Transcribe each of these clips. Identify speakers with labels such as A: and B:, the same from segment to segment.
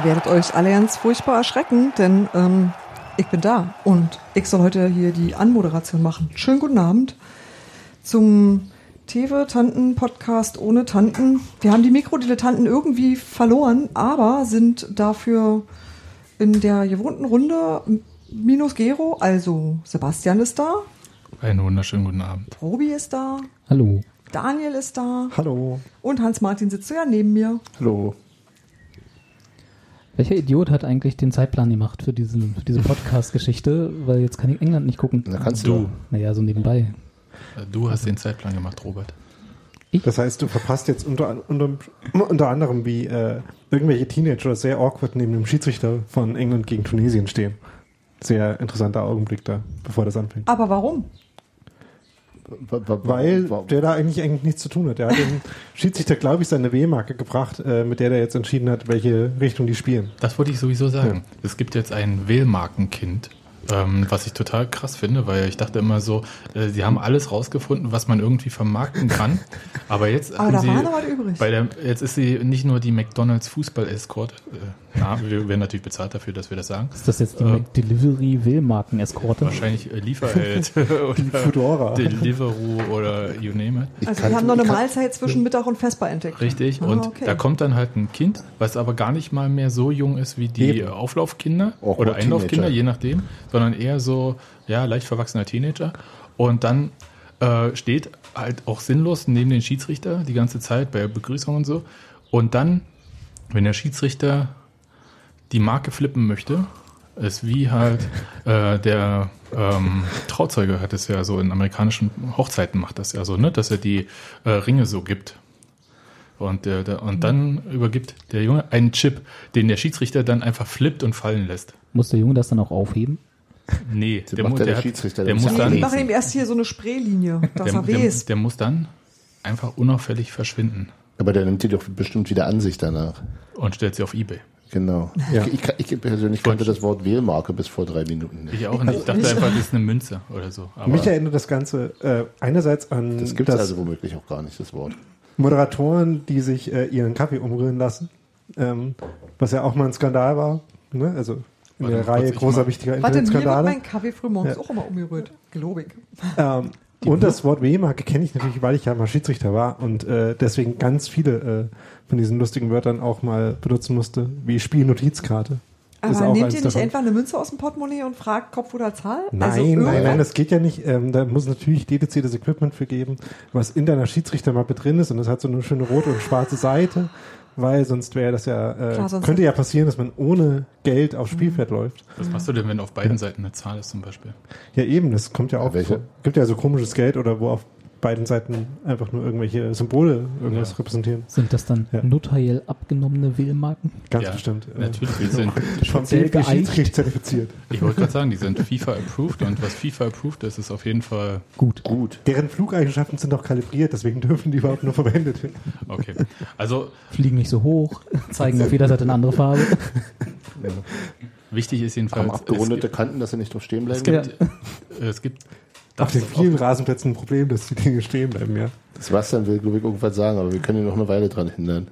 A: Ihr werdet euch alle ganz furchtbar erschrecken, denn ähm, ich bin da und ich soll heute hier die Anmoderation machen. Schönen guten Abend zum Tewe Tanten Podcast ohne Tanten. Wir haben die Mikrodilettanten irgendwie verloren, aber sind dafür in der gewohnten Runde minus Gero, also Sebastian ist da,
B: Einen wunderschönen guten Abend.
A: Robi ist da,
C: Hallo.
A: Daniel ist da
D: Hallo.
A: und Hans-Martin sitzt so ja neben mir.
D: Hallo.
C: Welcher Idiot hat eigentlich den Zeitplan gemacht für, diesen, für diese Podcast-Geschichte? Weil jetzt kann ich England nicht gucken.
E: Da kannst
B: Du.
C: Naja, so nebenbei.
B: Äh, Du hast den Zeitplan gemacht, Robert.
D: Das heißt, du verpasst jetzt unter, unter, unter anderem, wie äh, irgendwelche Teenager sehr awkward neben dem Schiedsrichter von England gegen Tunesien stehen. Sehr interessanter Augenblick da, bevor das anfängt.
A: Aber warum?
D: Weil der da eigentlich, eigentlich nichts zu tun hat. Der hat dem Schiedsrichter, glaube ich, seine W-Marke gebracht, äh, mit der der jetzt entschieden hat, welche Richtung die spielen.
B: Das wollte ich sowieso sagen. Es gibt jetzt ein Wählmarkenkind, ähm, was ich total krass finde, weil ich dachte immer so, äh, sie haben alles rausgefunden, was man irgendwie vermarkten kann. Aber jetzt
A: Aber da
B: sie
A: war noch was übrig.
B: bei der, jetzt ist sie nicht nur die McDonalds Fußball-Escort. Äh, na, wir werden natürlich bezahlt dafür, dass wir das sagen.
C: Ist das jetzt die
B: Äh,
C: McDelivery-Willmarken-Eskorte?
B: Wahrscheinlich äh, Lieferheld oder
D: Fudora.
B: Deliveroo oder you name it.
E: ich
A: Also wir haben noch eine Mahlzeit zwischen Mittag und Vesper entdeckt.
B: Richtig,
A: Ah,
B: und
A: okay.
B: da kommt dann halt ein Kind, was aber gar nicht mal mehr so jung ist wie die
D: Eben.
B: Auflaufkinder
E: Auch
B: oder Einlaufkinder,
E: Teenager.
B: je nachdem, sondern eher so, ja, leicht verwachsener Teenager. Und dann äh, steht halt auch sinnlos neben den Schiedsrichter die ganze Zeit bei Begrüßung und so. Und dann, wenn der Schiedsrichter die Marke flippen möchte, ist wie halt äh, der ähm, Trauzeuge hat es ja so in amerikanischen Hochzeiten macht das ja so, ne, dass er die äh, Ringe so gibt. Und, der, der, und dann übergibt der Junge einen Chip, den der Schiedsrichter dann einfach flippt und fallen lässt.
C: Muss der Junge das dann auch aufheben?
B: Nee,
E: Das macht
B: mu-
E: ja der
B: hat-
E: Schiedsrichter,
B: der
E: der
B: muss dann,
E: lesen.
A: machen ihm erst hier so eine Spraylinie, dass
B: der,
A: er
B: der,
A: weiß.
B: der muss dann einfach unauffällig verschwinden
E: Aber der nimmt die doch bestimmt wieder an sich danach.
B: und stellt sie auf Ebay.
E: Genau.
D: Ja.
E: Ich, ich, ich persönlich kannte das Wort Wählmarke bis vor drei Minuten nicht.
B: Ich auch nicht. Ich dachte einfach, das ist eine Münze oder so. Aber
D: Mich erinnert das Ganze äh, einerseits an
E: Das gibt es also womöglich auch gar nicht, das Wort.
D: Moderatoren, die sich äh, ihren Kaffee umrühren lassen, ähm, was ja auch mal ein Skandal war. Ne? Also in
B: Warte
D: der Reihe großer wichtiger
A: Warte, mir wird
D: Internetskandale.
A: mein Kaffee frühmorgens
D: Ja.
A: auch immer umgerührt. Gelobig.
D: Ähm, und das Wort W-Marke kenne ich natürlich, weil ich ja mal Schiedsrichter war und äh, deswegen ganz viele äh, von diesen lustigen Wörtern auch mal benutzen musste, wie Spielnotizkarte. Ist
A: Aber
D: auch
A: nehmt ihr nicht
D: davon.
A: einfach eine Münze aus dem Portemonnaie und fragt Kopf oder Zahl?
D: Nein,
A: Also
D: nein, nein, das geht ja nicht. Ähm, da muss natürlich dediziertes Equipment für geben, was in deiner Schiedsrichtermappe drin ist und das hat so eine schöne rote und schwarze Seite, weil sonst wäre das ja, äh,
A: Klar, sonst-
D: könnte ja passieren, dass man ohne Geld aufs Spielfeld läuft.
B: was machst du denn, wenn auf beiden Seiten eine Zahl ist zum Beispiel?
D: Ja, eben, das kommt ja auch
E: welche?
D: Gibt ja so komisches Geld oder wo auf beiden Seiten einfach nur irgendwelche Symbole irgendwas
B: Ja.
D: repräsentieren.
C: Sind das dann
D: Ja.
C: notariell abgenommene Wählmarken?
D: Ganz
B: Ja,
D: bestimmt. äh,
B: Natürlich, die sind,
D: Vom. Schiedsrichter zertifiziert.
B: ich wollte gerade sagen, die sind FIFA approved und was FIFA approved ist, ist auf jeden Fall
C: Gut.
E: Gut.
D: Deren Flugeigenschaften sind auch kalibriert, deswegen dürfen die überhaupt nur verwendet werden.
B: okay. Also
C: Fliegen nicht so hoch, zeigen auf jeder Seite eine andere Farbe.
B: wichtig ist jedenfalls,
E: Haben abgerundete Kanten, dass sie nicht drauf stehen bleiben.
B: gibt, es gibt, es gibt
D: Auf den vielen Rasenplätzen ein Problem, dass die Dinge stehen bleiben, ja.
E: Sebastian will, glaube ich, irgendwas sagen, aber wir können ihn noch eine Weile dran hindern.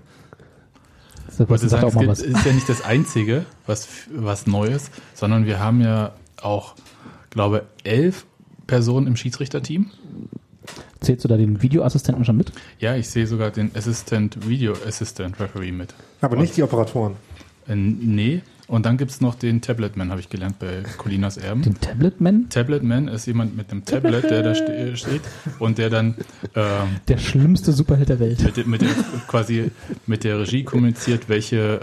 C: Sebastian sagt
B: sagen,
C: auch
B: es gibt, ist ja nicht das Einzige, was, was Neues, sondern wir haben ja auch, glaube elf Personen im Schiedsrichterteam.
C: Zählst du da den Videoassistenten schon mit?
B: Ja, ich sehe sogar den Assistant, Video Assistant Referee mit.
D: Aber nicht die Operatoren.
B: Äh, nee. Und dann gibt's noch den Tabletman, habe ich gelernt bei Colinas Erben.
C: Den Tabletman?
B: Tabletman ist jemand mit einem Tablet, der da ste steht und der dann ähm,
C: Der schlimmste Superheld der Welt.
B: mit, der- mit der, quasi mit der Regie kommuniziert, welche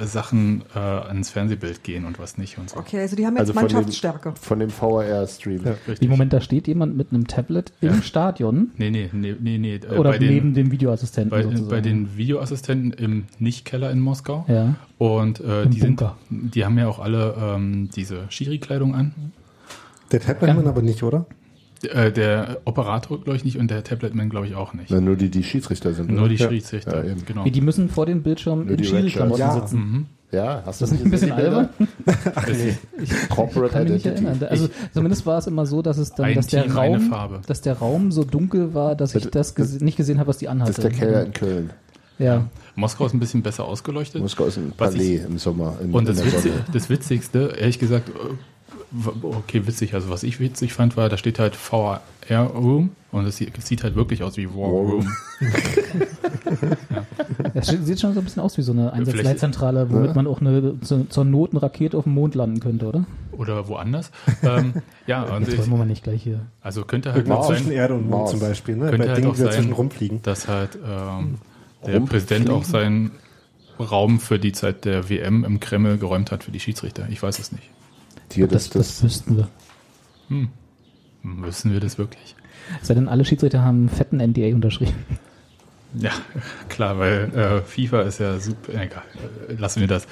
B: äh, Sachen äh, ans Fernsehbild gehen und was nicht und so.
A: Okay, also die haben jetzt
E: Also von dem-
A: Mannschaftsstärke.
E: Von dem VR-Stream.
D: Ja.
B: Richtig.
C: Im Moment, da steht jemand mit einem Tablet im
B: Ja.
C: Stadion
B: Nee, nee, nee, nee, nee. äh,
C: oder
B: bei den,
C: neben dem Videoassistenten
B: bei,
C: sozusagen.
B: bei den Videoassistenten im Nicht-Keller in Moskau.
C: ja.
B: Und äh,
C: Im
B: die, sind,
C: Bunker.
B: Die haben ja auch alle ähm, diese Schiri-Kleidung an.
D: Der Tabletman aber nicht, oder?
B: Äh, der Operator, glaube ich, nicht und der Tabletman, glaube ich, auch nicht.
E: Na, nur die, die Schiedsrichter sind.
B: Nur
E: oder?
B: die
D: Ja.
B: Schiedsrichter,
E: Ja, eben.
B: genau.
C: Wie, die müssen vor dem Bildschirm
E: Nur
C: in Schiri-Klamotten
D: Shirts.
C: sitzen.
B: Mhm.
E: Ja, hast du
C: Das
E: nicht
C: ein bisschen albern.
B: Das-
C: Ich
E: Corporate
C: kann mich nicht erinnern. Also zumindest war es immer so, dass es dann,
B: Ein
C: dass der
B: Team,
C: Raum,
B: Farbe.
C: dass der Raum so dunkel war, dass ich das gese nicht gesehen habe, was die
E: Das
C: anhatte.
E: ist der Keller in Köln.
C: Ja.
B: Moskau ist ein bisschen besser ausgeleuchtet.
E: Moskau ist ein Palais im Sommer. In,
B: Und
E: in
B: das,
E: Sonne.
B: das Witzigste, ehrlich gesagt, äh, okay, witzig, also was ich witzig fand, war, da steht halt VR Room und es sieht, halt wirklich aus wie War
E: War
B: Room.
C: Es sieht schon so ein bisschen aus wie so eine Einsatzleitzentrale, womit
E: Ja.
C: man auch eine zu, zur Not eine Rakete auf dem Mond landen könnte, oder?
B: Oder woanders. ähm, ja, und
C: Jetzt
B: ich,
C: wollen wir mal nicht gleich hier.
B: also könnte halt auch
D: zwischen Erde und Mond
E: Mars.
D: zum Beispiel, ne?
B: Könnte
D: Bei
B: halt
D: Dingen,
B: auch sein,
D: rumfliegen.
B: dass halt ähm, der? Präsident auch seinen Raum für die Zeit der WM im Kreml geräumt hat für die Schiedsrichter. Ich weiß es nicht.
E: Hier,
C: Das,
E: das,
C: das,
E: das,
C: wüssten wir.
B: Müssen wir das wirklich?
C: Sei denn, alle Schiedsrichter haben einen fetten NDA unterschrieben.
B: Ja, klar, weil äh, FIFA ist ja super. Egal, äh, lassen wir das.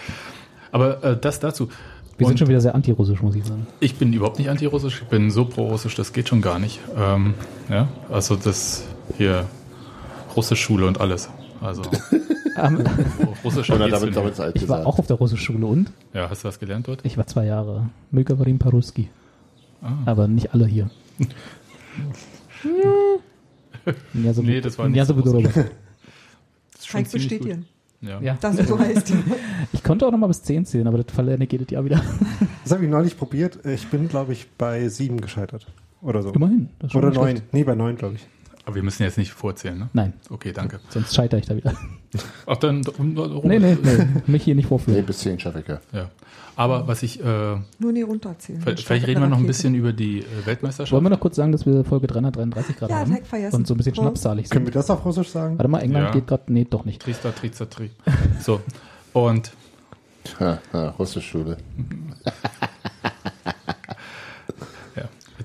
B: Aber äh, das dazu.
C: Wir
B: Und
C: sind schon wieder sehr antirussisch, muss ich sagen.
B: ich bin überhaupt nicht antirussisch, ich bin so pro-russisch, das geht schon gar nicht. Ähm, ja, also das hier Russischschule und alles. Also
C: Ähm,
B: Russisch
E: oder damit, damit alt
C: ich war
E: gesagt.
C: auch auf der Russischschule und
B: Ja, hast du was gelernt dort?
C: ich war zwei Jahre. Milka Varim Paruski.
B: Ah.
C: Aber nicht alle hier. ja, so
B: Nee, das war nicht
C: ja, so.
B: Das gut.
A: bestätigen,
B: Ja.
C: Ja.
A: es so heißt.
C: Ich konnte auch noch mal bis 10 zählen, aber das verlerne ich jedes Jahr wieder.
D: Das habe ich neulich probiert. Ich bin, glaube ich, bei sieben gescheitert. Oder so.
C: Immerhin. Das
D: Oder
C: nicht
D: neun.
C: schlecht.
D: Nee, bei neun, glaube ich.
B: Aber wir müssen jetzt nicht vorzählen, ne?
C: Nein,
B: Okay, danke.
C: sonst scheitere ich da wieder.
B: Ach, dann.
C: Nee, nee, nee. Mich hier nicht
E: Nee,
C: vorführen.
E: bis 10 schaffe ich ja.
B: Ja. Aber was ich, äh,
A: Nur nie runterzählen.
B: vielleicht, reden wir noch ein bisschen über die äh, Weltmeisterschaft.
C: Wollen wir noch kurz sagen, dass wir Folge 333 gerade
A: Ja,
C: haben?
A: vergessen.
C: Und so ein bisschen
A: Ja.
C: schnapssalig
D: Können wir
C: sind.
D: das auf Russisch sagen?
C: Warte mal, England
B: Ja.
C: geht gerade. Nee, doch nicht.
B: Trister, Trister, Tri. So. Und
E: Russischschule.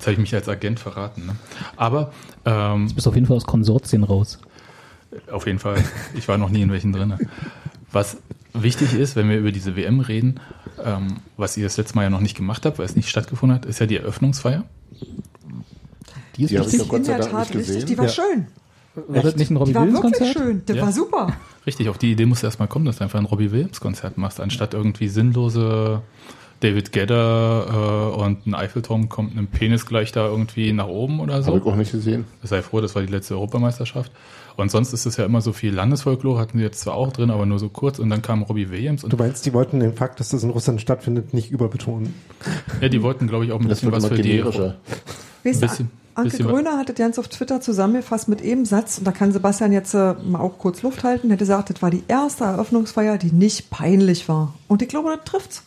B: Jetzt habe ich mich als Agent verraten. Ne? Aber ähm,
C: Du bist auf jeden Fall aus Konsortien raus.
B: auf jeden Fall, ich war noch nie in welchen drin. Was wichtig ist, wenn wir über diese WM reden, ähm, was ihr das letzte Mal ja noch nicht gemacht habt, weil es nicht stattgefunden hat, ist ja die Eröffnungsfeier.
C: Die ist
E: Die ich
C: richtig.
E: Gott
A: In der Tat
E: nicht
A: richtig, die war
D: Ja.
A: schön.
C: War das nicht ein Robbie
A: Die war
C: Williams
A: wirklich
C: Konzert?
A: schön. Das
B: Ja.
A: war super.
B: Richtig, auf die Idee musst du erstmal kommen, dass du einfach ein Robbie Williams Konzert machst, anstatt irgendwie sinnlose David Gedder äh, und ein Eiffelturm kommt einem Penis gleich da irgendwie nach oben oder so.
E: Habe ich auch nicht gesehen.
B: Sei froh, das war die letzte Europameisterschaft. Und sonst ist es ja immer so viel Landesfolklore, hatten sie jetzt zwar auch drin, aber nur so kurz. Und dann kam Robbie Williams. Und
D: Du meinst, die wollten den Fakt, dass das in Russland stattfindet, nicht überbetonen.
B: ja, die wollten, glaube ich, auch ein
E: Das
B: bisschen was für die.
A: du,
B: Bisschen-
A: Anke Gröner hat das ganz auf Twitter zusammengefasst mit eben Satz, und da kann Sebastian jetzt äh, mal auch kurz Luft halten, er hat gesagt, das war die erste Eröffnungsfeier, die nicht peinlich war. Und ich glaube, das trifft's.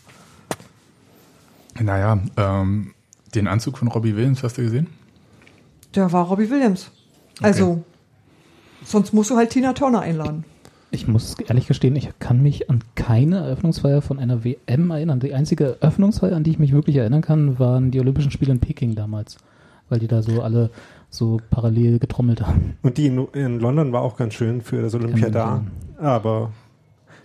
B: Naja, ähm, den Anzug von Robbie Williams, hast du gesehen?
A: Der war Robbie Williams. Also, sonst musst du halt Tina Turner einladen.
C: Ich muss ehrlich gestehen, ich kann mich an keine Eröffnungsfeier von einer WM erinnern. Die einzige Eröffnungsfeier, an die ich mich wirklich erinnern kann, waren die Olympischen Spiele in Peking damals. Weil die da so alle so parallel getrommelt haben.
D: Und die in, in London war auch ganz schön für das Olympia da. Aber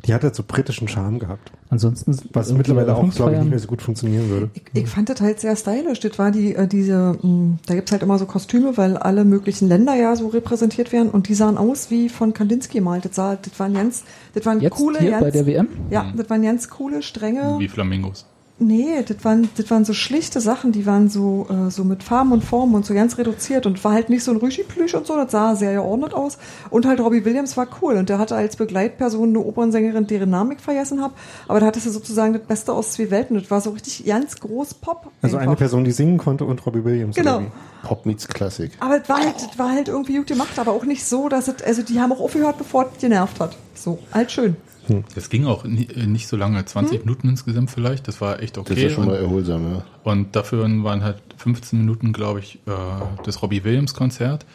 D: die hat halt so britischen Charme gehabt.
C: Ansonsten
D: Was mittlerweile auch, glaube ich, nicht mehr so gut funktionieren würde.
A: Ich, ich fand das halt sehr stylisch. Das war die, äh, diese, mh, da gibt's halt immer so Kostüme, weil alle möglichen Länder ja so repräsentiert werden und die sahen aus wie von Kandinsky gemalt. Das, sah, das waren ganz, das waren
C: Jetzt
A: coole,
C: hier
A: ganz,
C: bei der WM?
A: ja, das waren ganz coole, strenge.
B: Wie Flamingos.
A: Nee, das waren, das waren so schlichte Sachen, die waren so, äh, so mit Farben und Formen und so ganz reduziert und war halt nicht so ein Rüschi-Plüsch und so, das sah sehr geordnet aus. Und halt Robbie Williams war cool und der hatte als Begleitperson eine Opernsängerin, deren Namen ich vergessen habe, aber da hattest du sozusagen das Beste aus zwei Welten. Das war so richtig ganz groß Pop.
D: Also eine
A: einfach.
D: Person, die singen konnte und Robbie Williams.
A: Genau.
E: Pop meets Classic.
A: Aber es war halt, das war halt irgendwie gut gemacht, aber auch nicht so, dass es, also die haben auch aufgehört, bevor es genervt hat. So, halt schön.
B: Das ging auch äh, nicht so lange, 20 Minuten insgesamt vielleicht. Das war echt okay.
E: Das ist schon mal erholsam, ja.
B: und dafür waren halt 15 Minuten, glaube ich, äh, das Robbie Williams Konzert.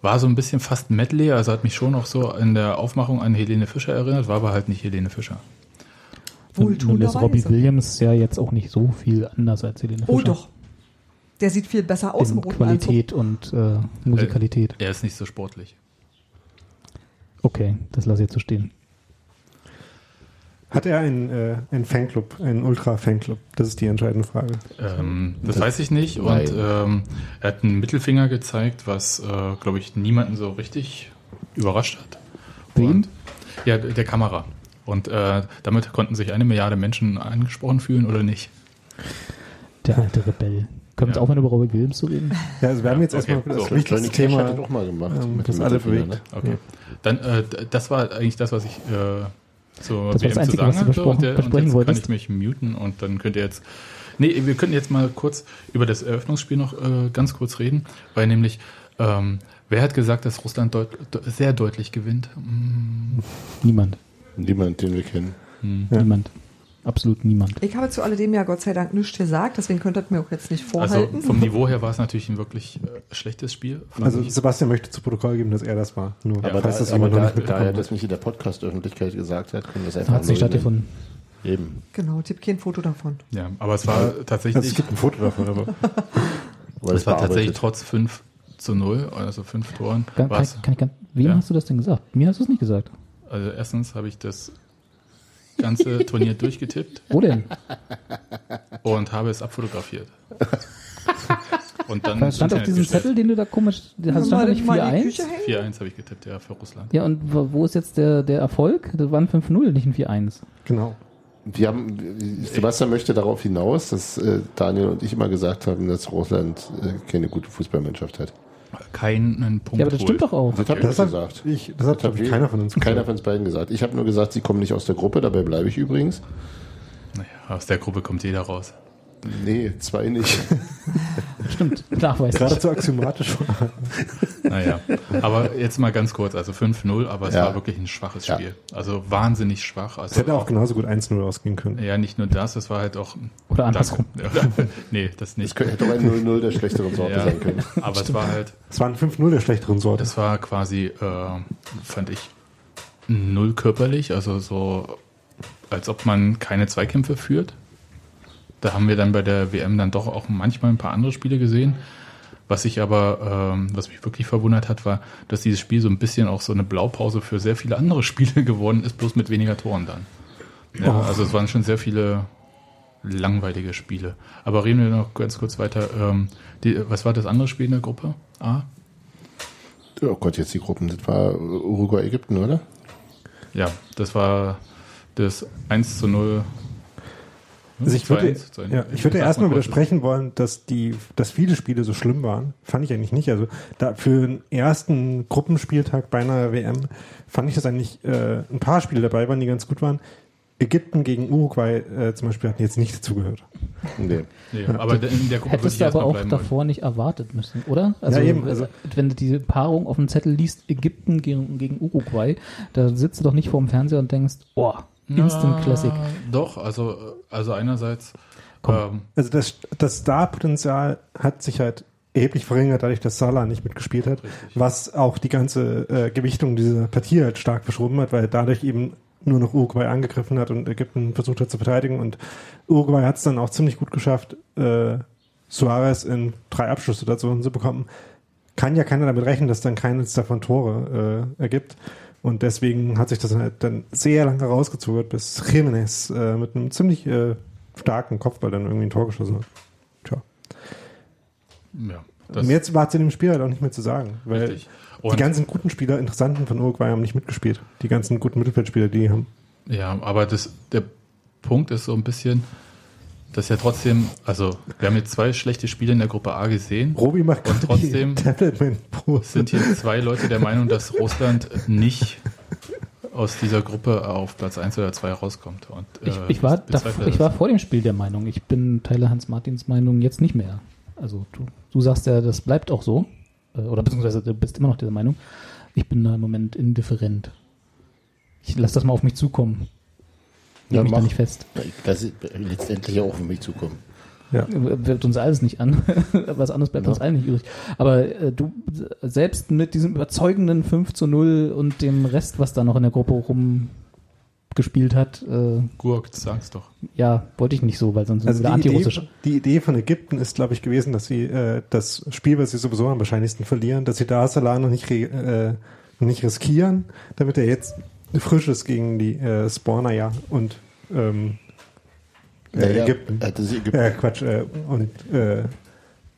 B: War so ein bisschen fast Medley, also hat mich schon auch so in der Aufmachung an Helene Fischer erinnert, war aber halt nicht Helene Fischer.
C: Nun ist Robbie. Williams ja jetzt auch nicht so viel anders als Helene Fischer.
A: Oh doch. Der sieht viel besser aus im
C: In
A: roten Anzug.
C: Qualität und äh, Musikalität.
B: Er ist nicht so sportlich.
C: Okay, das lasse ich jetzt so stehen.
D: Hat er einen, äh, einen Fanclub, einen Ultra-Fanclub? Das ist die entscheidende Frage.
B: Ähm, das,
E: Das-
B: weiß ich nicht. Und ähm, er hat einen Mittelfinger gezeigt, was, äh, glaube ich, niemanden so richtig überrascht hat.
C: Wen?
B: Und, ja, der Kamera. Und äh, damit konnten sich eine Milliarde Menschen angesprochen fühlen oder nicht.
C: Der alte Rebell. Können wir
B: Ja.
C: jetzt aufhören, über Robert Williams zu reden?
D: Ja, also wir haben jetzt
B: okay.
D: erstmal das
B: So,
E: Johnny
D: wichtigste
E: hat
D: Thema,
E: das auch mal gemacht.
D: ähm,
E: mit
D: das alle bewegt.
B: Okay. Dann, äh, das war eigentlich das, was ich zur
C: Das war das Einzige,
B: sagen
C: was du
B: Und, der, und
C: besprechen
B: jetzt
C: wolltest.
B: kann ich mich muten und dann könnt ihr jetzt. Nee, wir könnten jetzt mal kurz über das Eröffnungsspiel noch äh, ganz kurz reden, weil nämlich, ähm, wer hat gesagt, dass Russland deut de sehr deutlich gewinnt? Mm,
C: Niemand.
E: Niemand, den wir kennen.
D: Ja.
C: Niemand. Absolut niemand.
A: Ich habe zu alledem ja Gott sei Dank nichts gesagt, deswegen könnt ihr mir auch jetzt nicht
B: Also
A: vorhalten.
B: vom Niveau her war es natürlich ein wirklich äh, schlechtes Spiel.
D: Also
B: ich.
D: Sebastian möchte zu Protokoll geben, dass er das war. Nur
B: Ja,
E: Aber,
D: falls
E: da,
D: das
E: aber
D: jemand noch
E: da,
D: nicht
E: da er
D: mitbekommen
E: das nicht in der Podcast-Öffentlichkeit gesagt hat, können wir das
C: Da
E: einfach
C: hat es nicht stattgefunden.
E: Eben.
A: genau, tipp kein Foto davon.
B: ja, aber es war
D: Also, es
B: tatsächlich,
D: gibt ein Foto davon, aber
E: Weil
B: es war tatsächlich trotz 5 zu 0, also 5 Toren,
C: Kann, kann,
B: war's-
C: ich, kann ich, kann, wem
B: Ja.
C: hast du das denn gesagt? Mir hast du es nicht gesagt.
B: Also erstens habe ich das ganze Turnier durchgetippt
C: Wo denn?
B: und habe es abfotografiert. Und dann
C: Das stand auf diesem
B: gestellt.
C: Zettel, den du da komisch. Da stand da nicht
A: mal in die
C: 4-1?
A: Küche hängen?
B: 4-1 habe ich getippt, ja, für Russland.
C: Ja, und wo wo ist jetzt der, der Erfolg? Das waren 5-0, nicht ein 4-1.
D: genau.
E: Wir haben, Sebastian möchte darauf hinaus, dass äh, Daniel und ich immer gesagt haben, dass Russland äh, keine gute Fußballmannschaft hat.
B: Keinen Punkt
C: Ja, aber das stimmt
B: holt.
C: doch auch.
E: Das hat
D: Das hat,
E: gesagt.
D: ich, das hat, glaube ich,
E: wir-
D: keiner von uns
E: Keiner
D: gesagt.
E: von uns beiden gesagt. Ich habe nur gesagt, sie kommen nicht aus der Gruppe, dabei bleibe ich übrigens.
B: Naja, aus der Gruppe kommt jeder raus.
E: Nee, zwei nicht.
C: Stimmt, nachweislich.
D: Geradezu axiomatisch.
B: Naja, aber jetzt mal ganz kurz, also 5-0, aber es
E: Ja.
B: war wirklich ein schwaches
E: Ja.
B: Spiel. Also wahnsinnig schwach. Also
D: Es hätte auch genauso gut 1-0 ausgehen können.
B: Ja, nicht nur das, es war halt auch...
C: Oder andersrum.
B: Nee, das
E: Es
B: nicht.
E: könnte hätte auch ein 0-0 der schlechteren Sorte
B: Ja,
E: sein können.
B: aber es war halt...
D: Es waren 5-0 der schlechteren Sorte.
B: Das war quasi, äh, fand ich, null körperlich, also so, als ob man keine Zweikämpfe führt. Da haben wir dann bei der WM dann doch auch manchmal ein paar andere Spiele gesehen. Was ich aber, ähm, was mich wirklich verwundert hat, war, dass dieses Spiel so ein bisschen auch so eine Blaupause für sehr viele andere Spiele geworden ist, bloß mit weniger Toren dann. Ja, also es waren schon sehr viele langweilige Spiele. Aber reden wir noch ganz kurz weiter. Ähm, die, was war das andere Spiel in der Gruppe A?
E: Oh Gott, jetzt die Gruppen. Das war Uruguay, Ägypten, oder?
B: Ja, das war das 1 zu 0.
D: Also ich würde,
B: 2-1 zu Ende.
D: ja, ich würde erstmal widersprechen wollen, dass die, dass viele Spiele so schlimm waren. Fand ich eigentlich nicht. Also da für den ersten Gruppenspieltag bei einer WM fand ich das eigentlich äh, ein paar Spiele dabei waren, die ganz gut waren. Ägypten gegen Uruguay äh, zum Beispiel hatten jetzt nicht dazugehört.
E: Nee.
B: Nee, aber in der Gruppe würde
C: Hättest
B: ich
C: du aber auch
B: bleiben wollen.
C: davor nicht erwartet müssen, oder? Also,
D: Ja, eben, also-
C: wenn du diese Paarung auf dem Zettel liest, Ägypten gegen, gegen Uruguay, da sitzt du doch nicht vor dem Fernseher und denkst, oh, Instant
B: Na,
C: Classic.
B: Doch, also, also einerseits, ähm,
D: Also das, das Star-Potenzial hat sich halt erheblich verringert, dadurch, dass Salah nicht mitgespielt hat, was auch die ganze äh, Gewichtung dieser Partie halt stark verschoben hat, weil dadurch eben nur noch Uruguay angegriffen hat und Ägypten versucht hat zu verteidigen und Uruguay hat es dann auch ziemlich gut geschafft, äh, Suarez in drei Abschlusssituationen zu bekommen. Kann ja keiner damit rechnen, dass dann keines davon Tore äh, ergibt. Und deswegen hat sich das halt dann sehr lange rausgezögert, bis Jiménez äh, mit einem ziemlich äh, starken Kopfball dann irgendwie ein Tor geschossen hat. Tja.
B: ja, das
D: Und jetzt war es in dem Spiel halt auch nicht mehr zu sagen, weil die ganzen guten Spieler, interessanten von Uruguay haben nicht mitgespielt. Die ganzen guten Mittelfeldspieler, die haben.
B: ja, aber das, der Punkt ist so ein bisschen, dass ja trotzdem, also, wir haben jetzt zwei schlechte Spiele in der Gruppe A gesehen.
D: Robi macht
B: Und trotzdem sind hier zwei Leute der Meinung, dass Russland nicht aus dieser Gruppe auf Platz 1 oder 2 rauskommt. Und,
C: Ich,
B: äh,
C: ich, war,
B: bezweifle
C: davor, ich
B: das.
C: war vor dem Spiel der Meinung, ich bin Teile Hans-Martins Meinung jetzt nicht mehr. Also du, du sagst ja, das bleibt auch so. Äh, Oder beziehungsweise du bist immer noch dieser Meinung. Ich bin da im Moment indifferent. Ich lasse das mal auf mich zukommen. Leg
E: Ja,
C: mich da
E: mach.
C: nicht fest.
E: Das ist letztendlich auch auf mich zukommen.
D: Ja.
C: Wird uns alles nicht an. Was anderes bleibt
E: Ja.
C: uns allen nicht übrig. Aber äh, du, selbst mit diesem überzeugenden 5 zu 0 und dem Rest, was da noch in der Gruppe rumgespielt hat, äh,
B: Gurk, sag's doch.
C: ja, wollte ich nicht so, weil sonst
D: Also die Idee,
C: antirussisch.
D: die Idee von Ägypten ist, glaube ich, gewesen, dass sie äh, das Spiel, was sie sowieso am wahrscheinlichsten verlieren, dass sie da Salah noch nicht, äh, noch nicht riskieren, damit er jetzt frisch ist gegen die äh, Spawner, ja, und ähm, äh,
E: Naja,
D: Ägypten.
E: Hätte sie Ägypten
D: Äh, Quatsch, äh, und äh,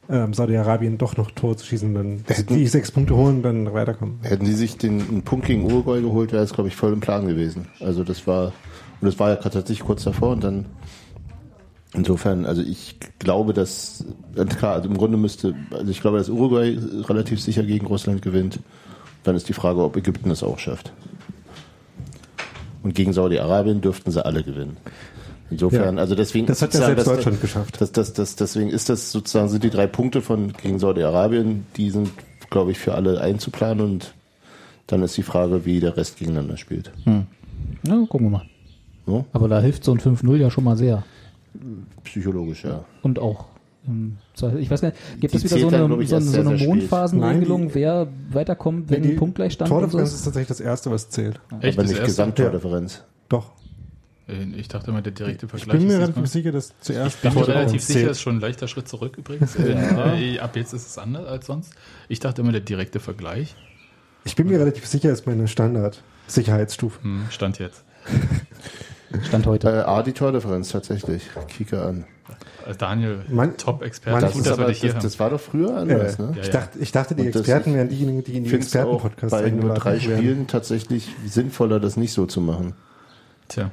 D: ähm, Saudi-Arabien doch noch Tor zu schießen dann
E: Hätten-
D: die sechs Punkte holen, dann weiterkommen.
E: Hätten sie sich den einen Punkt gegen Uruguay geholt, wäre es, glaube ich, voll im Plan gewesen. Also das war, und das war ja tatsächlich kurz davor und dann Insofern, also ich glaube, dass, klar, also im Grunde müsste, also ich glaube, dass Uruguay relativ sicher gegen Russland gewinnt. Dann ist die Frage, ob Ägypten es auch schafft. Und gegen Saudi-Arabien dürften sie alle gewinnen. Insofern,
D: Ja.
E: also deswegen.
D: Das hat ja selbst
E: das-
D: Deutschland geschafft.
E: Das, das, das, deswegen ist das sozusagen, sind die drei Punkte von gegen Saudi-Arabien, die sind, glaube ich, für alle einzuplanen und dann ist die Frage, wie der Rest gegeneinander spielt.
C: Ja, gucken wir mal.
E: So?
C: Aber da hilft so ein 5-0 ja schon mal sehr.
E: Psychologisch, ja.
C: Und auch ich weiß gar nicht, gibt es wieder so
E: dann,
C: eine,
E: ich,
C: so so eine. Mondphasenregelung, wer weiterkommt, wenn
D: Nee, die
C: Punktgleichstand und so
D: Tordifferenz
C: ist?
D: ist tatsächlich das Erste, was zählt.
B: Echt,
E: Aber nicht
B: erste?
E: Gesamtordifferenz.
D: Doch.
B: Äh, Ich dachte immer, der direkte
D: Ich
B: Vergleich
D: bin mir
B: ist
D: relativ sicher, dass zuerst
B: Ich bin mir
D: Tordifferenz
B: relativ sicher,
D: zählt.
B: ist schon ein leichter Schritt zurück übrigens. Äh, ab jetzt ist es anders als sonst. Ich dachte immer, der direkte Vergleich
D: Ich bin mir relativ sicher, ist meine Standard-Sicherheitsstufe.
B: hm, stand jetzt.
C: Stand heute.
E: Äh, A, die Tordifferenz tatsächlich. Kicke an.
B: Daniel,
D: Mein-
B: Top-Experte.
E: Das, das,
B: haben.
E: das war doch früher anders,
D: Äh,
E: ne?
B: Ja,
D: ich,
B: ja.
D: dachte, ich dachte, die
E: das-
D: Experten wären diejenigen, die in die Experten-Podcasts
E: bei nur drei
D: werden.
E: Spielen tatsächlich sinnvoller, das nicht so zu machen.
B: Tja.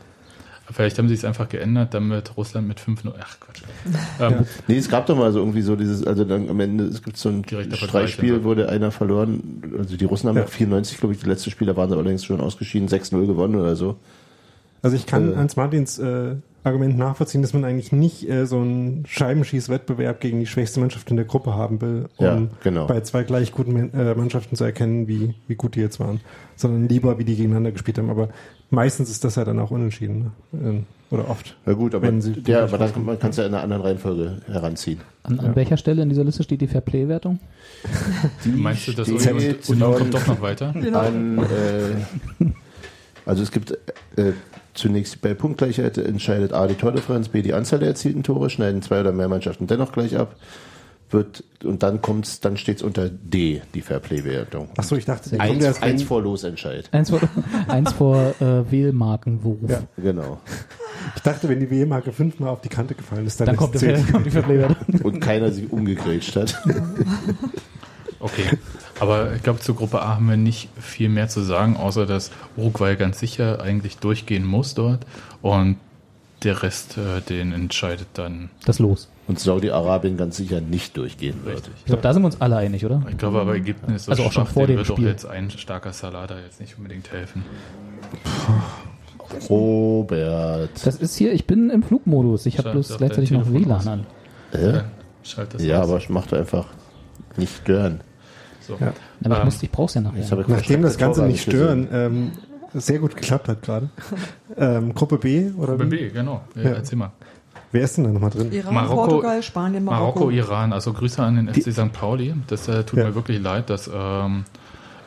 B: Vielleicht haben sie es einfach geändert, damit Russland mit 5-0. Ach Quatsch. Ähm,
E: Nee, es gab doch mal so irgendwie so dieses, also dann am Ende, es gibt so ein
B: also.
E: wurde einer verloren, also die Russen haben
D: Ja.
E: ja 94, glaube ich, die letzte Spiel, da waren sie allerdings schon ausgeschieden, 6-0 gewonnen oder so.
D: Also ich kann
E: Äh.
D: Hans Martins äh, Argument nachvollziehen, dass man eigentlich nicht äh, so einen Scheibenschießwettbewerb gegen die schwächste Mannschaft in der Gruppe haben will, um
E: Ja, genau.
D: bei zwei gleich guten Man- äh, Mannschaften zu erkennen, wie, wie gut die jetzt waren, sondern lieber, wie die gegeneinander gespielt haben. Aber meistens ist das ja dann auch unentschieden. Ne? Ähm, Oder oft.
E: Ja gut, aber,
D: Wenn sie-
E: ja, aber dann, man kann es ja in einer anderen Reihenfolge heranziehen.
C: An, an welcher Stelle in dieser Liste steht die Fairplay-Wertung?
B: meinst du, dass Union, Union kommt doch noch weiter?
E: an, äh, also es gibt äh, zunächst bei Punktgleichheit entscheidet A die Tordifferenz, B die Anzahl der erzielten Tore, schneiden zwei oder mehr Mannschaften dennoch gleich ab, wird und dann kommt's, dann steht's unter D, die Fairplay-Wertung.
D: Ach so, ich dachte, kommt
E: Eins,
D: erst
E: eins vor Losentscheid.
C: Eins vor, eins vor äh, Wählmarkenwurf.
D: Ja.
E: Genau.
D: ich dachte, wenn die WM-Marke fünfmal auf die Kante gefallen ist, dann,
C: Dann
D: ist
C: kommt,
D: es
C: der, kommt die Fairplay-Wertung.
E: Und keiner sich umgegrätscht hat.
B: Okay, aber ich glaube, zur Gruppe A haben wir nicht viel mehr zu sagen, außer dass Uruguay ganz sicher eigentlich durchgehen muss dort und der Rest, äh, den entscheidet dann
C: Das Los.
E: Und Saudi-Arabien ganz sicher nicht durchgehen wird.
B: richtig.
C: Ich glaube, da sind wir uns alle einig, oder?
B: Ich glaube aber, Ägypten ist so
C: Also auch schon vor
B: dem wird
C: Spiel.
B: jetzt ein starker Salada jetzt nicht unbedingt helfen.
E: Robert.
C: Das ist hier, ich bin im Flugmodus. Ich habe bloß gleichzeitig noch WLAN
B: aus.
C: an.
E: Äh?
B: Schalt das
E: Ja,
B: aus.
E: aber mach doch einfach nicht stören.
B: So.
D: Ja.
C: Aber ich,
B: Ähm,
C: muss, ich brauch's ja nachher.
D: Nachdem das Ganze nicht stören ähm, sehr gut geklappt hat gerade. Ähm, Gruppe B oder
B: Gruppe
D: wie?
B: B, genau. Ja,
D: Ja.
B: Erzähl mal.
D: Wer ist denn da nochmal drin?
A: Iran,
B: Marokko-
A: Portugal, Spanien, Marokko.
B: Marokko, Iran, also Grüße an den FC St. Pauli. Das äh, tut
D: Ja.
B: mir wirklich leid, dass ähm,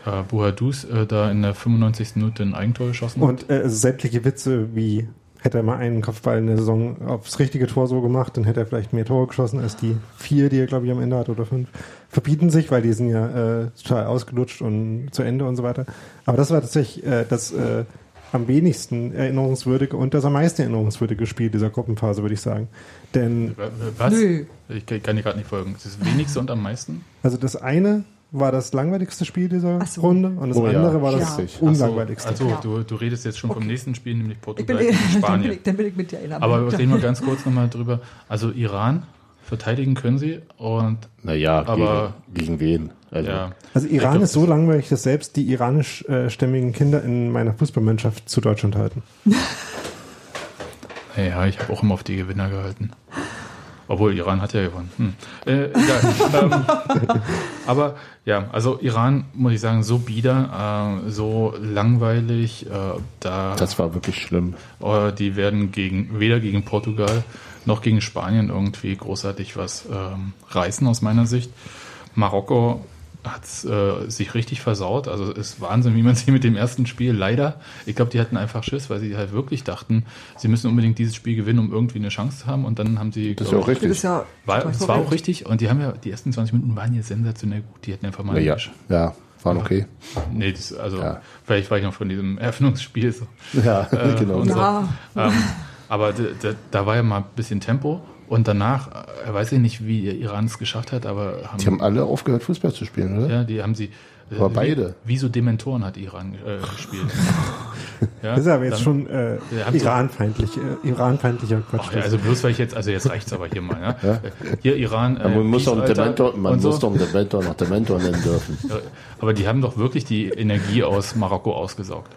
B: äh, Buhadus äh, da in der 95. Minute ein Eigentor geschossen hat.
D: Und äh, sämtliche Witze wie hätte er mal einen Kopfball in der Saison aufs richtige Tor so gemacht, dann hätte er vielleicht mehr Tore geschossen als die vier, die er glaube ich am Ende hat oder fünf. Verbieten sich, weil die sind ja äh, total ausgelutscht und zu Ende und so weiter. Aber das war tatsächlich äh, das äh, am wenigsten erinnerungswürdige und das am meisten erinnerungswürdige Spiel dieser Gruppenphase, würde ich sagen. Denn
B: Was?
A: Nö.
B: Ich kann kann dir gerade nicht folgen. Das ist das wenigste und am meisten?
D: also das eine war das langweiligste Spiel dieser
A: so.
D: Runde und das
E: Oh ja,
D: andere war das
E: schrecklich.
D: unlangweiligste.
B: Also
A: Ja.
B: du, du redest jetzt schon vom nächsten Spiel, nämlich
A: Ich bin,
B: Portugal
A: eh-
B: gegen
A: dann, bin
B: Spanien.
A: ich, dann bin ich mit dir in der
B: Aber reden wir ganz kurz nochmal drüber. Also Iran verteidigen können sie und
E: Naja,
B: Aber-
E: gegen, gegen wen? Also,
B: ja.
D: Also Iran
B: glaub,
D: ist so langweilig, dass selbst die iranischstämmigen Kinder in meiner Fußballmannschaft zu Deutschland halten.
B: Ja, ich habe auch immer auf die Gewinner gehalten. Obwohl, Iran hat ja gewonnen. Hm. Äh, egal. ähm, aber ja, also Iran, muss ich sagen, so bieder, äh, so langweilig. Äh, da,
E: das war wirklich schlimm.
B: äh, die werden gegen, weder gegen Portugal noch gegen Spanien irgendwie großartig was ähm, reißen aus meiner Sicht. Marokko hat äh, sich richtig versaut. Also es ist Wahnsinn, wie man sie mit dem ersten Spiel leider. Ich glaube, die hatten einfach Schiss, weil sie halt wirklich dachten, sie müssen unbedingt dieses Spiel gewinnen, um irgendwie eine Chance zu haben. Und dann haben sie.
E: Das ist ja auch
B: ich,
E: richtig.
A: Das ja
B: war, es war auch richtig. Und die haben ja, die ersten 20 Minuten waren hier sensationell gut. Die hätten einfach mal.
E: Ja, ja, waren okay.
B: Nee, das, also
E: Ja.
B: vielleicht war ich noch von diesem Eröffnungsspiel so.
E: Ja,
B: Äh,
E: genau.
B: so.
A: Ja.
B: Ähm, aber d- d- da war ja mal ein bisschen Tempo. Und danach, äh, weiß ich nicht, wie Iran es geschafft hat, aber haben,
E: Die haben alle aufgehört, Fußball zu spielen, oder?
B: ja, die haben sie. äh,
E: Aber
B: wie,
E: beide.
B: Wie so Dementoren hat Iran äh, gespielt. Ja,
D: Das ist aber jetzt
B: dann-
D: schon äh, iranfeindlich, äh, iranfeindlicher Quatsch.
B: Ach ja, also bloß weil ich jetzt, also jetzt reicht's aber hier mal, ja. Hier Iran, äh,
E: Aber man muss doch Dementor, man muss
B: so.
E: doch einen Dementor noch Dementor nennen dürfen.
B: Ja, Aber die haben doch wirklich die Energie aus Marokko ausgesaugt.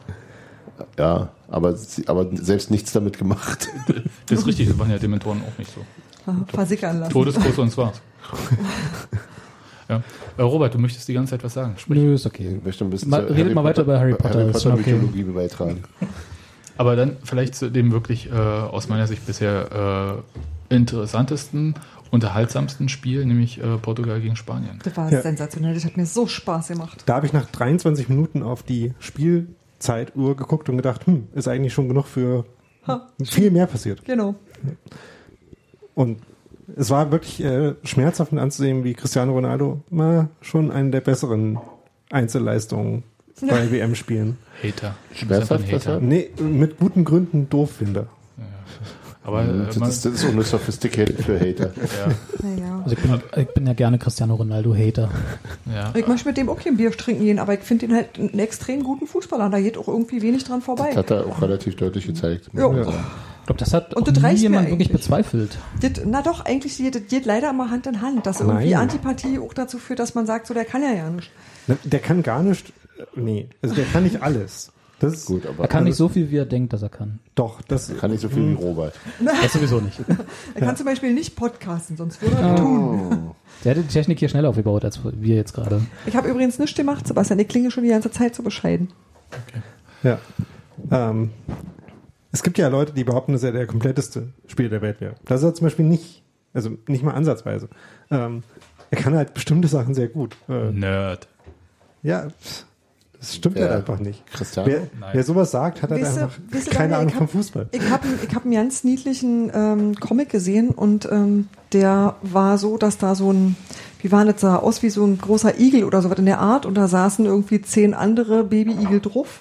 E: Ja, aber, aber selbst nichts damit gemacht.
B: Das ist richtig, das waren ja Dementoren auch nicht so.
A: Versickern lassen.
B: Todeskuss und war's. Ja. Äh, Robert, du möchtest die ganze Zeit was sagen. Sprich.
C: Nö, ist okay.
E: Ich möchte ein bisschen
C: Mal- redet mal weiter über Harry Potter,
E: Harry Potter
C: okay.
E: Mythologie beitragen.
B: Aber dann vielleicht zu dem wirklich äh, aus meiner Sicht bisher äh, interessantesten, unterhaltsamsten Spiel, nämlich äh, Portugal gegen Spanien.
A: Das war
D: Ja.
A: sensationell. Das hat mir so Spaß gemacht.
D: Da habe ich nach 23 Minuten auf die Spielzeituhr geguckt und gedacht, hm, ist eigentlich schon genug für
A: Ha,
D: viel mehr passiert.
A: genau.
D: Und es war wirklich äh, schmerzhaft anzusehen, wie Cristiano Ronaldo mal schon eine der besseren Einzelleistungen bei WM-Spielen.
B: Hater.
E: Schmerzhaft,
B: Hater.
D: Nee, mit guten Gründen doof finde.
B: Aber äh,
E: Das,
B: man,
E: ist- das ist nur sophisticated für Hater.
B: ja,
A: Naja.
C: Also ich bin, ich bin ja gerne Cristiano Ronaldo-Hater.
B: ja.
A: Ich möchte mit dem auch kein Bier trinken gehen, aber ich finde ihn halt einen extrem guten Fußballer. Da geht auch irgendwie wenig dran
E: Das
A: vorbei.
E: hat er auch relativ deutlich gezeigt. Ja.
C: Ich glaube, das hat
A: Und das
C: nie jemand wirklich bezweifelt.
A: Das, na doch, eigentlich geht, das geht leider immer Hand in Hand, dass irgendwie
D: Nein.
A: Antipathie auch dazu führt, dass man sagt, so der kann ja ja nicht.
D: Ne, Der kann gar nicht, nee, also der kann nicht alles. Das ist
E: Gut, aber
C: Er kann nicht so viel, wie er denkt, dass er kann.
D: doch, das
E: kann nicht so viel wie Robert.
C: Das sowieso nicht.
A: Er kann zum Beispiel nicht podcasten, sonst würde er das tun.
C: Der hätte die Technik hier schneller aufgebaut, als wir jetzt gerade.
A: Ich habe übrigens nichts gemacht, Sebastian. Ich klinge schon die ganze Zeit so bescheiden.
D: Ja. Ähm, es gibt ja Leute, die behaupten, dass er der kompletteste Spieler der Welt wäre. Das ist er zum Beispiel nicht. Also nicht mal ansatzweise. Ähm, er kann halt bestimmte Sachen sehr gut. Äh,
B: Nerd.
D: ja, pff, das stimmt
E: Wer?
D: halt einfach nicht.
E: Christian?
D: Wer, wer sowas sagt, hat halt einfach
A: du,
D: keine Ahnung vom Fußball.
A: Ich habe ich hab einen ganz niedlichen ähm, Comic gesehen und ähm, der war so, dass da so ein, wie war das, sah aus wie so ein großer Igel oder sowas in der Art und da saßen irgendwie zehn andere Baby-Igel drauf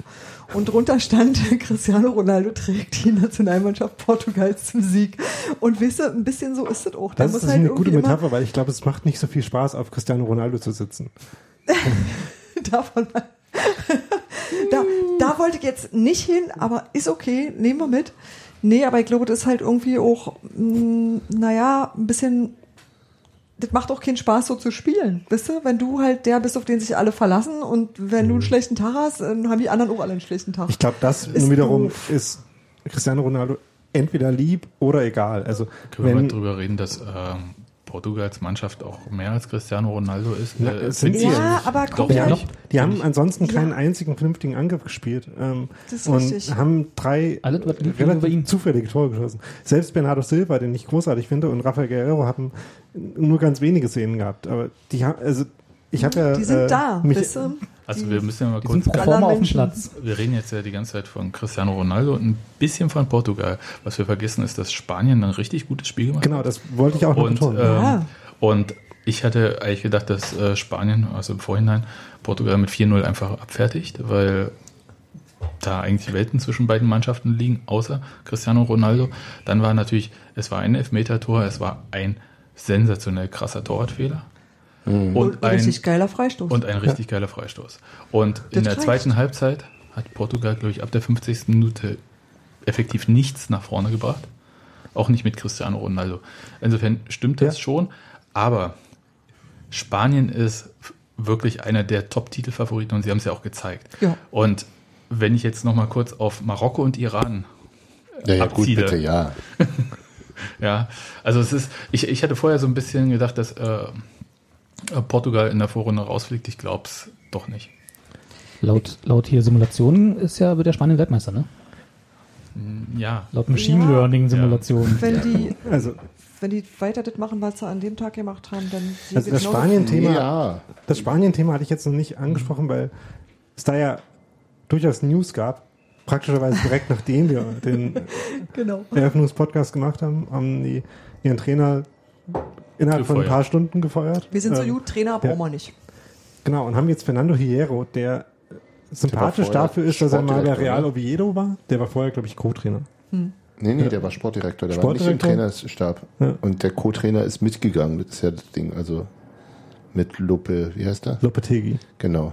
A: und drunter stand, Cristiano Ronaldo trägt die Nationalmannschaft Portugals zum Sieg. Und wisst ihr, ein bisschen so ist das auch. Der
D: Das ist
A: halt
D: eine gute Metapher, weil ich glaube, es macht nicht so viel Spaß, auf Cristiano Ronaldo zu sitzen.
A: Davon mal. da, da wollte ich jetzt nicht hin, aber ist okay, nehmen wir mit. Nee, aber ich glaube, das ist halt irgendwie auch, mh, naja, ein bisschen, das macht auch keinen Spaß, so zu spielen. Wisst du, wenn du halt der bist, auf den sich alle verlassen und wenn du einen schlechten Tag hast, dann haben die anderen auch alle einen schlechten Tag.
D: Ich glaube, das
A: Ist
D: nun wiederum
A: doof.
D: ist Cristiano Ronaldo entweder lieb oder egal. Also
B: Können wir mal
D: wenn,
B: drüber reden, dass ähm, Portugals Mannschaft auch mehr als Cristiano Ronaldo ist?
D: Na,
B: Äh,
D: sind sie
A: ja, aber
B: Doch,
A: kommt
D: Ja,
B: nicht.
D: die haben ansonsten
A: Ja.
D: keinen einzigen vernünftigen Angriff gespielt ähm,
A: Das ist
D: und
A: richtig.
D: haben drei
C: Alles,
D: relativ zufällige Tore geschossen. Selbst Bernardo Silva, den ich großartig finde, und Rafael Guerrero haben nur ganz wenige Szenen gehabt. Aber die haben, also ich habe ja
A: die sind
D: äh,
A: da,
D: mich,
A: wisst ihr?
B: Also wir müssen ja mal kurz
C: sind pro
A: Aller
C: forma auf dem. Platz.
B: Wir reden jetzt ja die ganze Zeit von Cristiano Ronaldo und ein bisschen von Portugal. Was wir vergessen ist, dass Spanien ein richtig gutes Spiel gemacht
D: genau,
B: hat.
D: das wollte ich auch noch
B: Und,
D: betonen.
B: ähm,
A: Ja.
B: und ich hatte eigentlich gedacht, dass äh, Spanien, also im Vorhinein, Portugal mit 4-0 einfach abfertigt, weil da eigentlich Welten zwischen beiden Mannschaften liegen, außer Cristiano Ronaldo. Dann war natürlich, es war ein Elfmeter-Tor, es war ein sensationell krasser Torwartfehler. Und,
A: Und ein richtig geiler Freistoß.
B: und ein richtig geiler Freistoß. Und in
A: Das
B: der
A: reicht.
B: zweiten Halbzeit hat Portugal, glaube ich, ab der 50. Minute effektiv nichts nach vorne gebracht. Auch nicht mit Cristiano Ronaldo. Insofern stimmt das
D: Ja.
B: schon. Aber Spanien ist wirklich einer der Top-Titelfavoriten und sie haben es ja auch gezeigt.
A: Ja.
B: Und wenn ich jetzt noch mal kurz auf Marokko und Iran
E: Ja, ja, gut, bitte, ja.
B: Ja, also es ist, ich, ich hatte vorher so ein bisschen gedacht, dass äh, Portugal in der Vorrunde rausfliegt. Ich glaube es doch nicht.
C: Laut, laut hier Simulationen ist ja wird der Spanien Weltmeister, ne?
B: Ja,
C: Laut Machine
A: Ja.
C: Learning Simulationen.
A: wenn die,
D: Also
A: wenn die weiter das machen, was sie an dem Tag gemacht haben, dann sie
D: Also das Spanien-Thema
E: Ja.
D: Das Spanien-Thema hatte ich jetzt noch nicht angesprochen, weil es da ja durchaus News gab. Praktischerweise direkt nachdem wir den
A: Genau.
D: Eröffnungspodcast gemacht haben, haben die ihren Trainer innerhalb von ein
B: Gefeuert.
D: paar Stunden gefeuert.
A: Wir sind so
D: Ähm,
A: gut, Trainer brauchen wir nicht.
D: Genau, und haben jetzt Fernando Hierro, der sympathisch
E: vorher
D: dafür ist, dass er mal bei Real
E: ne?
D: Oviedo war. Der war vorher, glaube ich, Co-Trainer.
E: Nee, nee, der war Sportdirektor, der
D: Sportdirektor?
E: war nicht im Trainerstab.
D: Ja.
E: Und der Co-Trainer ist mitgegangen, das ist ja das Ding, also mit Lupe, wie heißt der?
D: Lopetegi.
E: Genau.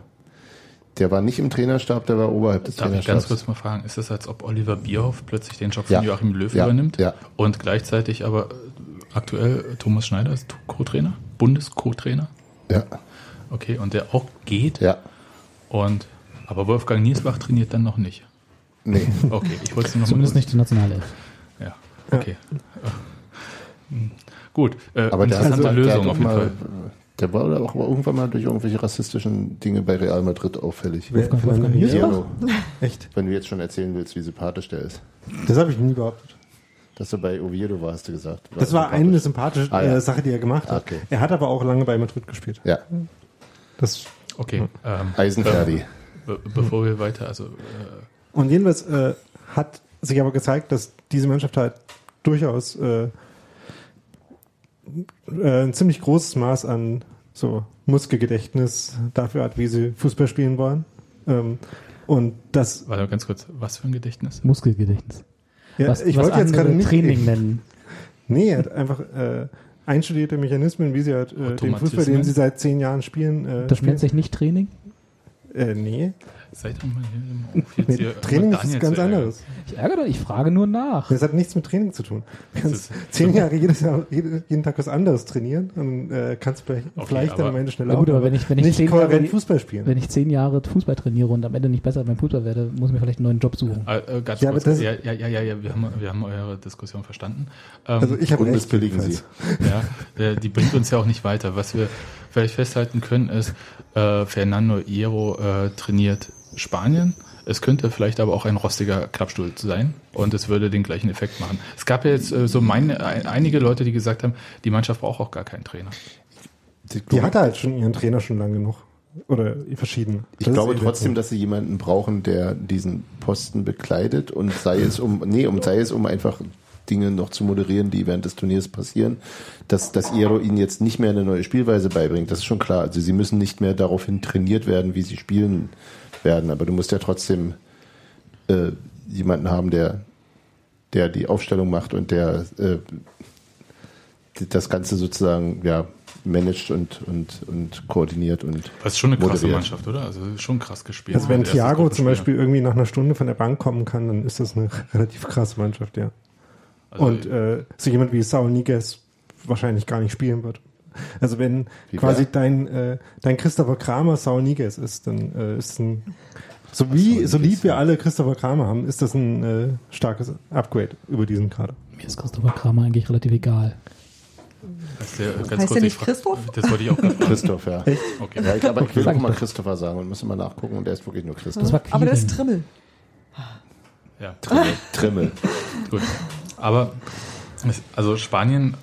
E: Der war nicht im Trainerstab, der war oberhalb des
B: Darf ich ganz
E: Trainerstabs.
B: kurz mal fragen, ist es, als ob Oliver Bierhoff plötzlich den Job von
E: Ja.
B: Joachim Löw
E: Ja.
B: übernimmt
E: Ja.
B: und gleichzeitig aber aktuell Thomas Schneider ist Co-Trainer, Bundes-Co-Trainer?
E: Ja,
B: Okay, und der auch geht
E: ja.
B: und aber Wolfgang Niesbach trainiert dann noch nicht.
E: Nee.
B: Okay, ich wollte es nur noch
C: Zumindest nicht die Nationalelf.
B: Ja, okay. Hm. Gut, äh,
E: Aber der, hat,
B: interessante
E: der,
B: Lösung
E: hat
B: auf jeden
E: mal,
B: Fall.
E: der war aber auch irgendwann mal durch irgendwelche rassistischen Dinge bei Real Madrid auffällig.
C: Wolfgang- Wolfgang Niesbach?
D: Echt?
E: wenn du jetzt schon erzählen willst, wie sympathisch der ist.
D: Das habe ich nie behauptet.
E: Dass du bei Oviedo war, hast du gesagt.
D: Das war eine sympathische
E: Ah, ja.
D: äh, Sache, die er gemacht hat.
E: Okay.
D: Er hat aber auch lange bei Madrid gespielt.
E: Ja,
D: Das,
B: Okay, ähm,
E: Eisenferdi.
B: be bevor wir weiter, also äh,
D: und jedenfalls äh, hat sich aber gezeigt, dass diese Mannschaft halt durchaus äh, äh, ein ziemlich großes Maß an so Muskelgedächtnis dafür hat, wie sie Fußball spielen wollen. Ähm, und das,
B: warte mal ganz kurz, was für ein Gedächtnis?
C: Muskelgedächtnis.
D: Ja,
C: was,
D: ich
C: was
D: wollte jetzt gerade nicht.
C: Training nennen.
D: Nee, er hat einfach äh, einstudierte Mechanismen, wie sie halt äh, den? Fußball, den sie seit zehn Jahren spielen, äh,
C: Das
D: spielen.
C: nennt sich nicht Training?
D: Äh, nee,
B: Seid doch mal hier im Hof jetzt hier
D: Training ist ganz
B: zu ärgern.
D: anderes.
C: Ich ärgere dich, ich frage nur nach.
D: Das hat nichts mit Training zu tun. Du kannst zehn Jahre jedes Jahr, jede- jeden Tag was anderes trainieren und äh, kannst vielleicht,
B: Okay,
D: vielleicht dann
B: aber-
D: am Ende schneller
C: Na gut, aber wenn ich- wenn ich
D: nicht
C: zehn Jahre-
D: kohärent Fußball spielen.
C: Wenn ich zehn Jahre Fußball trainiere und am Ende nicht besser beim Fußball werde, muss ich mir vielleicht einen neuen Job suchen.
B: Äh, äh, ganz
D: Ja,
B: kurz, ja, ja, ja, ja, ja, wir haben, wir haben eure Diskussion verstanden. Ähm,
D: also ich habe
E: Und
D: recht.
E: sie.
B: ja, die bringt uns ja auch nicht weiter. Was wir vielleicht festhalten können, ist, äh, Fernando Hierro äh, trainiert Spanien. Es könnte vielleicht aber auch ein rostiger Klappstuhl sein und es würde den gleichen Effekt machen. Es gab ja jetzt äh, so meine, ein, einige Leute, die gesagt haben, die Mannschaft braucht auch gar keinen Trainer.
D: Die hatte halt schon ihren Trainer schon lange genug. Oder verschieden.
E: Ich
D: Das
E: glaube
D: ist eh
E: trotzdem, dass sie jemanden brauchen, der diesen Posten bekleidet und sei es um, nee, um, sei es um einfach Dinge noch zu moderieren, die während des Turniers passieren, dass, dass Iro ihnen jetzt nicht mehr eine neue Spielweise beibringt. Das ist schon klar. Also sie müssen nicht mehr daraufhin trainiert werden, wie sie spielen werden. Aber du musst ja trotzdem äh, jemanden haben, der, der die Aufstellung macht und der äh, das Ganze sozusagen ja managt und, und, und koordiniert und
B: Das ist schon eine krasse
E: Moderiert.
B: Mannschaft, oder? Also schon krass gespielt.
D: Also wenn Thiago zum. Beispiel irgendwie nach einer Stunde von der Bank kommen kann, dann ist das eine relativ krasse Mannschaft, ja.
B: Also,
D: und äh, so jemand wie Saul Niguez wahrscheinlich gar nicht spielen wird. Also wenn
E: Wie
D: quasi
E: wer?
D: dein, äh, dein Christopher Kramer Saul Niguez ist, dann äh, ist ein so wie so lieb wir
E: ja.
D: alle Christopher Kramer haben, ist das ein äh, starkes Upgrade über diesen Kader.
C: Mir ist Christopher Kramer eigentlich relativ egal.
B: das ist der, ganz
A: Heißt
B: kurz,
A: der nicht
B: frag-
A: Christoph?
B: Das wollte ich auch gerade.
E: Christoph, ja.
B: Okay.
E: Ja, ich, aber ich will auch mal. Christopher sagen und muss immer nachgucken und der ist wirklich nur Christoph.
A: Aber der ist. Trimmel.
B: Ja.
E: Trimmel. Trimmel.
B: Gut. Aber also Spanien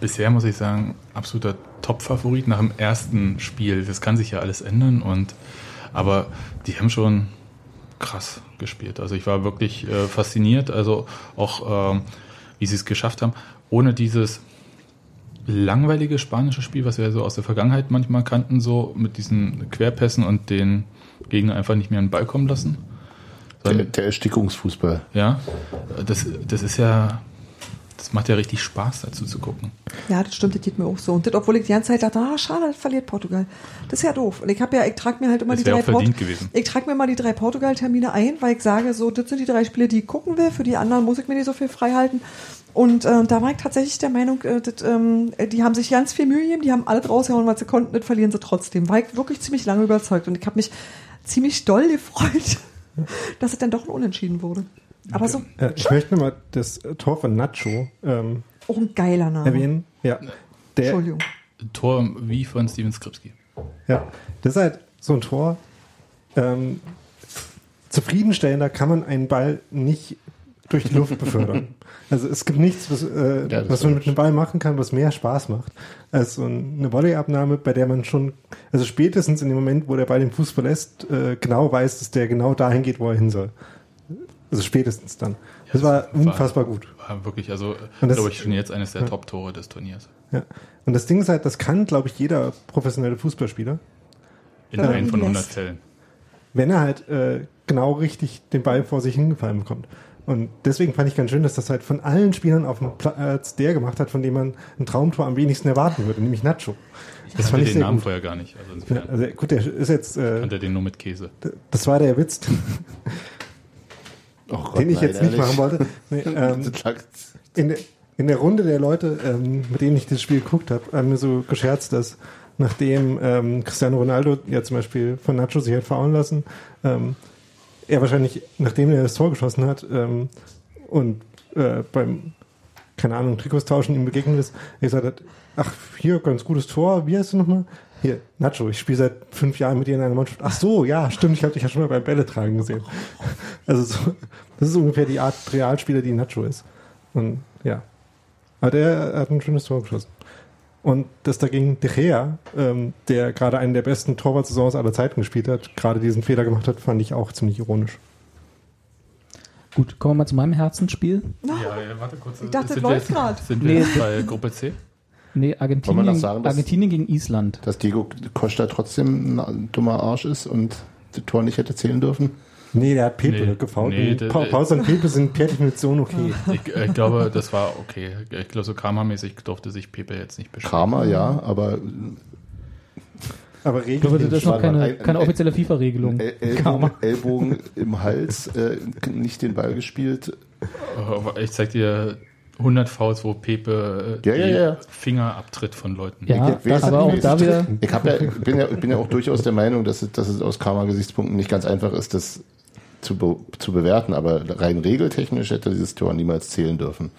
B: bisher muss ich sagen, absoluter Top-Favorit nach dem ersten Spiel. Das kann sich ja alles ändern und aber die haben schon krass gespielt. Also ich war wirklich äh, fasziniert, also auch ähm, wie sie es geschafft haben, ohne dieses langweilige spanische Spiel, was wir so aus der Vergangenheit manchmal kannten, so mit diesen Querpässen und den Gegner einfach nicht mehr an den Ball kommen lassen.
E: Der, der Erstickungsfußball.
B: ja, das, das ist ja, das macht ja richtig Spaß, dazu zu gucken.
A: Ja, das stimmt, das geht mir auch so. Und das, obwohl ich die ganze Zeit dachte, ah, schade, das verliert Portugal. Das ist ja doof. Und ich habe ja, ich trage mir halt immer
B: Das
A: die drei
B: verdient
A: Port-
B: gewesen.
A: Ich trage mir mal die drei Portugal-Termine ein, weil ich sage, so, das sind die drei Spiele, die ich gucken will. Für die anderen muss ich mir nicht so viel frei halten. Und äh, da war ich tatsächlich der Meinung, äh, das, ähm, die haben sich ganz viel Mühe gegeben, die haben alles rausgehauen, was sie konnten, das verlieren sie trotzdem. War ich wirklich ziemlich lange überzeugt. Und ich habe mich ziemlich doll gefreut, dass es dann doch ein Unentschieden wurde. Aber so,
D: Äh, ich möchte mal das äh, Tor von Nacho ähm,
A: auch ein geiler Name.
D: erwähnen. Ja. Der,
A: Entschuldigung.
B: Tor wie von Steven Skripski.
D: Ja, das ist halt so ein Tor. Ähm, zufriedenstellender kann man einen Ball nicht durch die Luft befördern. Also es gibt nichts, was, äh,
E: Ja,
D: was man mit einem Ball machen kann, was mehr Spaß macht, als so eine Volleyabnahme, bei der man schon, also spätestens in dem Moment, wo der Ball den Fuß verlässt, äh, genau weiß, dass der genau dahin geht, wo er hin soll. Also spätestens dann. Das war
B: war-
D: unfassbar gut.
B: War wirklich, also
D: das-
B: glaube ich schon jetzt eines der Top-Tore des Turniers.
D: Ja. Und das Ding ist halt, das kann, glaube ich, jeder professionelle Fußballspieler.
B: In
A: Ja,
B: einem von
A: yes.
B: 100 Fällen.
D: wenn er halt äh, genau richtig den Ball vor sich hingefallen bekommt. Und deswegen fand ich ganz schön, dass das halt von allen Spielern auf dem Platz der gemacht hat, von dem man ein Traumtor am wenigsten erwarten würde, nämlich Nacho.
B: Ich kannte den Namen vorher gar nicht. Also
D: Ja, also gut, der ist jetzt, äh,
B: kannte den nur mit Käse.
D: das war der Witz,
E: Oh Gott,
D: den ich
E: nein,
D: jetzt nicht
E: ehrlich.
D: machen wollte. Nee, ähm, in, der, in der Runde der Leute, ähm, mit denen ich das Spiel geguckt habe, haben mir so gescherzt, dass nachdem ähm, Cristiano Ronaldo ja zum Beispiel von Nacho sich hat faulen lassen, ähm, er wahrscheinlich, nachdem er das Tor geschossen hat ähm, und äh, beim, keine Ahnung, Trikots tauschen ihm begegnet ist, er gesagt hat, ach, hier, ganz gutes Tor, wie heißt du nochmal? Hier, Nacho, ich spiele seit fünf Jahren mit dir in einer Mannschaft. Ach so, ja, stimmt, ich habe dich ja schon mal beim Bälle tragen gesehen. Also so, das ist ungefähr die Art Realspieler, die Nacho ist. Und ja. Aber der hat ein schönes Tor geschossen. Und dass dagegen De Gea, ähm, der gerade einen der besten Torwartsaisons aller Zeiten gespielt hat, gerade diesen Fehler gemacht hat, fand ich auch ziemlich ironisch.
C: Gut, kommen wir mal zu meinem Herzensspiel.
B: Ja, ja, warte kurz.
A: Ich dachte,
B: Sind
A: läuft grad.
B: Sind wir
C: Nee.
B: jetzt bei Gruppe C?
C: Nee, Argentinien,
E: noch sagen, dass-
C: Argentinien gegen Island.
E: dass Diego Costa trotzdem ein dummer Arsch ist und das Tor nicht hätte zählen dürfen.
D: Nee, der hat Pepe
B: Nee,
D: gefault.
B: nee,
D: pa Pause und Pepe sind per Definition okay.
B: Ich, äh, ich glaube, das war okay. Ich glaube, so karmamäßig durfte sich Pepe jetzt nicht beschweren.
E: Kramer, ja, aber
D: Aber
C: Ich glaube, das ist noch keine,
E: ein-
C: keine
E: ein-
C: offizielle FIFA-Regelung.
E: El Ellbogen, Ellbogen im Hals, äh, nicht den Ball gespielt.
B: Äh, Ich zeig dir 100 Fouls, wo Pepe äh,
E: Ja, ja, ja.
B: Finger abtritt von Leuten.
C: Ja,
E: Ich- ist
C: aber
E: das
C: auch
E: gewesen?
C: da wieder,
E: Ich, hab ja, ich bin, ja, ich bin ja auch durchaus der Meinung, dass es, dass es aus Karma-Gesichtspunkten nicht ganz einfach ist, das zu, be zu bewerten, aber rein regeltechnisch hätte dieses Tor niemals zählen dürfen.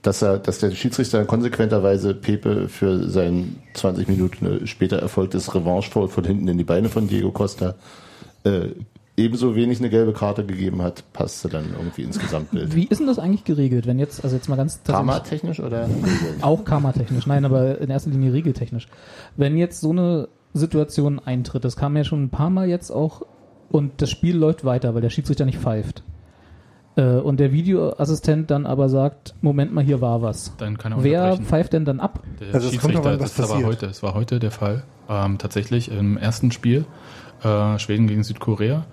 E: Dass, er, dass der Schiedsrichter konsequenterweise Pepe für sein 20 Minuten später erfolgtes Revanche-Foul von hinten in die Beine von Diego Costa äh, ebenso wenig eine gelbe Karte gegeben hat, passte dann irgendwie ins Gesamtbild.
C: wie ist denn das eigentlich geregelt, wenn jetzt, also jetzt mal ganz tatsächlich-
E: Karma-technisch oder?
C: Auch karmatechnisch, nein, aber in erster Linie regeltechnisch. Wenn jetzt so eine Situation eintritt, das kam ja schon ein paar Mal jetzt auch, und das Spiel läuft weiter, weil der Schiedsrichter nicht pfeift. Äh, Und der Videoassistent dann aber sagt, Moment mal, hier war was.
B: Dann kann er
C: Wer pfeift denn dann ab?
B: Der
D: Also
B: Schiedsrichter,
D: was
B: das war heute, es war heute der Fall. Ähm, tatsächlich im ersten Spiel, äh, Schweden gegen Südkorea,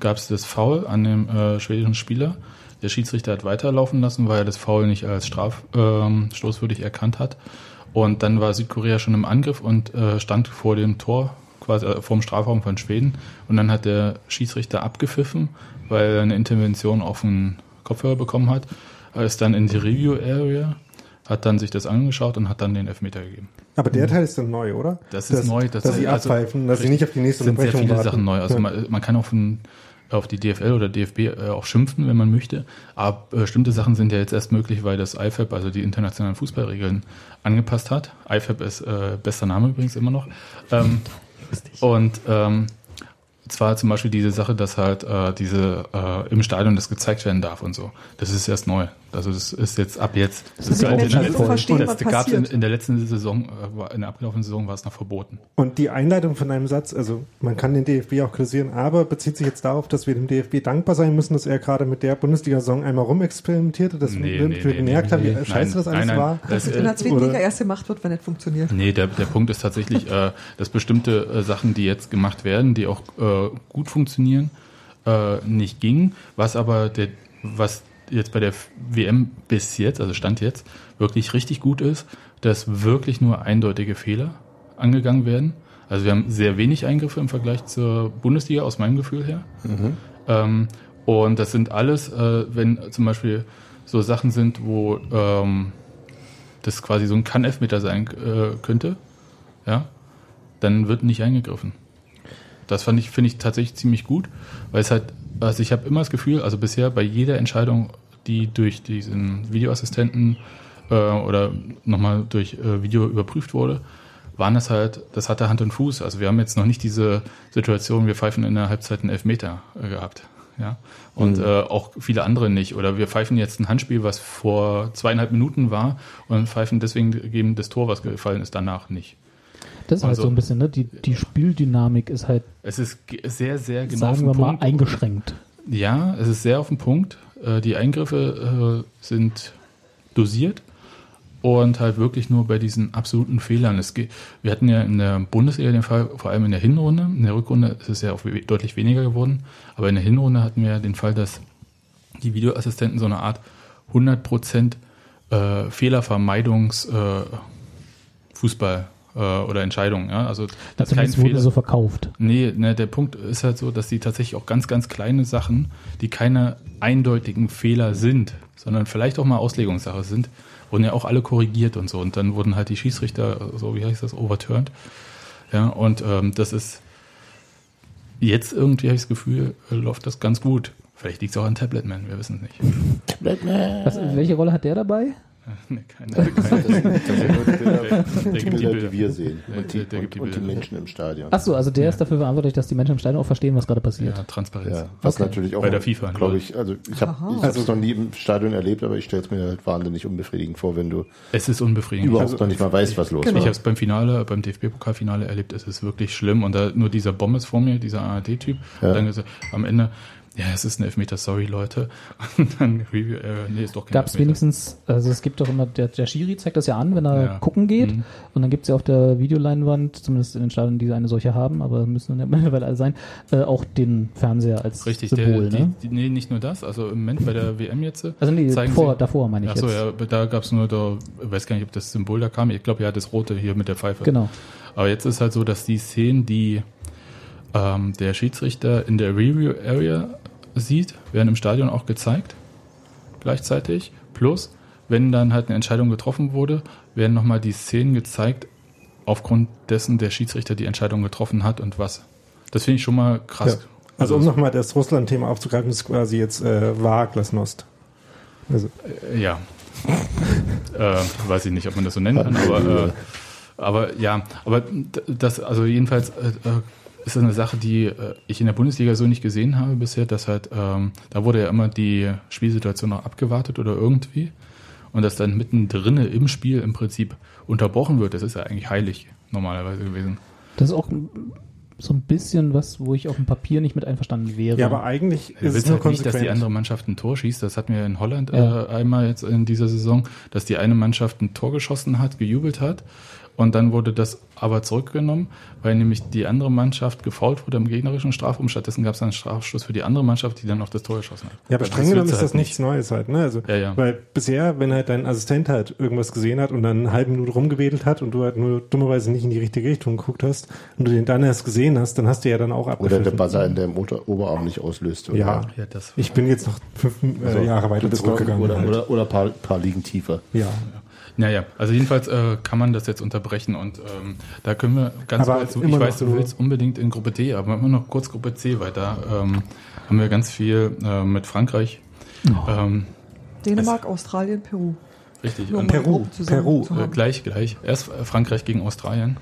B: gab es das Foul an dem äh, schwedischen Spieler. Der Schiedsrichter hat weiterlaufen lassen, weil er das Foul nicht als Strafstoßwürdig ähm, stoßwürdig erkannt hat. Und dann war Südkorea schon im Angriff und äh, stand vor dem Tor, quasi äh, vor dem Strafraum von Schweden. Und dann hat der Schiedsrichter abgepfiffen, weil er eine Intervention auf den Kopfhörer bekommen hat. Er ist dann in die Review Area, hat dann sich das angeschaut und hat dann den Elfmeter gegeben.
D: Aber der Teil ist dann neu, oder?
B: Das ist
D: dass,
B: neu, das
D: dass sie
B: also-
D: abpfeifen, dass sie nicht auf die nächste
B: Es sind sehr
D: Unterbrechung
B: viele
D: warten.
B: Sachen neu. Also
D: Ja.
B: man, man kann auf, ein, auf die DFL oder DFB äh, auch schimpfen, wenn man möchte. Aber bestimmte Sachen sind ja jetzt erst möglich, weil das IFAB, also die internationalen Fußballregeln, angepasst hat. IFAB ist äh, bester Name übrigens immer noch. Ähm, und ähm, zwar zum Beispiel diese Sache, dass halt äh, diese äh, im Stadion das gezeigt werden darf und so. Das ist erst neu. Also das ist jetzt ab jetzt. Das,
A: die
B: halt in der letzten-
A: verstehen,
B: das
A: was
B: gab's in, in der letzten Saison, äh, war- in der abgelaufenen Saison war es noch verboten.
D: Und die Einleitung von einem Satz, also man kann den DFB auch kritisieren, aber bezieht sich jetzt darauf, dass wir dem DFB dankbar sein müssen, dass er gerade mit der Bundesliga-Saison einmal rumexperimentierte, dass
B: Nee,
D: wir,
B: nee,
D: wir
B: nee,
D: gemerkt
B: nee,
D: haben, wie scheiße
B: Nein,
D: das alles
B: nein, nein.
D: war.
B: Das,
A: in der zweiten Liga erst gemacht wird, wenn es funktioniert.
B: Nee, der, der Punkt ist tatsächlich, äh, dass bestimmte äh, Sachen, die jetzt gemacht werden, die auch äh, gut funktionieren, äh, nicht gingen. Was aber der, was jetzt bei der WM bis jetzt, also Stand jetzt, wirklich richtig gut ist, dass wirklich nur eindeutige Fehler angegangen werden. Also wir haben sehr wenig Eingriffe im Vergleich zur Bundesliga aus meinem Gefühl her. Ähm, und das sind alles, äh, wenn zum Beispiel so Sachen sind, wo ähm, das quasi so ein Kann-Elfmeter sein äh, könnte, ja, dann wird nicht eingegriffen. Das fand ich, finde ich tatsächlich ziemlich gut, weil es halt, also ich habe immer das Gefühl, also bisher bei jeder Entscheidung, die durch diesen Videoassistenten äh, oder nochmal durch äh, Video überprüft wurde, waren das halt, das hatte Hand und Fuß. Also wir haben jetzt noch nicht diese Situation, wir pfeifen in der Halbzeit einen Elfmeter äh, gehabt. Ja. Und äh, auch viele andere nicht. Oder wir pfeifen jetzt ein Handspiel, was vor zweieinhalb Minuten war und pfeifen deswegen gegen das Tor, was gefallen ist, danach nicht.
C: Das ist halt
B: Also-
C: so ein bisschen, ne? Die, die Spieldynamik ist halt,
B: Es ist sehr, sehr genau
C: sagen wir mal, eingeschränkt.
B: Ja, es ist sehr auf den Punkt. Äh, Die Eingriffe äh, sind dosiert und halt wirklich nur bei diesen absoluten Fehlern. Es geht, wir hatten ja in der Bundesliga den Fall, vor allem in der Hinrunde. In der Rückrunde ist es ja auch deutlich weniger geworden. Aber in der Hinrunde hatten wir ja den Fall, dass die Videoassistenten so eine Art 100% äh, Fehlervermeidungs äh, Fußball oder Entscheidung. Ja? Also dass kein
C: wurde
B: Fehler.
C: so verkauft.
B: Nee, ne, der Punkt ist halt so, dass die tatsächlich auch ganz, ganz kleine Sachen, die keine eindeutigen Fehler sind, sondern vielleicht auch mal Auslegungssache sind, wurden ja auch alle korrigiert und so. Und dann wurden halt die Schießrichter, so wie heißt das, overturned. Ja, und ähm, das ist jetzt irgendwie, habe ich das Gefühl, äh, läuft das ganz gut. Vielleicht liegt es auch an Tabletman, wir wissen es nicht.
C: Was, welche Rolle hat der dabei?
B: nee, keine, keine,
E: Das sind nur die Bilder,
B: der
E: die,
B: gibt die
E: Bilder, die wir sehen.
B: Der-
E: Und die,
B: der- der gibt die
E: und, und die
B: Bilder.
E: Menschen im Stadion.
C: Achso, also der ist dafür verantwortlich, dass die Menschen im Stadion auch verstehen, was gerade passiert.
B: Ja, Transparenz.
E: Ja, was
C: Okay.
E: natürlich auch,
B: Bei der FIFA,
E: glaube ich, also ich habe es noch nie im Stadion erlebt, aber ich stelle es mir halt wahnsinnig unbefriedigend vor, wenn du
B: Es ist unbefriedigend.
E: überhaupt
D: Also-
E: noch nicht mal weißt, was los
A: Genau.
B: Ich habe es beim Finale, beim DFB-Pokalfinale erlebt, es ist wirklich schlimm. Und da nur dieser Bommes vor mir, dieser ARD-Typ,
E: Ja.
B: und dann gesagt, am Ende, ja, es ist ein Elfmeter, sorry Leute. Und dann Review, äh, nee, ist doch kein
C: Gab es wenigstens, also es gibt doch immer, der, der Schiri zeigt das ja an, wenn er
B: Ja.
C: gucken geht.
B: Mhm.
C: Und dann gibt es ja auf der Videoleinwand, zumindest in den Stadien, die eine solche haben, aber müssen dann ja mittlerweile alle sein, äh, auch den Fernseher als
B: Richtig,
C: Symbol.
B: der,
C: ne?
B: die, die, nee, nicht nur das, also im Moment bei der WM jetzt.
C: also nee, vor,
B: sie-
C: davor meine ich
B: Achso,
C: jetzt.
B: ja, da gab es nur, da, ich weiß gar nicht, ob das Symbol da kam. Ich glaube, ja, das rote hier mit der Pfeife.
C: Genau.
B: Aber jetzt ist halt so, dass die Szenen, die ähm, der Schiedsrichter in der Review Area sieht, werden im Stadion auch gezeigt, gleichzeitig. Plus, wenn dann halt eine Entscheidung getroffen wurde, werden nochmal die Szenen gezeigt, aufgrund dessen der Schiedsrichter die Entscheidung getroffen hat und was. Das finde ich schon mal krass.
D: Ja. Also um nochmal das Russland-Thema aufzugreifen, ist quasi jetzt äh, Glasnost. Also,
B: Äh, Ja. äh, weiß ich nicht, ob man das so nennen kann, aber, äh, aber ja, aber das, also jedenfalls äh, äh, ist das eine Sache, die äh, ich in der Bundesliga so nicht gesehen habe bisher, dass halt, ähm, da wurde ja immer die Spielsituation noch abgewartet oder irgendwie und dass dann mittendrin im Spiel im Prinzip unterbrochen wird, das ist ja eigentlich heilig normalerweise gewesen.
C: Das ist auch so ein bisschen was, wo ich auf dem Papier nicht mit einverstanden wäre.
D: ja, aber eigentlich ist es
B: willst
D: nur
B: halt nicht, dass
D: konsequent.
B: die andere Mannschaft ein Tor schießt. Das hatten wir in Holland
C: Ja.
B: äh, einmal jetzt in dieser Saison, dass die eine Mannschaft ein Tor geschossen hat, gejubelt hat. Und dann wurde das aber zurückgenommen, weil nämlich die andere Mannschaft gefault wurde im gegnerischen Strafraum. Stattdessen gab es dann einen Strafstoß für die andere Mannschaft, die dann noch das Tor geschossen hat.
D: Ja, aber streng genommen ist
B: du
D: das
B: halt
D: nichts Neues halt, ne? Also,
B: Ja, ja.
D: weil bisher, wenn halt dein Assistent halt irgendwas gesehen hat und dann eine halbe Minute rumgewedelt hat und du halt nur dummerweise nicht in die richtige Richtung geguckt hast und du den dann erst gesehen hast, dann hast du ja dann auch
E: Oder
D: abgepfiffen.
E: der Buzzer in deinem Ober Oberarm nicht auslöst. Oder,
D: Ja.
B: Ja, das
D: Ich bin jetzt noch fünf äh,
E: Also,
D: Jahre weiter zurückgegangen.
E: Oder,
D: halt.
E: oder, oder ein paar, paar Ligen tiefer.
D: ja.
B: Naja, also jedenfalls äh, kann man das jetzt unterbrechen und ähm, da können wir ganz
D: Aber
B: kurz, ich weiß, du
D: nur-
B: willst unbedingt in Gruppe D, aber immer noch kurz Gruppe C, weil da ähm, haben wir ganz viel äh, mit Frankreich. Ähm,
A: Dänemark, Australien, Peru.
B: richtig.
A: Nur
B: Und,
D: Peru, Peru,
A: zu
B: äh, gleich, gleich. Erst äh, Frankreich gegen Australien,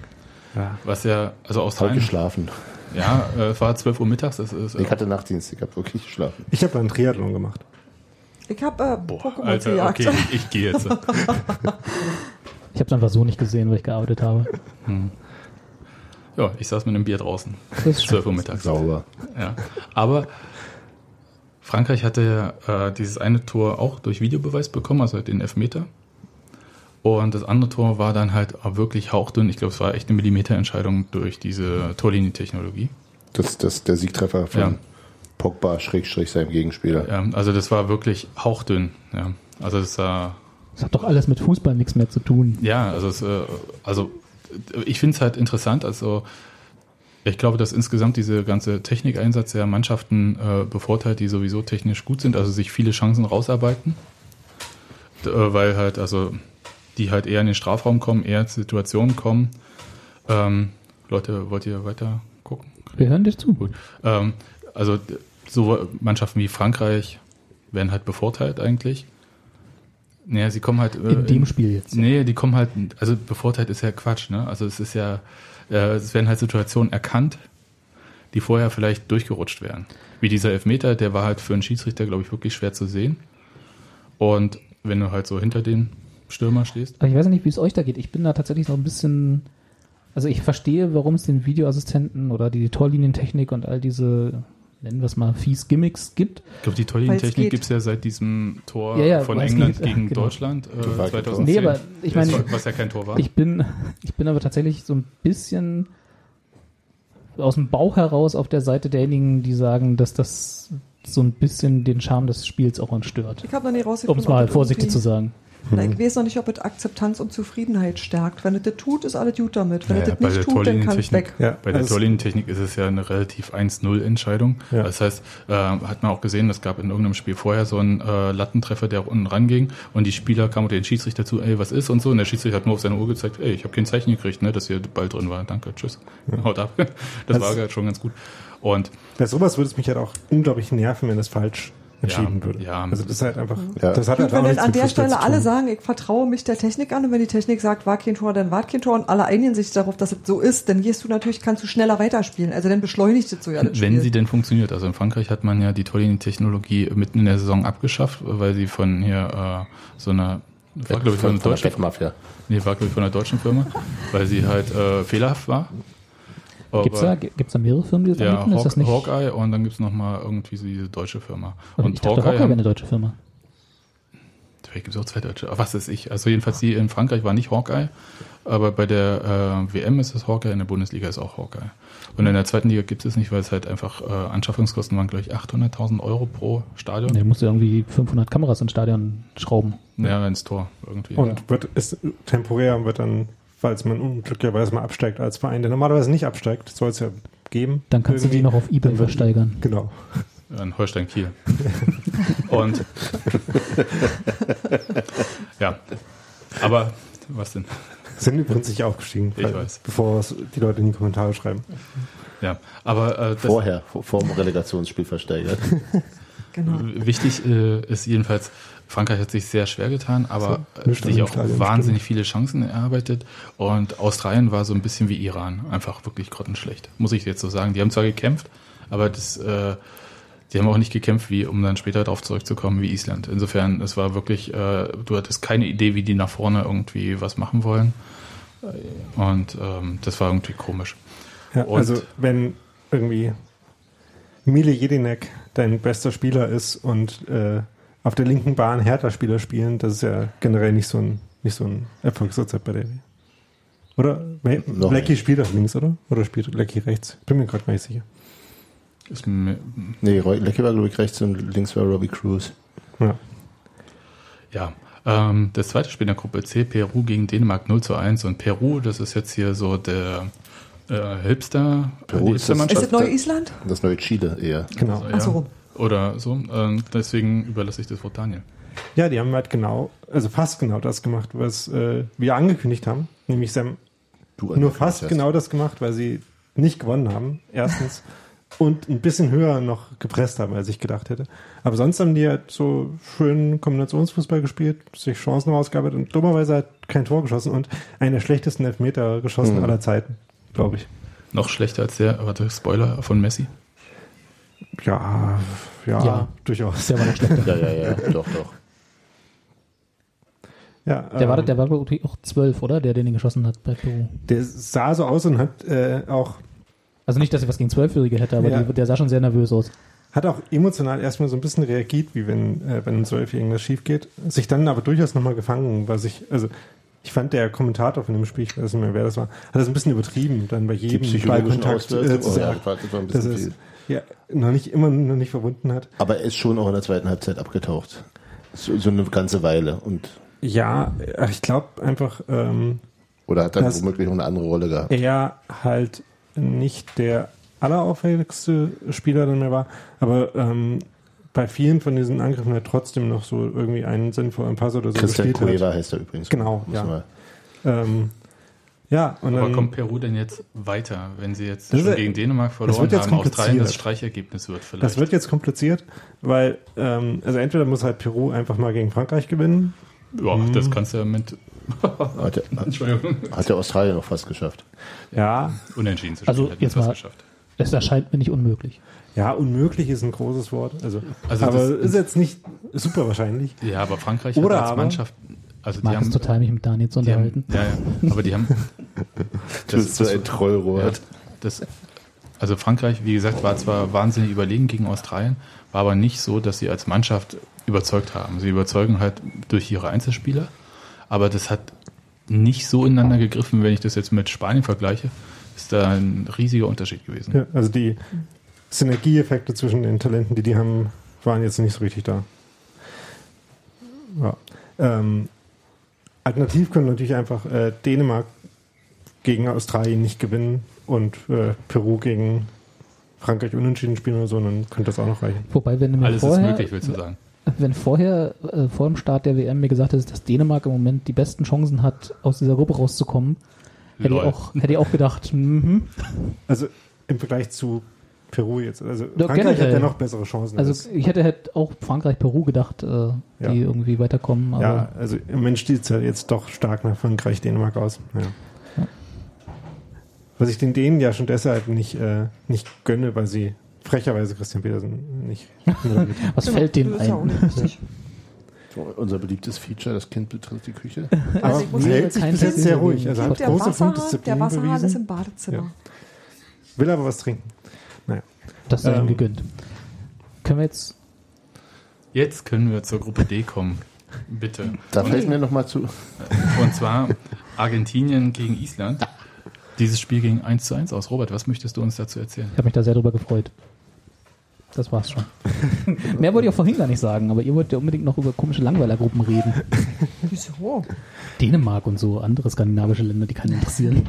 D: ja.
B: was ja, also
E: Voll
B: Australien,
E: geschlafen.
B: ja, äh, es war 12 Uhr mittags, das ist äh,
E: Ich hatte Nachtdienst, ich habe wirklich geschlafen.
D: Ich habe einen Triathlon gemacht.
A: Ich habe äh,
B: boah,
A: Pokémon
B: Alter,
A: gejagt.
B: okay, ich, gehe jetzt.
C: ich habe es einfach so nicht gesehen, weil ich gearbeitet habe.
B: Ja, ich saß mit einem Bier draußen,
C: Das ist
B: 12 Uhr mittags.
E: Sauber.
B: Ja, aber Frankreich hatte äh, dieses eine Tor auch durch Videobeweis bekommen, also den Elfmeter. Und das andere Tor war dann halt auch wirklich hauchdünn. Ich glaube, es war echt eine Millimeterentscheidung durch diese Torlinientechnologie.
E: Das, das der Siegtreffer von
B: Ja.
E: Pogba Schrägstrich seinem Gegenspieler.
B: Ja, also das war wirklich hauchdünn. Ja, also das war
C: Das hat doch alles mit Fußball nichts mehr zu tun.
B: Ja, also, es, äh, also äh, ich finde es halt interessant. Also ich glaube, dass insgesamt diese ganze Technikeinsatz der Mannschaften äh, bevorteilt, die sowieso technisch gut sind, also sich viele Chancen rausarbeiten, D- äh, weil halt also die halt eher in den Strafraum kommen, eher in Situationen kommen. Ähm, Leute, wollt ihr weiter gucken?
C: Wir hören dir zu.
B: Gut. Ähm, also d- so Mannschaften wie Frankreich werden halt bevorteilt eigentlich. Naja, sie kommen halt äh,
C: In dem Spiel jetzt.
B: Nee, die kommen halt, also bevorteilt ist ja Quatsch, ne? Also es ist ja, äh, es werden halt Situationen erkannt, die vorher vielleicht durchgerutscht wären. Wie dieser Elfmeter, der war halt für einen Schiedsrichter, glaube ich, wirklich schwer zu sehen. Und wenn du halt so hinter den Stürmer stehst.
C: Aber ich weiß nicht, wie es euch da geht. Ich bin da tatsächlich noch ein bisschen. Also ich verstehe, warum es den Videoassistenten oder die Torlinientechnik und all diese, nennen wir es mal, fies Gimmicks gibt.
B: Ich glaube, die
A: geht.
B: gibt es ja seit diesem Tor
C: Ja, ja,
B: von England
C: geht,
B: gegen
C: genau.
B: Deutschland äh,
E: Total
B: 2010.
C: Nee, aber ich meine-
B: was ja kein Tor war.
C: Ich bin, ich bin aber tatsächlich so ein bisschen aus dem Bauch heraus auf der Seite derjenigen, die sagen, dass das so ein bisschen den Charme des Spiels auch stört.
A: Ich habe noch nie
C: Um
A: rausgefunden.
C: es mal vorsichtig zu sagen.
A: Na, ich weiß noch nicht, ob es Akzeptanz und Zufriedenheit stärkt. Wenn es das tut, ist alles gut damit. Wenn
B: Naja,
A: es das nicht tut, dann kann es weg.
D: Ja,
B: Bei der
D: also-
B: Torlinientechnik ist es ja eine relativ 1-0-Entscheidung.
D: Ja.
B: Das heißt, äh, hat man auch gesehen, es gab in irgendeinem Spiel vorher so einen äh, Lattentreffer, der unten ranging und die Spieler kamen unter den Schiedsrichter zu, ey, was ist und so. Und der Schiedsrichter hat nur auf seine Uhr gezeigt, ey, ich habe kein Zeichen gekriegt, ne, dass hier der Ball drin war. Danke, tschüss. Haut ab. Das
D: Also-
B: war schon ganz gut. Und
D: Bei sowas würde es mich halt auch unglaublich nerven, wenn es falsch entschieden
B: Ja,
D: würde.
B: ja.
D: Also das ist halt einfach,
E: Ja.
D: das hat
A: Gut,
D: halt
A: wenn
D: nichts
A: an der Stelle alle sagen, ich vertraue mich der Technik an und wenn die Technik sagt, war kein Tor, dann war kein Tor und alle einigen sich darauf, dass es so ist, dann gehst du natürlich, kannst du schneller weiterspielen. Also dann beschleunigt es so ja das
B: wenn
A: Spiel.
B: sie denn funktioniert. Also in Frankreich hat man ja die Torlinientechnologie mitten in der Saison abgeschafft, weil sie von hier äh, so einer war, glaube ich, von einer
E: der
B: deutschen
E: Wettmafia.
B: Nee, war, glaube ich, von einer deutschen Firma, weil sie halt äh, fehlerhaft war.
C: Gibt es da, gibt's da mehrere Firmen, die das
B: ja,
C: anbieten? Ist
B: Hawk,
C: das nicht?
B: Hawkeye und dann gibt's noch mal irgendwie so diese deutsche Firma.
C: Und
B: Und
C: ich dachte, Hawkeye wäre eine deutsche Firma.
B: Vielleicht gibt es auch zwei deutsche. Aber was ist ich? Also jedenfalls die in Frankreich war nicht Hawkeye, aber bei der äh, WM ist es Hawkeye, in der Bundesliga ist auch Hawkeye. Und in der zweiten Liga gibt es nicht, weil es halt einfach äh, Anschaffungskosten waren, glaube ich, 800.000 Euro pro Stadion.
C: Nee, du musst irgendwie 500 Kameras ins Stadion schrauben.
B: Ja, ins Tor irgendwie.
D: Und wird, ist temporär und wird dann, falls man unglücklicherweise mal absteigt als Verein, der normalerweise nicht absteigt, soll es ja geben.
C: Dann kannst du die
D: irgendwie.
C: noch auf Ebay versteigern.
D: Genau.
B: In Holstein Kiel. und ja, aber was denn?
D: Sind übrigens nicht aufgestiegen,
B: Ich weiß.
D: bevor die Leute in die Kommentare schreiben.
B: Ja, aber äh, das,
E: Vorher, vor, vor dem Relegationsspiel versteigert.
A: Genau.
B: Wichtig äh, ist jedenfalls, Frankreich hat sich sehr schwer getan, aber
D: an
B: sich auch
D: Stadion,
B: wahnsinnig viele Chancen erarbeitet. Und Australien war so ein bisschen wie Iran, einfach wirklich grottenschlecht, muss ich jetzt so sagen. Die haben zwar gekämpft, aber das, äh, die haben auch nicht gekämpft, wie um dann später darauf zurückzukommen, wie Island. Insofern, es war wirklich, äh, du hattest keine Idee, wie die nach vorne irgendwie was machen wollen. Und ähm, das war irgendwie komisch.
D: Ja,
B: Und-
D: also wenn irgendwie Mile Jedinek dein bester Spieler ist und äh, auf der linken Bahn Hertha-Spieler spielen, das ist ja generell nicht so ein, nicht so ein Erfolgsrezept bei der. Oder? Nee,
E: Noch
D: Lecky
E: nicht.
D: spielt auf links, oder? Oder spielt Lecky rechts? Bin mir gerade gar nicht sicher.
B: Ist
E: Nee, Lecky war, glaube ich, rechts und links war Robbie Cruz.
D: Ja.
B: Ja, ähm, das zweite Spiel in der Gruppe C, Peru gegen Dänemark 0 zu 1. Und Peru, das ist jetzt hier so der äh, Hipster,
E: Peru
B: die
E: ist das-
A: Ist das neue Island?
E: Das neue Chile eher.
D: Genau.
B: Also,
A: Ach so.
B: Oder so. Ähm, deswegen überlasse ich das Wort Daniel.
D: Ja, die haben halt genau, also fast genau das gemacht, was äh, wir angekündigt haben. Nämlich haben
E: Du
D: nur fast
E: hast.
D: genau das gemacht, weil sie nicht gewonnen haben. Erstens. und ein bisschen höher noch gepresst haben, als ich gedacht hätte. Aber sonst haben die halt so schön Kombinationsfußball gespielt, sich Chancen rausgearbeitet und dummerweise halt kein Tor geschossen und einen der schlechtesten Elfmeter geschossen
E: Mhm.
D: aller Zeiten, glaube ich.
B: Noch schlechter als der, warte, Spoiler von Messi.
D: Ja, ja,
C: Ja.
D: durchaus.
C: Der war noch schlechter.
E: Ja, ja, ja, doch, doch.
D: Ja,
C: Der war,
D: ähm,
C: der war glaub ich, auch zwölf, oder? Der, den ihn geschossen hat bei Peru.
D: der sah so aus und hat äh, auch
C: Also nicht, dass ich was gegen Zwölfjährige hätte, aber
D: Ja.
C: die, der sah schon sehr nervös aus.
D: hat auch emotional erstmal so ein bisschen reagiert, wie wenn äh, bei einem Zwölfjährigen das schief geht. Sich dann aber durchaus nochmal gefangen, was ich, also ich fand der Kommentator von dem Spiel, ich weiß nicht mehr, wer das war, hat das ein bisschen übertrieben, dann bei jedem
E: psychologischen
D: Ballkontakt äh, zu
E: oh, ja,
D: sagen,
E: das war, das war ein
D: dass
E: bisschen
D: es
E: viel.
D: Ja, noch nicht immer noch nicht verwunden hat.
E: Aber er ist schon auch in der zweiten Halbzeit abgetaucht. So, so eine ganze Weile. Und,
D: Ja, ich glaube einfach, ähm,
E: oder hat dann
D: Das-
E: womöglich auch eine andere Rolle gehabt.
D: er halt nicht der allerauffälligste Spieler dann mehr war, aber ähm, bei vielen von diesen Angriffen hat trotzdem noch so irgendwie einen sinnvollen Pass oder so
E: Christian
D: gespielt hat.
E: Cueva heißt er übrigens.
D: Genau, ja. Ähm, ja, und
B: Aber
D: dann,
B: kommt Peru denn jetzt weiter, wenn sie jetzt schon
D: ist-
B: gegen Dänemark verloren
D: wird jetzt
B: haben, Australien das. Streichergebnis wird vielleicht?
D: das wird jetzt kompliziert, weil, ähm, also entweder muss halt Peru einfach mal gegen Frankreich gewinnen.
B: ja,
D: Mhm.
B: das kannst du ja mit
E: Hat der,
B: Entschuldigung.
E: hat der Australien noch fast geschafft.
D: Ja,
B: Unentschieden zu
C: Also,
B: spielen, hätten
C: jetzt
B: wir es
C: mal-
B: geschafft.
C: Es erscheint mir nicht unmöglich.
D: ja, unmöglich ist ein großes Wort. Also,
B: Also
D: aber
B: das-
D: ist jetzt nicht super wahrscheinlich.
B: Ja, aber Frankreich
D: Oder
B: hat als
D: aber-
B: Mannschaft, also
C: Ich
B: die
C: mag es
B: haben,
C: total, mich mit Daniel zu
B: die haben,
C: unterhalten.
B: ja, ja, aber die haben,
E: Du bist so ein Trollrohr.
B: Ja, das, also Frankreich, wie gesagt, war zwar wahnsinnig überlegen gegen Australien, war aber nicht so, dass sie als Mannschaft überzeugt haben. Sie überzeugen halt durch ihre Einzelspieler, aber das hat nicht so ineinander gegriffen, wenn ich das jetzt mit Spanien vergleiche, ist da ein riesiger Unterschied gewesen.
D: Ja, also die Synergieeffekte zwischen den Talenten, die die haben, waren jetzt nicht so richtig da. Ja. Ähm, alternativ können natürlich einfach äh, Dänemark gegen Australien nicht gewinnen und äh, Peru gegen Frankreich unentschieden spielen oder so, dann könnte das auch noch reichen.
C: Wobei, wenn
B: Alles
C: vorher,
B: ist möglich, willst du sagen.
C: wenn vorher, äh, vor dem Start der WM mir gesagt hättest, dass Dänemark im Moment die besten Chancen hat, aus dieser Gruppe rauszukommen, hätte ich auch, hätte ich auch gedacht, mhm.
D: Also im Vergleich zu Peru jetzt. Also
C: Ja,
D: Frankreich hat
C: generell.
D: ja noch bessere Chancen. als-
C: Also ich hätte halt auch Frankreich, Peru gedacht, äh, die
D: Ja.
C: irgendwie weiterkommen. Aber
D: ja, also im Moment steht es ja jetzt doch stark nach Frankreich, Dänemark aus. Ja. Was ich den Dänen ja schon deshalb nicht, äh, nicht gönne, weil sie frecherweise Christian Petersen nicht
C: was fällt denen ein?
E: unser beliebtes Feature, das Kind betritt die Küche.
D: Aber
A: Also
C: nee,
D: hält sich bis jetzt sehr ruhig. Also hat
A: Der
D: große
A: Wasserhahn,
D: Punktdisziplin
A: der Wasserhahn ist im Badezimmer.
D: Will aber was trinken.
C: Das sei ihm
D: Ähm,
C: gegönnt. Können wir jetzt
B: Jetzt können wir zur Gruppe D kommen. Bitte.
E: Da fällt mir nochmal zu.
B: Und zwar Argentinien gegen Island. Dieses Spiel ging 1 zu 1 aus. Robert, was möchtest du uns dazu erzählen?
C: Ich habe mich da sehr drüber gefreut. Das war's schon. Mehr wollte ich auch vorhin gar nicht sagen, aber ihr wollt ja unbedingt noch über komische Langweilergruppen reden.
A: Wieso?
C: Dänemark und so, andere skandinavische Länder, die keinen interessieren.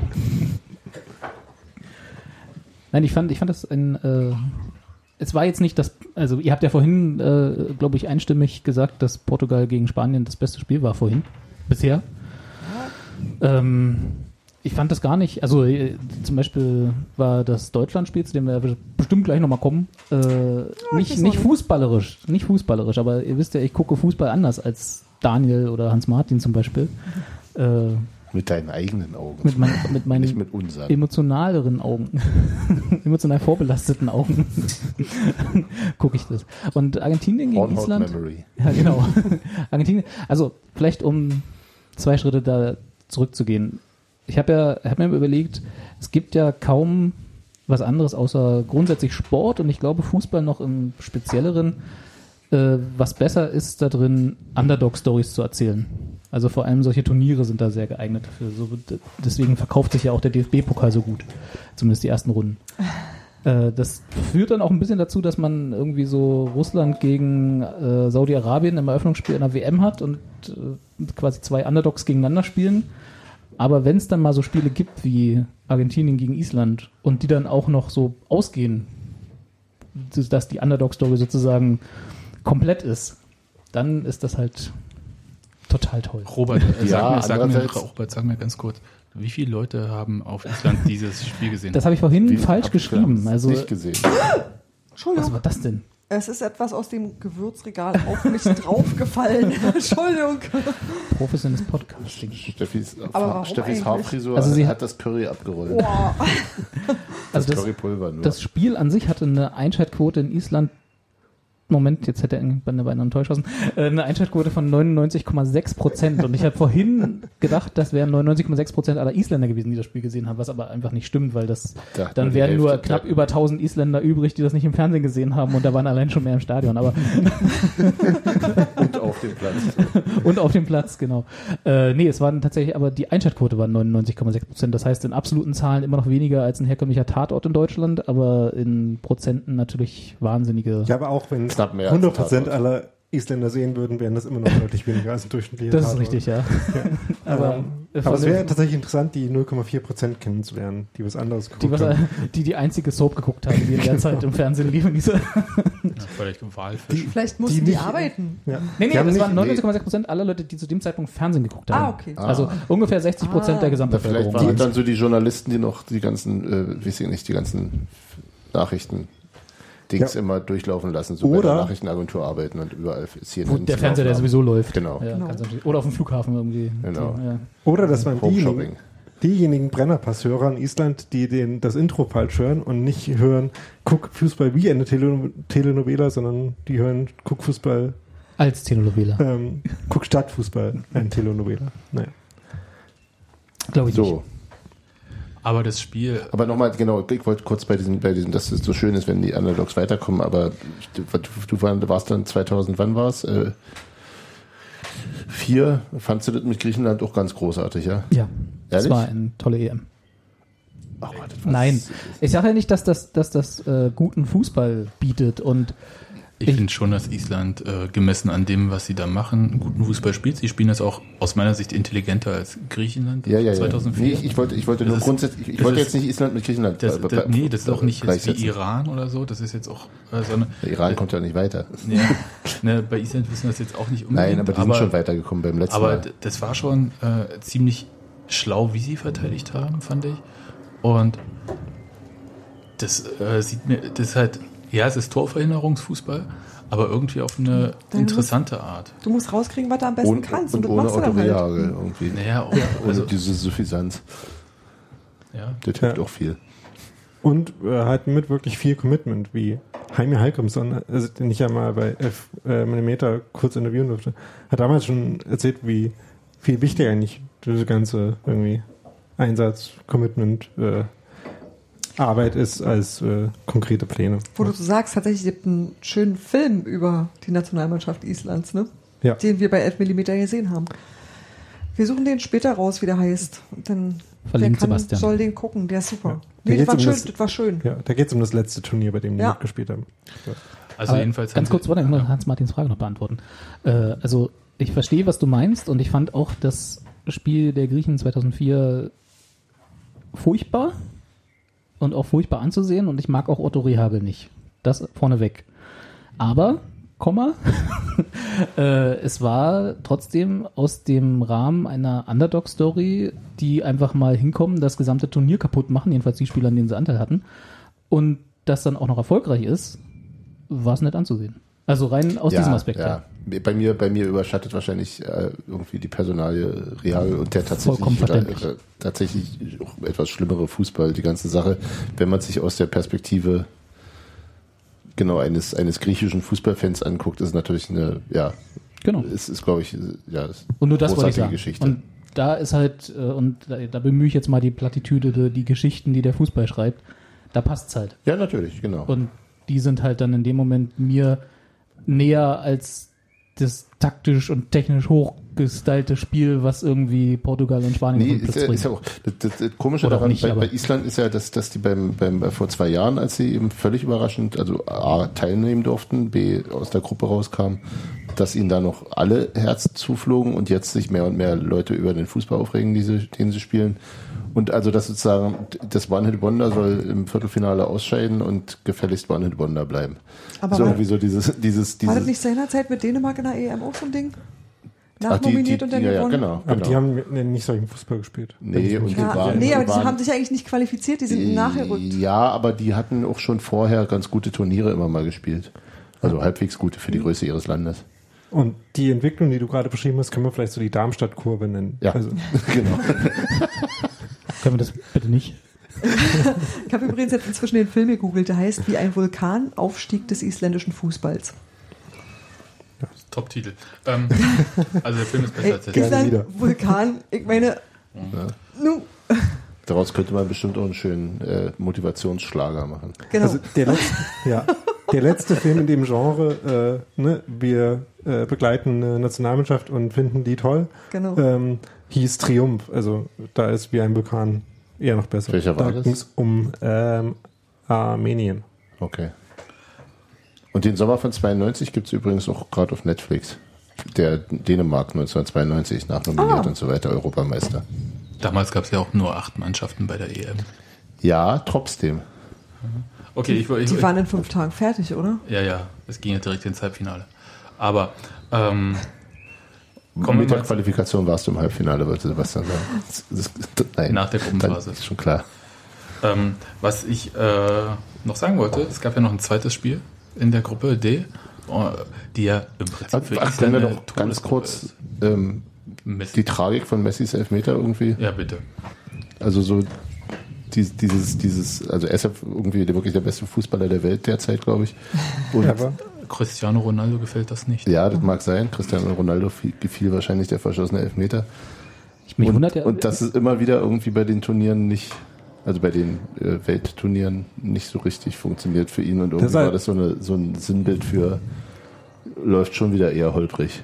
C: Nein, ich fand, ich fand das ein. Äh, es war jetzt nicht das. Also, ihr habt ja vorhin, äh, glaube ich, einstimmig gesagt, dass Portugal gegen Spanien das beste Spiel war vorhin. Bisher. Ähm, ich fand das gar nicht. Also, äh, zum Beispiel war das Deutschlandspiel, zu dem wir bestimmt gleich nochmal kommen, äh, nicht, nicht fußballerisch. Nicht fußballerisch, aber ihr wisst ja, ich gucke Fußball anders als Daniel oder Hans Martin zum Beispiel. Äh,
E: Mit deinen eigenen Augen.
C: mit, mein, mit
E: Nicht
C: meinen
E: mit unseren.
C: emotionaleren Augen, emotional vorbelasteten Augen, gucke ich das. Und Argentinien gegen Island.
E: Memory.
C: Ja, genau. Argentinien. Also, vielleicht um zwei Schritte da zurückzugehen. Ich habe ja hab mir überlegt, es gibt ja kaum was anderes außer grundsätzlich Sport und ich glaube Fußball noch im Spezielleren, äh, was besser ist, da drin Underdog-Stories zu erzählen. Also vor allem solche Turniere sind da sehr geeignet dafür. So, deswegen verkauft sich ja auch der DFB-Pokal so gut. Zumindest die ersten Runden. Äh, das führt dann auch ein bisschen dazu, dass man irgendwie so Russland gegen äh, Saudi-Arabien im Eröffnungsspiel einer WM hat und äh, quasi zwei Underdogs gegeneinander spielen. Aber wenn es dann mal so Spiele gibt wie Argentinien gegen Island und die dann auch noch so ausgehen, dass die Underdog-Story sozusagen komplett ist, dann ist das halt total toll.
B: Robert, äh,
E: Ja,
B: sag, mir, sag, mir, Robert, sag mir ganz kurz, wie viele Leute haben auf Island dieses Spiel gesehen?
C: Das habe ich vorhin
E: Wie-
C: falsch geschrieben. Also,
E: Nicht gesehen.
C: was
A: Entschuldigung.
C: war das denn?
A: Es ist etwas aus dem Gewürzregal auf mich draufgefallen. Entschuldigung.
C: Professionelles Podcasting.
E: Steffis,
A: Aber warum
E: Steffis? Haarfrisur
C: Also sie
E: hat das Curry abgerollt.
A: Boah.
E: das,
C: Also das,
E: Currypulver nur.
C: das Spiel an sich hatte eine Einschaltquote in Island. Moment, jetzt hätte er bei einer anderen Täuschhassen. Äh, eine Einschaltquote von 99,6 Prozent. Und ich habe vorhin gedacht, das wären 99,6 Prozent aller Isländer gewesen, die das Spiel gesehen haben, was aber einfach nicht stimmt, weil das
E: Dachte
C: dann wären nur knapp über 1000 Isländer übrig, die das nicht im Fernsehen gesehen haben und da waren allein schon mehr im Stadion. Aber
E: Und auf dem Platz.
C: und auf dem Platz, genau. Äh, nee, es waren tatsächlich, aber die Einschaltquote war 99,6 Prozent. Das heißt in absoluten Zahlen immer noch weniger als ein herkömmlicher Tatort in Deutschland, aber in Prozenten natürlich wahnsinnige.
D: Ja, aber auch wenn
E: Knapp mehr als
D: 100%
E: Tatort.
D: aller Isländer sehen würden, wären das immer noch deutlich weniger als ein durchschnittlicher
C: das ist
D: Tatort.
C: richtig, ja. aber
D: Ähm,
C: äh,
D: aber es wäre tatsächlich interessant, die 0,4% kennenzulernen, die was anderes geguckt
C: die, was,
D: haben.
C: die die einzige Soap geguckt haben, die in der Zeit im Fernsehen lief. Diese,
B: Ja, vielleicht Walfisch.
A: Vielleicht mussten die,
D: nicht-
A: arbeiten.
D: Ja.
C: nee, nee,
D: Die
C: das
D: nicht-
C: waren 99,6 Prozent aller Leute, die zu dem Zeitpunkt Fernsehen geguckt haben.
A: Ah, okay.
C: Also ungefähr 60 Prozent
A: Ah.
C: der
E: Ja,
C: Gesamtbevölkerung.
E: vielleicht waren
C: waren
E: dann so die Journalisten, die noch die ganzen, äh, weiß ich nicht, die ganzen Nachrichten Dings
D: Ja.
E: immer durchlaufen lassen, so bei
D: Oder-
E: der Nachrichtenagentur arbeiten und überall CNN
C: Wo der Fernseher, der sowieso läuft.
E: Genau.
C: Ja,
A: Genau.
C: Oder auf dem Flughafen irgendwie.
E: Genau.
C: Die, ja.
D: Oder das waren
E: haben. Home
D: diejenigen, diejenigen Brennerpass-Hörer in Island, die den, das Intro falsch hören und nicht hören, guck Fußball wie eine Tele Telenovela, sondern die hören, guck Fußball,
C: Als Telenovela.
D: ähm, guck Stadtfußball, eine Telenovela. Naja.
C: Glaube ich nicht.
B: Aber das Spiel,
E: aber nochmal, genau, ich wollte kurz bei diesem, bei diesem, dass es so schön ist, wenn die Underdogs weiterkommen, aber du, du war- warst dann 2000, wann war es? Äh, vier, fandst du das mit Griechenland auch ganz großartig, ja?
C: Ja, das
E: Ehrlich?
C: war eine tolle EM.
E: Was-
C: Nein, ich sage ja nicht, dass das, dass das äh, guten Fußball bietet und
B: Ich,
C: Ich-
B: finde schon, dass Island äh, gemessen an dem, was sie da machen, guten Fußball spielt. Sie spielen das auch aus meiner Sicht intelligenter als Griechenland
E: Ja, ja, ja.
B: 2004.
E: Nee, ich, wollte, ich wollte
B: Das
E: nur
B: ist-
E: grundsätzlich, ich, wollte
B: ist-
E: jetzt nicht Island mit Griechenland.
B: das,
E: äh,
B: das, nee, das ist auch nicht jetzt wie Iran oder so. Das ist jetzt auch äh, so eine.
E: Der Iran kommt ja nicht weiter.
B: Ja, ne, bei Island wissen wir das jetzt auch nicht unbedingt.
E: Nein, aber die sind schon weitergekommen beim letzten
B: Aber
E: Mal.
B: d- das war schon äh, ziemlich schlau, wie sie verteidigt haben, fand ich. Und das äh, sieht mir, das ist halt, ja, es ist Torverhinderungsfußball, aber irgendwie auf eine
A: Dann
B: interessante Art.
A: Du musst rauskriegen, was du am besten
E: Und,
A: kannst.
E: und
A: das
E: ohne
A: machst du
E: Otto
A: dann halt.
E: Irgendwie.
B: Naja, auch,
E: Ohne
B: also,
E: diese Suffisanz.
B: ja.
E: Der tippt
D: Ja.
E: auch viel.
D: Und äh, halt mit wirklich viel Commitment, wie Jaime Halkrimson, also, den ich ja mal bei F äh, Millimeter kurz interviewen durfte, hat damals schon erzählt, wie viel wichtiger eigentlich diese ganze irgendwie Einsatz, Commitment, äh, Arbeit ist als äh, konkrete Pläne.
A: Wo du sagst, tatsächlich, es gibt einen schönen Film über die Nationalmannschaft Islands, ne?
D: Ja.
A: Den wir bei 11 mm gesehen haben. Wir suchen den später raus, wie der heißt. Und Dann
C: Verlinkt
A: wer kann,
C: Sebastian.
A: soll den gucken, der ist super.
D: Ja. Da
A: Nee, das war
D: um
A: schön,
D: das-
A: das war schön.
D: Ja, da geht es um das letzte Turnier, bei dem die
A: Ja.
D: mitgespielt haben. Ja.
B: Also
C: Aber
B: jedenfalls
C: ganz kurz, warte, ich muss Hans-Martins Frage noch beantworten. Äh, also ich verstehe, was du meinst und ich fand auch das Spiel der Griechen 2004 furchtbar und auch furchtbar anzusehen und ich mag auch Otto Rehagel nicht. Das vorneweg. Aber, Komma, äh, es war trotzdem aus dem Rahmen einer Underdog-Story, die einfach mal hinkommen, das gesamte Turnier kaputt machen, jedenfalls die Spieler, an denen sie Anteil hatten, und das dann auch noch erfolgreich ist, war es nett anzusehen. Also rein aus diesem Aspekt her.
E: ja. Bei mir, bei mir überschattet wahrscheinlich äh, irgendwie die Personalie Real und der tatsächlich, äh, tatsächlich auch etwas schlimmere Fußball, die ganze Sache, wenn man sich aus der Perspektive genau eines, eines griechischen Fußballfans anguckt, ist natürlich eine, ja,
C: Genau.
E: es ist, glaube ich, ja, ist
C: Und nur das wollte ich sagen.
E: Geschichte.
C: Und da ist halt, äh, und da, bemühe ich jetzt mal die Plattitüde, die, die Geschichten, die der Fußball schreibt, da passt's halt.
E: ja, natürlich, genau.
C: Und die sind halt dann in dem Moment mir näher als das taktisch und technisch hochgestylte Spiel, was irgendwie Portugal und Spanien
E: Nee, ist ja, ist ja auch, das, das, das Komische
C: Oder auch
E: daran
C: nicht,
E: bei,
C: aber-
E: bei Island ist ja, dass, dass die beim, beim, äh, vor zwei Jahren, als sie eben völlig überraschend, also A, teilnehmen durften, B, aus der Gruppe rauskamen, dass ihnen da noch alle Herzen zuflogen und jetzt sich mehr und mehr Leute über den Fußball aufregen, die sie, den sie spielen. Und also das sozusagen, das One-Hit-Wonder soll im Viertelfinale ausscheiden und gefälligst One-Hit-Wonder bleiben.
A: Aber
E: so
A: war-
E: irgendwie so dieses, dieses,
A: War das
E: dieses.
A: nicht seinerzeit mit Dänemark in der EM auch so ein Ding?
E: Ach, die, die,
A: Nachnominiert und dann
E: ja, ja,
A: gewonnen?
E: genau,
D: Aber
E: genau.
D: die haben nee, nicht solchen Fußball gespielt.
E: Nee, und die
A: Ja,
E: waren,
A: nee, aber die
E: waren,
A: haben sich ja eigentlich nicht qualifiziert, die sind nachgerückt.
E: Ja, aber die hatten auch schon vorher ganz gute Turniere immer mal gespielt. Also halbwegs gute für die Größe ihres Landes.
D: Und die Entwicklung, die du gerade beschrieben hast, können wir vielleicht so die Darmstadt-Kurve nennen.
E: Ja,
D: Also,
E: genau.
C: Können wir das bitte nicht?
A: Ich habe übrigens jetzt inzwischen den Film gegoogelt, der heißt Wie ein Vulkanaufstieg des isländischen Fußballs.
B: Top-Titel. Ähm, also der Film ist besser als der
D: Gerne
A: Island,
D: wieder.
A: Vulkan, ich meine, nu,
E: Daraus könnte man bestimmt auch einen schönen äh, Motivationsschlager machen.
A: genau.
D: also der, letzte, ja, der letzte Film in dem Genre, äh, ne, wir äh, begleiten eine Nationalmannschaft und finden die toll,
A: Genau.
D: ähm, hieß Triumph. Also da ist wie ein Vulkan eher noch besser.
E: Welcher war
D: da
E: das?
D: ging es um ähm, Armenien.
E: Okay. Und den Sommer von 92 gibt es übrigens auch gerade auf Netflix. Der Dänemark 1992 nachnominiert
A: Ah.
E: und so weiter, Europameister.
B: Damals gab es ja auch nur acht Mannschaften bei der EM.
E: Ja, trotzdem.
B: Okay, ich, ich,
A: die waren in fünf Tagen fertig, oder?
B: Ja, ja, es ging ja direkt ins Halbfinale. Aber ähm,
E: Mit der Qualifikation warst du im Halbfinale, wollte Sebastian sagen. Das, das, nein,
B: Nach der Gruppenphase.
E: Ist schon klar.
B: ähm, was ich äh, noch sagen wollte, es gab ja noch ein zweites Spiel in der Gruppe D, die ja im Prinzip für
E: Ach, können wir noch ganz kurz ähm, die Tragik von Messis Elfmeter irgendwie?
B: Ja, bitte.
E: Also so dies, dieses, dieses, also er ist ja irgendwie der, wirklich der beste Fußballer der Welt derzeit, glaube ich. Und
D: Aber
B: Cristiano Ronaldo gefällt das nicht.
E: ja, das mag sein. Cristiano Ronaldo fiel- gefiel wahrscheinlich der verschossene Elfmeter.
C: Ich mich
E: und,
C: wundert ja,
E: und das ist immer wieder irgendwie bei den Turnieren nicht, also bei den äh, Weltturnieren nicht so richtig funktioniert für ihn und irgendwie
D: Das
E: war das so, eine, so ein Sinnbild für läuft schon wieder eher holprig.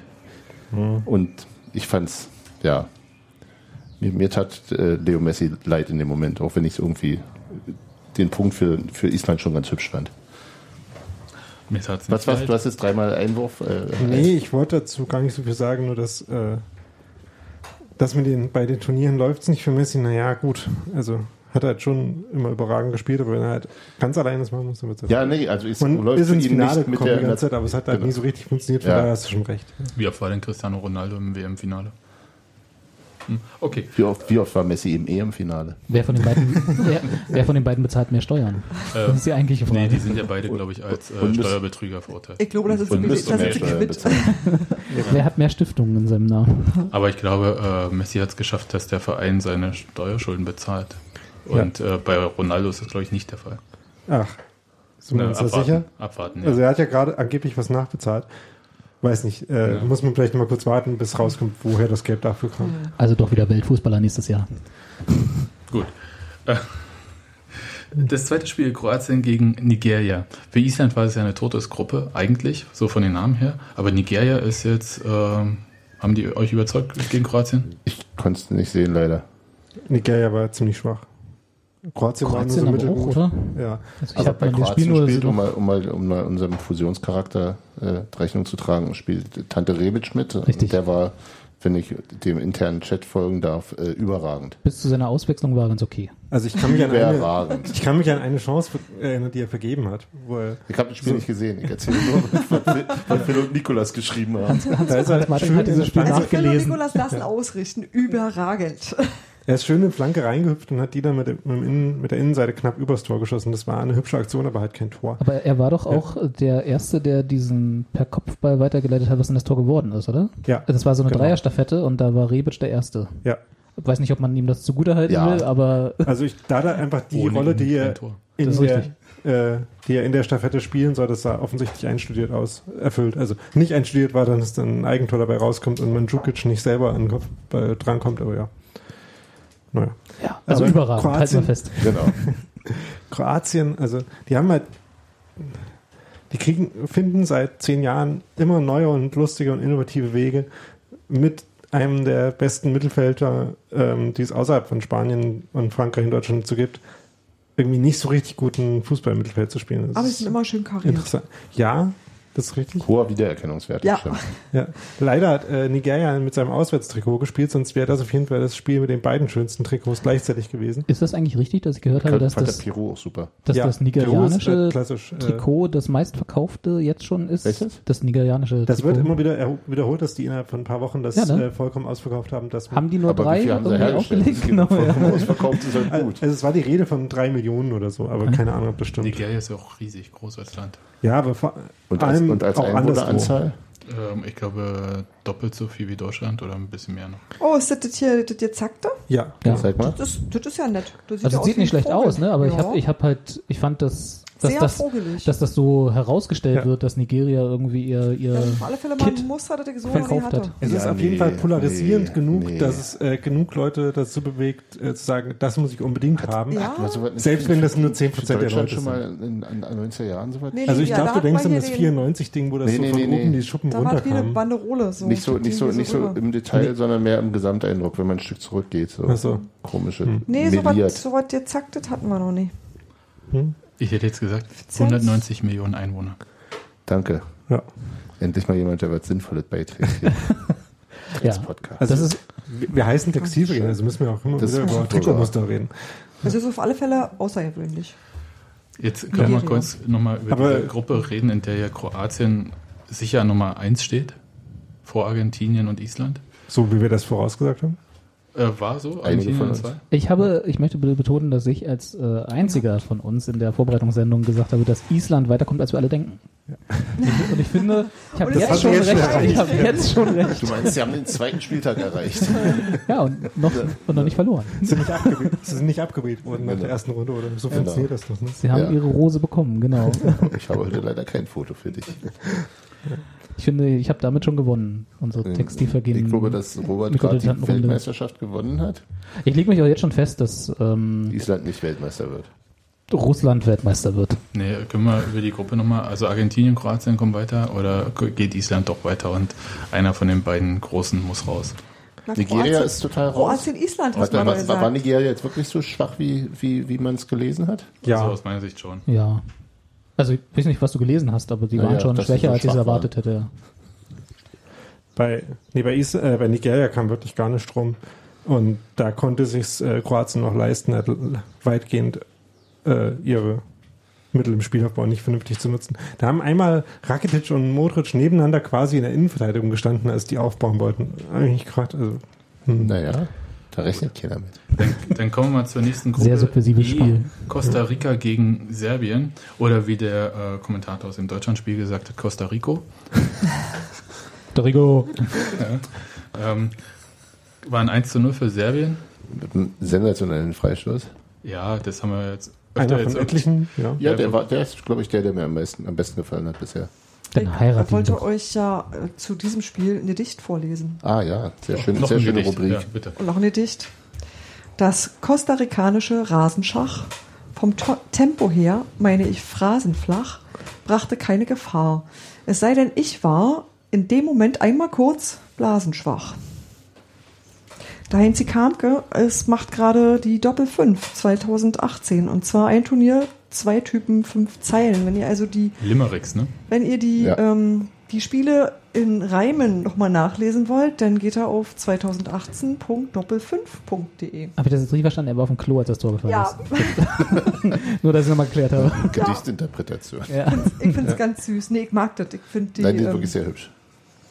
D: Mhm.
E: Und ich fand's, ja, Mir, mir tat äh, Leo Messi leid in dem Moment, auch wenn ich irgendwie den Punkt für, für Island schon ganz hübsch fand.
B: Mir tat's
E: Was war's?
B: leid.
E: Du hast jetzt dreimal Einwurf. Äh,
D: Nee, ich wollte dazu gar nicht so viel sagen, nur dass, äh, dass mit den, bei den Turnieren läuft es nicht für Messi. Naja, gut. Also hat er halt schon immer überragend gespielt, aber wenn er halt ganz allein das machen muss, dann wird es
E: Ja, nee, also es läuft
D: ist ins Finale
E: nicht mit
D: gekommen
E: der
D: die ganze Zeit, aber es hat halt
E: Genau.
D: nie so richtig funktioniert, von
E: Ja.
D: daher hast du schon recht.
B: Wie oft war denn Cristiano Ronaldo im WM-Finale? Hm, okay.
E: Wie oft, wie oft war Messi im EM-Finale?
C: Wer von den beiden, wer, wer von den beiden bezahlt mehr Steuern?
B: Äh,
C: Das ist die eigentliche Frage.
B: Nee, die sind ja beide, glaube ich, als äh, Steuerbetrüger verurteilt.
A: Ich glaube, das ist
B: müsste
A: das
B: mehr
A: ist
E: bezahlen.
C: Wer hat mehr Stiftungen in seinem Namen?
B: Aber ich glaube, äh, Messi hat es geschafft, dass der Verein seine Steuerschulden bezahlt. Und äh, bei Ronaldo ist das, glaube ich, nicht der Fall.
D: Ach, sind wir uns da sicher?
B: Abwarten, ja.
D: Also er hat ja gerade angeblich was nachbezahlt. Weiß nicht, äh,
B: Ja.
D: muss man vielleicht mal kurz warten, bis rauskommt, woher das Geld dafür kam.
C: Also doch wieder Weltfußballer nächstes Jahr.
B: Gut. Äh, Das zweite Spiel Kroatien gegen Nigeria. Für Island war es ja eine Todesgruppe, eigentlich, so von den Namen her. Aber Nigeria ist jetzt, ähm, haben die euch überzeugt gegen Kroatien?
E: Ich konnte es nicht sehen, leider.
D: Nigeria war ziemlich schwach. Kroatien,
C: Kroatien
D: war nur so mittelgut.
C: oder?
D: Ja.
C: Also ich
E: Aber
C: habe
E: bei Kroatien
C: nur
E: spielt,
C: so-
E: um mal, um, mal, um mal unserem Fusionscharakter äh, Rechnung zu tragen, spielt Tante Rebic mit.
C: Richtig.
E: Der war, wenn ich dem internen Chat folgen darf, äh, überragend.
C: bis zu seiner Auswechslung war ganz okay.
D: Also ich kann mich an eine,
E: Überragend.
D: ich kann mich an eine Chance erinnern, die er vergeben hat. Wo er,
E: Ich habe das Spiel nicht gesehen. Ich erzähle nur, was Phil- und Nikolas geschrieben haben.
D: da ist er
C: Martin
D: schön
C: hat
D: diese
C: dieses Spiel
A: Also Phil und
C: nachgelesen.
A: Nikolas lassen ausrichten. Überragend.
D: Er ist schön in Flanke reingehüpft und hat die dann mit, dem, mit, dem Innen, mit der Innenseite knapp übers Tor geschossen. Das war eine hübsche Aktion, aber halt kein Tor.
C: Aber er war doch auch der Erste, der diesen per Kopfball weitergeleitet hat, was in das Tor geworden ist, oder?
D: Ja,
C: Das war so eine
D: Genau.
C: Dreierstaffette und da war Rebic der Erste.
D: ja.
C: Ich weiß nicht, ob man ihm das zugutehalten
E: Ja.
C: will, aber
D: Also ich, da er einfach die
B: Ohne
D: Rolle, die er, in
C: ist
D: der, äh, die er in der Staffette spielen soll, das sah offensichtlich einstudiert aus, erfüllt. Also nicht einstudiert war, dann, dass dann ein Eigentor dabei rauskommt und Mandzukic nicht selber an den Kopfball drankommt, aber ja. Naja.
C: ja, also
D: Aber
C: überragend, halten
D: Kroatien-
C: wir fest.
E: Genau.
D: Kroatien, also die haben halt, die kriegen, finden seit zehn Jahren immer neue und lustige und innovative Wege mit einem der besten Mittelfelder, ähm, die es außerhalb von Spanien und Frankreich und Deutschland so gibt, irgendwie nicht so richtig guten Fußball im Mittelfeld zu spielen. Das
A: Aber sie
D: ist
A: sind immer schön kariert.
D: interessant. Ja, das ist richtig.
E: Hoher Wiedererkennungswert.
A: Ja.
D: Ja. Leider hat äh, Nigeria mit seinem Auswärtstrikot gespielt, sonst wäre das auf jeden Fall das Spiel mit den beiden schönsten Trikots gleichzeitig gewesen.
C: Ist das eigentlich richtig, dass ich gehört habe,
E: Ich
C: dass
E: fand
C: das,
E: der Piro auch super.
C: dass
D: Ja,
C: das
D: Peru ist,
C: nigerianische
D: äh, klassisch, äh,
C: Trikot das meistverkaufte jetzt schon ist?
E: Welches?
C: Das nigerianische
D: Das wird
C: Trikot.
D: immer wieder erho- wiederholt, dass die innerhalb von ein paar Wochen das
C: Ja, ne?
D: äh, vollkommen ausverkauft haben. Dass
C: Haben die nur
E: Aber
C: drei
E: haben sie
C: aufgelegt? Genau, ja.
E: vollkommen ausverkauft ist halt
D: also
E: gut.
D: es war die Rede von drei Millionen oder so, aber keine Ahnung, ob das stimmt.
B: Nigeria ist ja auch riesig groß als Land.
D: Ja, aber vor
E: Und als,
D: allem
E: und als. Einwohneranzahl?
B: Ähm, ich glaube, doppelt so viel wie Deutschland oder ein bisschen mehr noch.
A: Oh, ist das das hier das gezackte?
D: Ja,
C: Ja.
E: Zeig mal.
A: Das, das ist ja nett. Das
C: Also
A: ja
C: sieht
A: wie
C: nicht schlecht
A: Vogel.
C: aus, ne? Aber ich
A: Ja.
C: habe ich hab halt, ich fand das, dass
A: Sehr
C: das,
A: vogelig.
C: dass das so herausgestellt
D: Ja.
C: wird, dass Nigeria irgendwie ihr, ihr
A: ja, auf alle Fälle mal
C: Kit
A: ein Muster, das nie
C: verkauft hat.
D: es ist
E: Ja,
D: auf jeden
E: nee,
D: Fall polarisierend
E: nee,
D: genug,
E: nee.
D: dass es äh, genug Leute dazu bewegt, äh, zu sagen, das muss ich unbedingt haben.
A: Ja.
E: Hat man sowas nicht
D: Selbst wenn das nur 10%
E: für
D: der Leute
E: schon
D: sind.
E: mal in, in, in 90er Jahren so was?
A: Nee,
D: Also ich
A: ja,
D: glaube,
A: da
D: du denkst an das
A: hier den-
D: 94-Ding, wo das
E: Nee,
D: so
E: nee,
D: von
E: nee,
D: oben
E: nee.
D: die Schuppen
A: Da war wie eine. Banderole. So.
E: nicht so, nicht so, nicht so im Detail, sondern mehr im Gesamteindruck, wenn man ein Stück zurückgeht. So
D: Ach so.
E: komische,
A: Nee, so was so was gezacktes hatten wir noch nie.
B: Ich hätte jetzt gesagt, 190 Millionen Einwohner.
E: Danke.
D: Ja.
E: Endlich mal jemand, der was Sinnvolles beiträgt
C: ja.
E: als Podcast.
D: Also
C: Das ist,
D: wir heißen Textilvergehen, also müssen wir auch immer
E: Das
D: wieder
E: ist
D: über Trikotmuster reden.
A: Das ist auf alle Fälle außergewöhnlich.
B: Jetzt können wir kurz nochmal über
D: Aber-
B: diese Gruppe reden, in der ja Kroatien sicher Nummer 1 steht. Vor Argentinien und Island.
D: So wie wir das vorausgesagt haben.
B: Äh, war so?
E: Einige von
B: Nummer
E: uns.
B: zwei?
C: ich habe, ich möchte bitte betonen, dass ich als äh, einziger von uns in der Vorbereitungssendung gesagt habe, dass Island weiterkommt, als wir alle denken. Ich, und ich finde, ich habe jetzt schon
A: jetzt
C: recht.
A: schon
C: Ich habe jetzt schon recht.
E: Du meinst, sie haben den zweiten Spieltag erreicht.
C: Ja, und noch, und noch nicht verloren.
D: Sie sind nicht abgewählt, sie sind nicht abgewählt worden nach
E: Genau.
D: der ersten Runde oder so
E: Genau.
D: funktioniert das doch. Ne?
C: Sie haben
E: Ja.
C: ihre Rose bekommen, genau.
E: Ich habe heute leider kein Foto für dich.
C: Ich finde, ich habe damit schon gewonnen, unsere Textilvergehen.
E: Ich glaube, dass Robert gerade die. Weltmeisterschaft gewonnen hat.
C: Ich lege mich auch jetzt schon fest, dass ähm,
E: Island nicht Weltmeister wird.
C: Russland Weltmeister wird.
B: Nee, können wir über die Gruppe nochmal, also Argentinien, Kroatien kommen weiter oder geht Island doch weiter und einer von den beiden Großen muss raus?
A: Na,
E: Nigeria
A: Kroatien-
E: ist total raus.
A: Kroatien, Island, hast
E: War,
A: man
E: war, war. Nigeria jetzt wirklich so schwach, wie, wie, wie man es gelesen hat?
D: Ja,
B: Also aus meiner Sicht schon.
C: Ja. Also ich weiß nicht, was du gelesen hast, aber die
E: Ja,
C: waren
E: ja,
C: schon schwächer, als ich es erwartet hätte.
D: bei, nee, bei, Is äh, bei Nigeria kam wirklich gar nicht rum. Und da konnte sich äh, Kroatien noch leisten, halt weitgehend äh, ihre Mittel im Spielaufbau nicht vernünftig zu nutzen. Da haben einmal Rakitic und Modric nebeneinander quasi in der Innenverteidigung gestanden, als die aufbauen wollten. Eigentlich gerade, also, hm.
E: Naja, da rechnet keiner mit.
B: Dann, dann kommen wir mal zur nächsten Gruppe.
C: Sehr subversives Spiel.
B: Costa Rica gegen Serbien. Oder wie der äh, Kommentator aus dem Deutschlandspiel gesagt hat, Costa Rico.
C: Dorigo.
B: Ähm, war ein 1 zu 0 für Serbien.
E: Mit einem sensationellen Freistoß.
B: Ja, das haben wir jetzt
D: einer
B: jetzt
D: von etlichen, ja.
E: Ja,
B: Ja,
E: der, war, der ist, glaube ich, der, der mir am besten, am besten gefallen hat bisher.
C: Dann
A: Ich
C: heiraten die
A: wollte
C: doch.
A: euch ja äh, zu diesem Spiel ein Gedicht vorlesen.
E: Ah ja, sehr schön, sehr schöne
B: Gedicht.
E: Rubrik.
B: Ja, bitte.
A: Und noch ein Gedicht. Das kostarikanische Rasenschach, vom To Tempo her, meine ich phrasenflach, brachte keine Gefahr. Es sei denn, ich war in dem Moment einmal kurz blasenschwach. Da Heinzi Kamke, es macht gerade die Doppel 5 2018 und zwar ein Turnier, zwei Typen, fünf Zeilen. Wenn ihr also die
B: Limericks, ne?
A: wenn ihr die,
E: Ja.
A: ähm, die Spiele in Reimen nochmal nachlesen wollt, dann geht er auf 2018.doppel5.de.
C: Habe ich das jetzt richtig verstanden? Er war auf dem Klo, als das Tor gefallen
A: Ja,
C: ist. Nur, dass ich nochmal geklärt habe.
E: Gedichtinterpretation.
C: Ja.
A: ich finde es ganz süß. Nee, ich mag das. Ich finde die.
E: Nein, die ist
A: ähm,
E: wirklich sehr hübsch.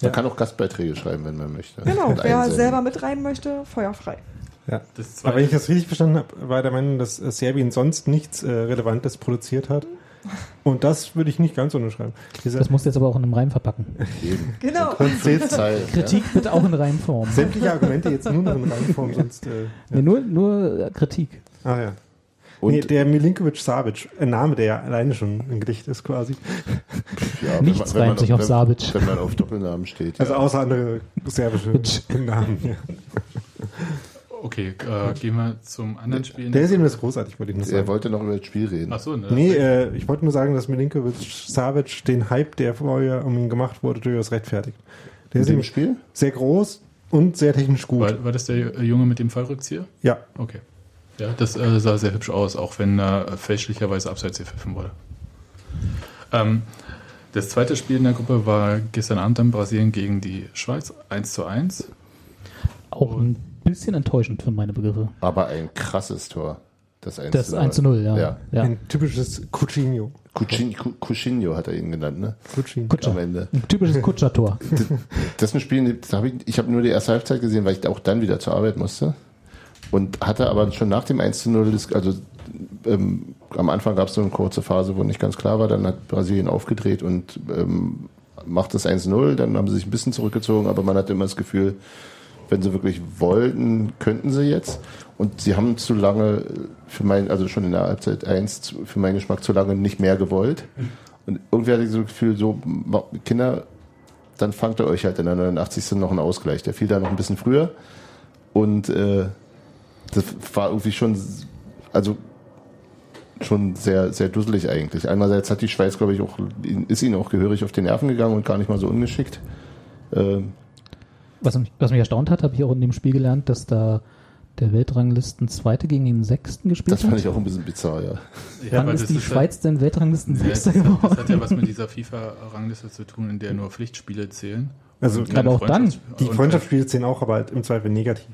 E: Man
C: Ja.
E: kann auch Gastbeiträge schreiben, wenn man möchte.
A: genau, wer selber mitreimen möchte, feuerfrei.
D: Ja.
B: Das
D: Aber wenn ich das richtig verstanden habe, war der Meinung, dass äh, Serbien sonst nichts äh, Relevantes produziert hat. Und das würde ich nicht ganz unterschreiben. Dieser,
C: Das musst du jetzt aber auch in einem Reim verpacken.
A: Genau.
C: Kritik bitte auch in Reimform.
D: sämtliche Argumente jetzt nur noch in Reihenform, sonst. Äh,
C: Nee, nur, nur äh, Kritik.
D: Ah ja.
E: Und
D: nee, der Milinkovic Savic, ein Name, der ja alleine schon ein Gedicht ist quasi.
E: ja,
C: Nichts
E: man- wenn
C: reimt
E: man-
C: sich auf
E: wenn-
C: Savic.
E: Wenn man auf Doppelnamen steht.
D: Also
E: ja.
D: außer andere serbische Namen. Ja.
B: Okay, äh, gehen wir zum anderen Spiel.
D: Der ist jedenfalls großartig, wollte ich nur
E: Er
D: sagen.
E: wollte noch über das Spiel reden.
B: Achso, ne?
D: Nee, äh, ich wollte nur sagen, dass Milinkovic Savic den Hype, der vorher um ihn gemacht wurde, durchaus rechtfertigt. Der
E: In
D: ist
E: dem
D: nämlich
E: Spiel?
D: sehr groß und sehr technisch gut.
B: war, war das der Junge mit dem Fallrückzieher?
D: Ja,
B: Okay. Ja, das äh, sah sehr hübsch aus, auch wenn äh, fälschlicherweise abseits gepfiffen wurde. Ähm, das zweite Spiel in der Gruppe war gestern Abend in Brasilien gegen die Schweiz 1 zu 1.
C: Auch ein bisschen enttäuschend für meine Begriffe.
E: Aber ein krasses Tor. Das 1
C: Das 1 zu 0, ja.
E: Ja.
C: ja.
D: ein typisches
E: Cu- Cuccinho hat er ihn genannt, ne?
C: Kutscher.
E: Am Ende.
C: Ein typisches Kutschertor.
E: Das ist ein Spiel, das hab ich, ich habe nur die erste Halbzeit gesehen, weil ich auch dann wieder zur Arbeit musste. Und hatte aber schon nach dem 1 zu 0, das- also ähm, am Anfang gab es so eine kurze Phase, wo nicht ganz klar war, dann hat Brasilien aufgedreht und ähm, macht das 1-0, dann haben sie sich ein bisschen zurückgezogen, aber man hatte immer das Gefühl, wenn sie wirklich wollten, könnten sie jetzt. Und sie haben zu lange, für mein, also schon in der Halbzeit 1, zu- für meinen Geschmack zu lange nicht mehr gewollt. Und irgendwie hatte ich so das Gefühl, so, Kinder, dann fangt ihr euch halt in der 89. noch einen Ausgleich. Der fiel da noch ein bisschen früher. Und äh, das war irgendwie schon, also schon sehr, sehr dusselig eigentlich. Einerseits hat die Schweiz, glaube ich, auch, ist ihnen auch gehörig auf die Nerven gegangen und gar nicht mal so ungeschickt. Ähm,
C: Was mich, was mich erstaunt hat, habe ich auch in dem Spiel gelernt, dass da der Weltranglisten Zweite gegen den Sechsten gespielt
E: das fand
C: hat.
E: ich auch ein bisschen bizarr, ja.
C: Wann
B: aber
C: ist
B: das
C: die
B: ja-
C: Schweiz denn Weltranglisten
B: Ja, das,
C: Sechster
B: hat, das
C: geworden?
B: hat ja was mit dieser FIFA-Rangliste zu tun, in der nur Pflichtspiele zählen.
D: Also,
C: aber auch dann,
D: Die
B: und-
D: Freundschaftsspiele zählen auch, aber halt im Zweifel negativ.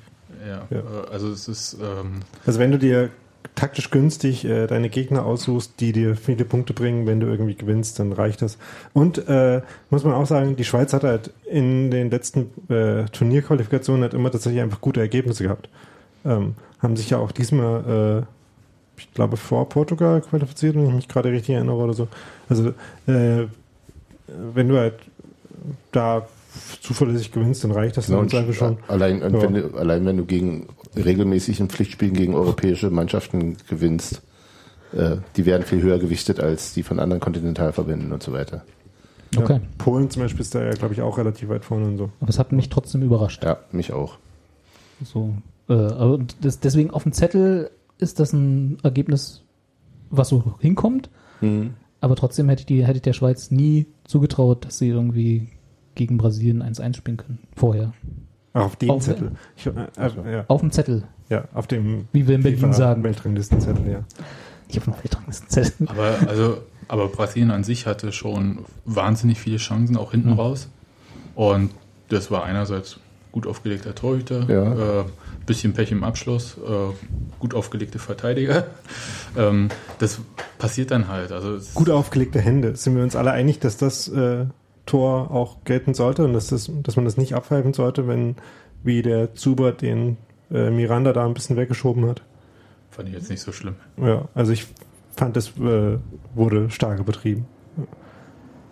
B: Ja,
D: Ja.
B: äh, also es ist, ähm,
D: Also wenn du dir taktisch günstig äh, deine Gegner aussuchst, die dir viele Punkte bringen, wenn du irgendwie gewinnst, dann reicht das. Und äh, muss man auch sagen, die Schweiz hat halt in den letzten äh, Turnierqualifikationen halt immer tatsächlich einfach gute Ergebnisse gehabt. Ähm, haben sich ja auch diesmal, äh, ich glaube, vor Portugal qualifiziert, wenn ich mich gerade richtig erinnere oder so. Also äh, wenn du halt da zuverlässig gewinnst, dann reicht das
E: Genau,
D: Zweifel schon.
E: Allein,
D: Ja.
E: wenn du, allein wenn du gegen regelmäßig in Pflichtspielen gegen europäische Mannschaften gewinnst, äh, die werden viel höher gewichtet als die von anderen Kontinentalverbänden und so weiter.
C: Okay.
D: Ja, Polen zum Beispiel ist da ja, glaube ich, auch relativ weit vorne und so.
C: Aber es hat mich trotzdem überrascht.
E: Ja, mich auch.
C: So, äh, aber und das, deswegen auf dem Zettel ist das ein Ergebnis, was so hinkommt.
E: Hm.
C: Aber trotzdem hätte ich, die, hätte ich der Schweiz nie zugetraut, dass sie irgendwie gegen Brasilien 1-1 spielen können. Vorher.
D: Auf dem
C: Auf-
D: Zettel. Ich, äh, also, ja,
C: Auf dem Zettel,
D: ja, auf dem
C: wie wir in Berlin
D: FIFA
C: sagen.
D: Weltranglistenzettel, ja.
C: Ich habe noch Weltranglistenzettel.
B: Aber, also, aber Brasilien an sich hatte schon wahnsinnig viele Chancen, auch hinten
C: Mhm.
B: raus. Und das war einerseits gut aufgelegter Torhüter,
E: Ja.
B: äh, bisschen Pech im Abschluss, äh, gut aufgelegte Verteidiger. Ähm, das passiert dann halt. Also
D: Gut aufgelegte Hände. Sind wir uns alle einig, dass das äh, Tor auch gelten sollte und dass, das, dass man das nicht abpfeifen sollte, wenn wie der Zuber den äh, Miranda da ein bisschen weggeschoben hat?
B: fand ich jetzt nicht so schlimm.
D: Ja, also ich fand, es äh, wurde stark übertrieben.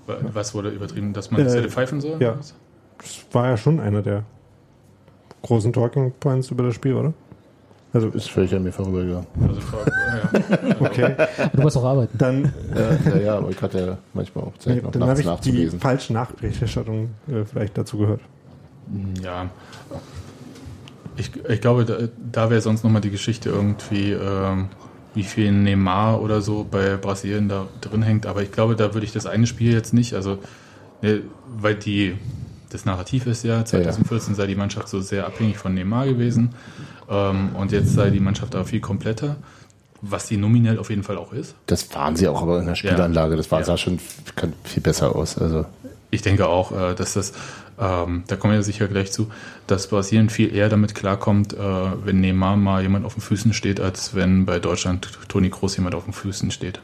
B: Was wurde übertrieben, dass man das
D: Äh,
B: hätte pfeifen sollen?
D: ja. Das war ja schon einer der großen Talking Points über das Spiel, oder? Also,
E: Ist völlig an mir vorübergegangen.
B: Also, ja.
D: okay.
C: Du warst auch arbeiten.
D: Dann,
E: Ja, ja, ja, aber ich hatte ja manchmal auch Zeit, noch
D: dann habe
E: nachts
D: ich die
E: nachzulesen.
D: falsche Nachberichterstattung äh, vielleicht dazu gehört.
B: Ja. Ich, ich glaube, da, da wäre sonst nochmal die Geschichte irgendwie, ähm, wie viel Neymar oder so bei Brasilien da drin hängt. Aber ich glaube, da würde ich das eine Spiel jetzt nicht, also, ne, weil die, das Narrativ ist ja, 2014 sei die Mannschaft so sehr abhängig von Neymar gewesen. Ähm, und jetzt sei die Mannschaft da viel kompletter, was sie nominell auf jeden Fall auch ist.
E: Das waren sie auch, aber in der Spielanlage, das war,
B: Ja.
E: sah schon viel besser aus. Also,
B: Ich denke auch, äh, dass das, ähm, da kommen wir sicher gleich zu, dass Brasilien viel eher damit klarkommt, äh, wenn Neymar mal jemand auf den Füßen steht, als wenn bei Deutschland Toni Kroos jemand auf den Füßen steht.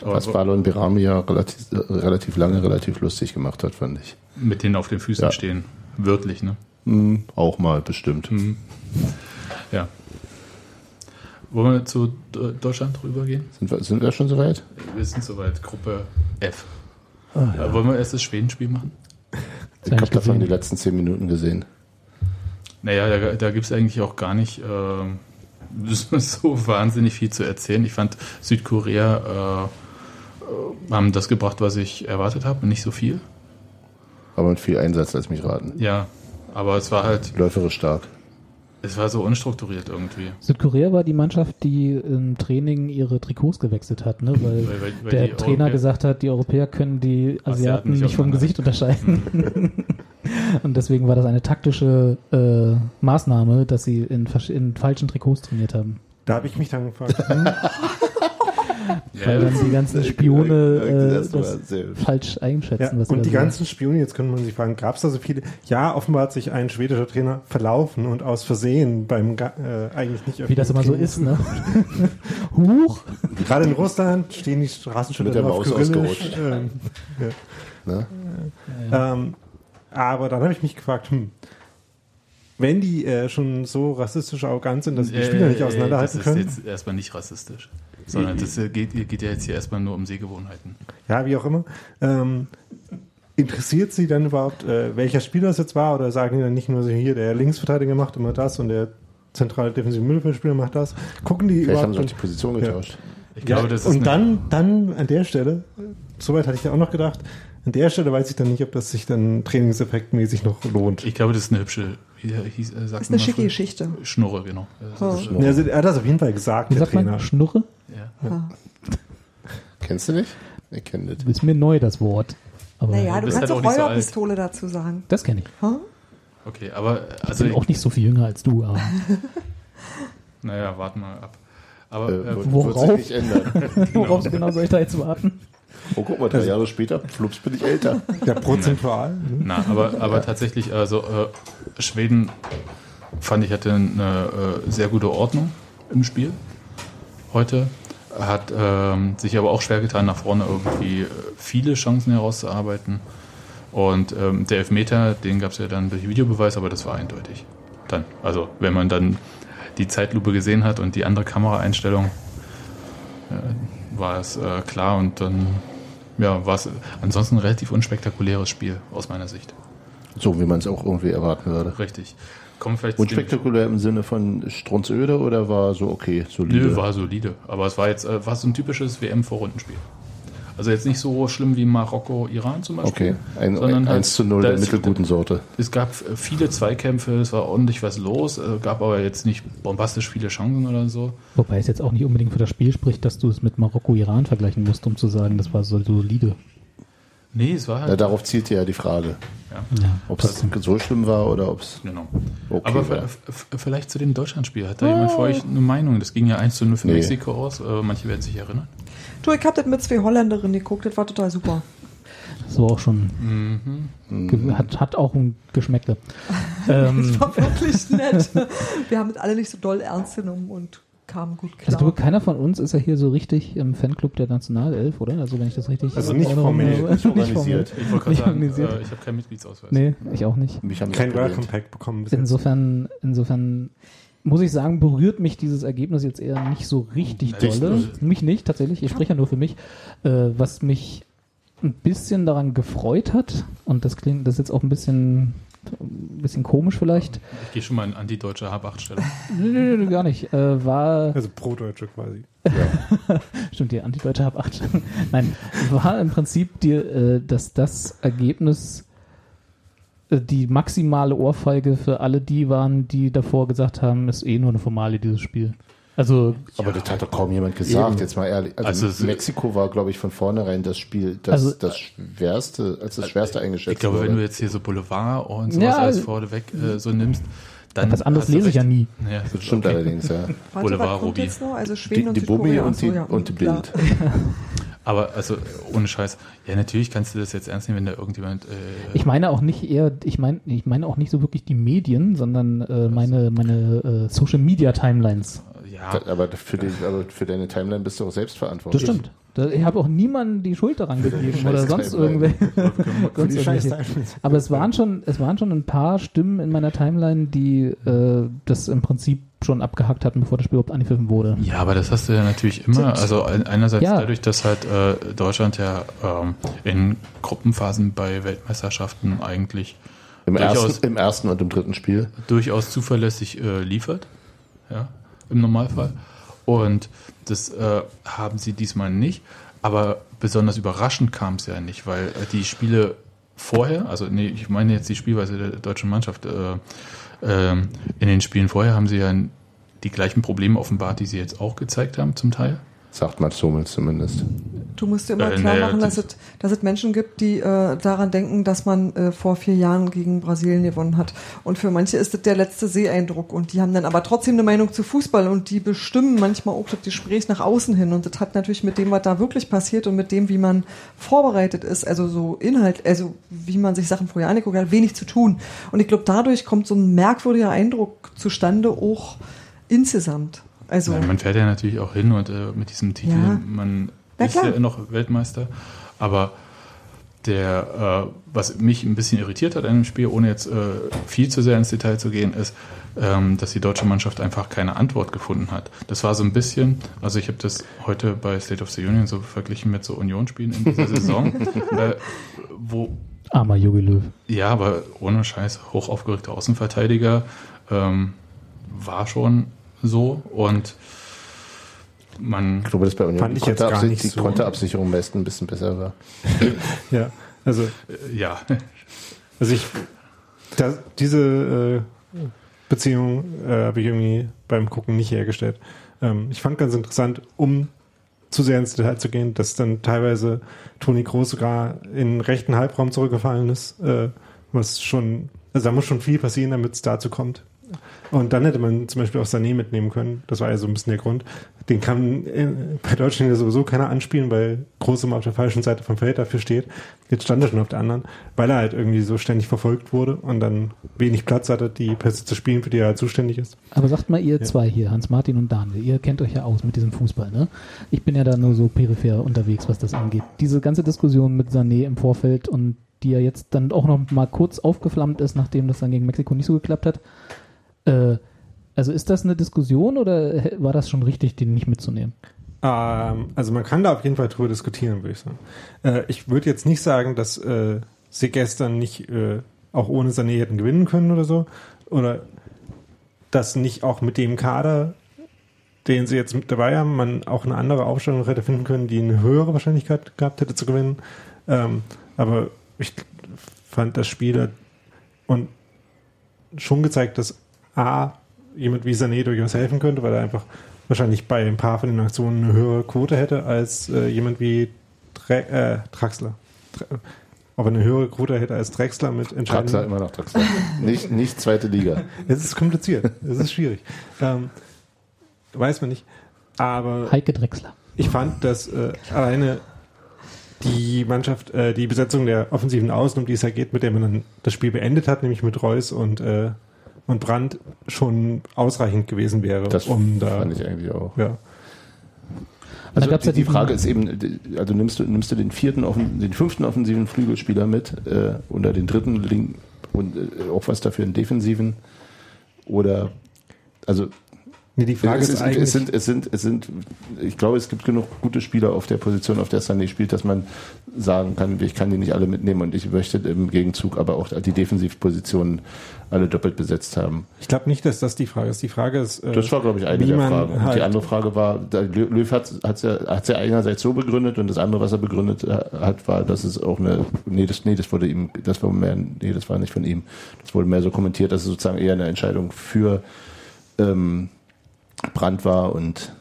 B: Aber
E: was Balon Berami ja relativ, relativ lange relativ lustig gemacht hat, fand ich.
B: mit denen auf den Füßen
E: Ja.
B: stehen, wörtlich, ne?
E: Hm, auch mal bestimmt.
B: Mhm. Ja. Wollen wir zu Deutschland rübergehen?
E: Sind, wir, sind wir schon soweit?
B: Wir sind soweit, Gruppe F. Äh, wollen wir erst das Schwedenspiel machen?
E: Ich habe davon die letzten zehn Minuten gesehen.
B: Naja, da, da gibt es eigentlich auch gar nicht äh, so wahnsinnig viel zu erzählen. Ich fand Südkorea äh, äh, haben das gebracht, was ich erwartet habe, nicht so viel.
E: Aber mit viel Einsatz, lass mich raten.
B: Ja, aber es war halt,
E: Läuferisch stark.
B: Es war so unstrukturiert irgendwie.
C: Südkorea war die Mannschaft, die im Training ihre Trikots gewechselt hat, ne? weil,
B: Weil- weil- weil
C: der Trainer
B: Europäer-
C: gesagt hat, die Europäer können die
B: Asiaten
C: Asiaten
B: nicht
C: nicht vom. Gesicht unterscheiden. Und deswegen war das eine taktische äh, Maßnahme, dass sie in, versch- in falschen Trikots trainiert haben.
D: Da habe ich mich dann gefragt, hm,
C: Weil dann die ganzen Spione äh,
E: Das
C: falsch einschätzen.
D: ja,
C: was sie
D: und die ganzen Spione, jetzt könnte man sich fragen, gab es da so viele? Ja, offenbar hat sich ein schwedischer Trainer verlaufen und aus Versehen beim äh, eigentlich nicht
C: Wie das immer so ist, ne? Huch!
D: Gerade in Russland stehen die Straßenschilder
E: Mit der Maus ausgerutscht.
D: Ähm,
E: Ne?
D: ähm, aber dann habe ich mich gefragt, hm, wenn die äh, schon so rassistisch arrogant sind, dass sie die Spieler nicht
B: Äh,
D: auseinanderhalten
B: Das ist
D: können,
B: jetzt erstmal nicht rassistisch, sondern das äh, geht, geht ja jetzt hier erstmal nur um Sehgewohnheiten.
D: ja, wie auch immer, ähm, interessiert sie dann überhaupt, äh, welcher Spieler es jetzt war oder sagen die dann nicht nur so, hier, der Linksverteidiger macht immer das und der zentrale defensive Mittelfeldspieler macht das? Gucken die
E: Vielleicht haben
D: überhaupt
E: sie auch die Position getauscht.
B: Ich glaube, das ist
D: und dann, dann an der Stelle, soweit hatte ich ja auch noch gedacht, an der Stelle weiß ich dann nicht, ob das sich dann trainingseffektmäßig noch lohnt.
B: Ich glaube, das ist eine hübsche, wie hieß, äh, sagt
A: Ist
B: man
A: eine schicke
B: früher?
A: Geschichte.
B: Schnurre, genau. Das ist-
D: Ja, Also, er hat das auf jeden Fall gesagt,
C: Wie
D: der
C: sagt man?
D: Trainer.
C: Schnurre?
B: Ja.
A: Ja.
E: Kennst du nicht? Ich kenne das.
C: Ist mir neu das Wort. Aber
A: Naja, du
B: bist
A: kannst
B: halt
A: auch
B: auch nicht so
A: dazu sagen.
C: das kenne ich.
A: Hm?
B: Okay, aber
C: Ich
B: also,
C: bin auch nicht so viel jünger als du, aber
B: naja, warten mal ab. Aber
E: Äh,
B: äh,
C: worauf?
E: Wird sich nicht ändern.
C: worauf genau soll ich da jetzt warten?
E: Oh, guck mal, drei Jahre später, flups, bin ich älter.
D: Ja, prozentual. ne?
B: Na, aber, aber tatsächlich, also äh, Schweden fand ich hatte eine äh, sehr gute Ordnung im Spiel heute. Hat ähm, sich aber auch schwer getan, nach vorne irgendwie äh, viele Chancen herauszuarbeiten. Und ähm, der Elfmeter, den gab es ja dann durch Videobeweis, aber das war eindeutig. Dann, also wenn man dann die Zeitlupe gesehen hat und die andere Kameraeinstellung, äh, war es äh, klar und dann ja, war es ansonsten ein relativ unspektakuläres Spiel aus meiner Sicht.
E: So, wie man es auch irgendwie erwarten würde.
B: Richtig. Kommen wir vielleicht
E: Unspektakulär im Sinne von Strunzöde oder war so okay, solide?
B: Nö, war solide. Aber es war jetzt äh, war so ein typisches WM-Vorrundenspiel. Also jetzt nicht so schlimm wie Marokko-Iran zum Beispiel.
E: okay, ein,
B: sondern
E: ein
B: halt,
E: 1 zu 0
B: da
E: der mittelguten Sorte.
B: Es gab äh, viele Zweikämpfe, es war ordentlich was los, äh, gab aber jetzt nicht bombastisch viele Chancen oder so.
C: Wobei es jetzt auch nicht unbedingt für das Spiel spricht, dass du es mit Marokko-Iran vergleichen musst, um zu sagen, das war so solide.
B: Nee, es war
E: Ja,
B: halt.
E: darauf zielte ja die Frage.
B: Ja,
E: Ob es so schlimm war oder ob es
B: genau.
E: okay
B: Aber
E: war.
B: vielleicht zu dem Deutschlandspiel. Hat da jemand für euch eine Meinung? Das ging ja 1 zu 0 für
E: Nee.
B: Mexiko aus. Äh, manche werden sich erinnern.
A: Du, ich hab das mit zwei Holländerinnen geguckt, das war total super.
C: Das war auch schon,
B: Mhm.
C: hat, hat auch ein Geschmäckle. ähm,
A: Das war wirklich nett. Wir haben es alle nicht so doll ernst genommen und kamen gut
C: also
A: klar.
C: du, keiner von uns ist ja hier so richtig im Fanclub der Nationalelf, oder? Also wenn ich das richtig
D: Also nicht
C: Erinnerung
D: formell,
C: habe.
E: nicht organisiert.
B: Ich wollte gerade sagen, äh, ich habe keinen Mitgliedsausweis.
C: Nee, ich auch nicht.
E: Mich haben
D: Kein. Welcome Pack bekommen bis jetzt.
C: Insofern, insofern muss ich sagen, berührt mich dieses Ergebnis jetzt eher nicht so richtig dolle.
B: nicht.
C: Mich nicht, tatsächlich. Ich spreche ja nur für mich. Äh, was mich ein bisschen daran gefreut hat, und das klingt, das ist jetzt auch ein bisschen, ein bisschen komisch vielleicht.
B: Ich gehe schon mal in antideutsche Hab-8-Stellung.
C: Nö, nö, nö, gar nicht. Äh, war,
D: Also Pro-Deutsche quasi.
C: stimmt, die Antideutsche Hab 8. Nein, war im Prinzip die, äh, dass das Ergebnis äh, die maximale Ohrfeige für alle die waren, die davor gesagt haben, ist eh nur eine Formalie, dieses Spiel. Also,
E: Aber das hat doch kaum jemand gesagt,
C: Eben.
E: jetzt mal ehrlich. Also,
B: Also
E: Mexiko war, glaube ich, von vornherein das Spiel, das,
C: Also-
E: das schwerste, als das schwerste eingeschätzt
B: Ich glaube,
E: wurde.
B: wenn du jetzt hier so Boulevard und sowas
C: Ja,
B: alles vorneweg äh, so nimmst, dann.
C: was anderes lese ich ja nie.
B: Ja,
E: das stimmt
B: okay.
E: allerdings, ja.
B: Boulevard Ruby.
A: Also Schweden
E: Die,
A: und
E: die Bummi
A: Südkorea.
E: und
A: so,
E: die,
A: ja,
E: und die. Bild.
B: Aber also ohne Scheiß. Ja, natürlich kannst du das jetzt ernst nehmen, wenn da irgendjemand. Äh,
C: Ich meine auch nicht eher, ich meine, ich meine auch nicht so wirklich die Medien, sondern äh, meine, meine äh, Social Media Timelines.
B: Ja,
E: Aber für, die, aber für deine Timeline bist du auch selbst verantwortlich.
C: Das stimmt. Ich habe auch niemandem die Schuld daran gegeben oder sonst irgendwelche. Sonst irgendwelche. Aber es waren schon, es waren schon ein paar Stimmen in meiner Timeline, die äh, das im Prinzip schon abgehackt hatten, bevor das Spiel überhaupt angepfiffen wurde.
B: Ja, aber das hast du ja natürlich immer. Also ein- einerseits
C: Ja.
B: dadurch, dass halt äh, Deutschland ja ähm, in Gruppenphasen bei Weltmeisterschaften eigentlich
E: Im
B: Durchaus.
E: ersten, Im ersten und im dritten Spiel.
B: durchaus zuverlässig äh, liefert. Ja, im Normalfall. Und das äh, haben sie diesmal nicht. Aber besonders überraschend kam es ja nicht, weil äh, die Spiele vorher, also nee, ich meine jetzt die Spielweise der deutschen Mannschaft, äh, ähm, in den Spielen vorher haben sie ja die gleichen Probleme offenbart, die sie jetzt auch gezeigt haben, zum Teil.
E: Sagt Mats Hummels zumindest.
A: Du musst dir immer
B: Äh,
A: klar machen, dass
B: das-
A: es, dass es Menschen gibt, die äh, daran denken, dass man äh, vor vier Jahren gegen Brasilien gewonnen hat. Und für manche ist das der letzte Seeeindruck. Und die haben dann aber trotzdem eine Meinung zu Fußball und die bestimmen manchmal auch das Gespräch nach außen hin. Und das hat natürlich mit dem, was da wirklich passiert und mit dem, wie man vorbereitet ist, also so Inhalt, also wie man sich Sachen vorher angeguckt hat, wenig zu tun. Und ich glaube, dadurch kommt so ein merkwürdiger Eindruck zustande, auch insgesamt. Also,
B: Ja, man fährt ja natürlich auch hin und äh, mit diesem Titel,
A: Ja.
B: man
A: Na
B: ist
A: klar.
B: ja noch Weltmeister. Aber der, äh, was mich ein bisschen irritiert hat an dem Spiel, ohne jetzt äh, viel zu sehr ins Detail zu gehen, ist, ähm, dass die deutsche Mannschaft einfach keine Antwort gefunden hat. Das war so ein bisschen, also ich habe das heute bei State of the Union so verglichen mit so Union-Spielen in dieser Saison, äh, wo
C: Armer Jogi Löw.
B: ja, aber ohne Scheiß, hoch aufgeregter Außenverteidiger ähm, war schon so und man
E: Ich glaube, dass bei Union
D: Fand ich jetzt gar nicht
E: die
D: so.
E: Konterabsicherung meist ein bisschen besser war.
D: Ja, also,
B: äh, ja,
D: also ich, da, diese äh, Beziehung äh, habe ich irgendwie beim Gucken nicht hergestellt. Ähm, ich fand ganz interessant, um zu sehr ins Detail zu gehen, dass dann teilweise Toni Kroos sogar in den rechten Halbraum zurückgefallen ist, äh, was schon, also da muss schon viel passieren, damit es dazu kommt. Und dann hätte man zum Beispiel auch Sané mitnehmen können. Das war ja so ein bisschen der Grund. Den kann äh, bei Deutschland ja sowieso keiner anspielen, weil Groß immer auf der falschen Seite vom Feld dafür steht. Jetzt stand er schon auf der anderen, weil er halt irgendwie so ständig verfolgt wurde und dann wenig Platz hatte, die Pässe zu spielen, für die er halt zuständig ist.
C: Aber sagt mal, ihr zwei hier, Hans-Martin und Daniel, ihr kennt euch ja aus mit diesem Fußball, ne? Ich bin ja da nur so peripher unterwegs, was das angeht. Diese ganze Diskussion mit Sané im Vorfeld und die ja jetzt dann auch noch mal kurz aufgeflammt ist, nachdem das dann gegen Mexiko nicht so geklappt hat. Äh, also ist das eine Diskussion oder hä- war das schon richtig, den nicht mitzunehmen?
D: Ähm, also man kann da auf jeden Fall drüber diskutieren, würde ich sagen. Äh, ich würde jetzt nicht sagen, dass äh, sie gestern nicht äh, auch ohne Sané hätten gewinnen können oder so. Oder dass nicht auch mit dem Kader, den sie jetzt mit dabei haben, man auch eine andere Aufstellung hätte finden können, die eine höhere Wahrscheinlichkeit gehabt hätte zu gewinnen. Ähm, aber ich fand das Spiel hat und schon gezeigt, dass A, jemand wie Sané durchaus helfen könnte, weil er einfach wahrscheinlich bei ein paar von den Aktionen eine höhere Quote hätte als äh, jemand wie Dre äh, Draxler. Dre ob er eine höhere Quote hätte als Drexler mit
E: Draxler
D: entscheidenden.
E: immer noch Draxler. nicht, nicht zweite Liga.
D: Es ist kompliziert, es ist schwierig. Ähm, weiß man nicht. Aber
C: Heike Drechsler.
D: ich fand, dass äh, alleine die Mannschaft, äh, die Besetzung der offensiven Außen, um die es ja geht, mit der man dann das Spiel beendet hat, nämlich mit Reus und, äh, und Brandt, schon ausreichend gewesen wäre,
E: Das
D: um da.
E: fand ich eigentlich auch.
D: Ja.
C: Also, gab's
E: die,
C: ja
E: die Frage ist eben, also nimmst du, nimmst du den vierten, offen, den fünften offensiven Flügelspieler mit äh, oder den dritten Link und äh, auch was dafür einen defensiven oder also
D: Nee, die Frage
E: es,
D: ist,
E: ist,
D: eigentlich.
E: es sind, es sind, es sind, ich glaube, es gibt genug gute Spieler auf der Position, auf der Sané spielt, dass man sagen kann, ich kann die nicht alle mitnehmen und ich möchte im Gegenzug aber auch die Defensivpositionen alle doppelt besetzt haben.
D: ich glaube nicht, dass das die Frage ist. Die Frage ist, äh,
E: Das war, glaube ich, eine der Fragen.
D: Halt-
E: die andere Frage war, Löw hat es ja, hat's ja einerseits so begründet und das andere, was er begründet hat, war, dass es auch eine, nee, das, nee, das wurde ihm, das war mehr, nee, das war nicht von ihm. Das wurde mehr so kommentiert, dass es sozusagen eher eine Entscheidung für ähm, Brand war und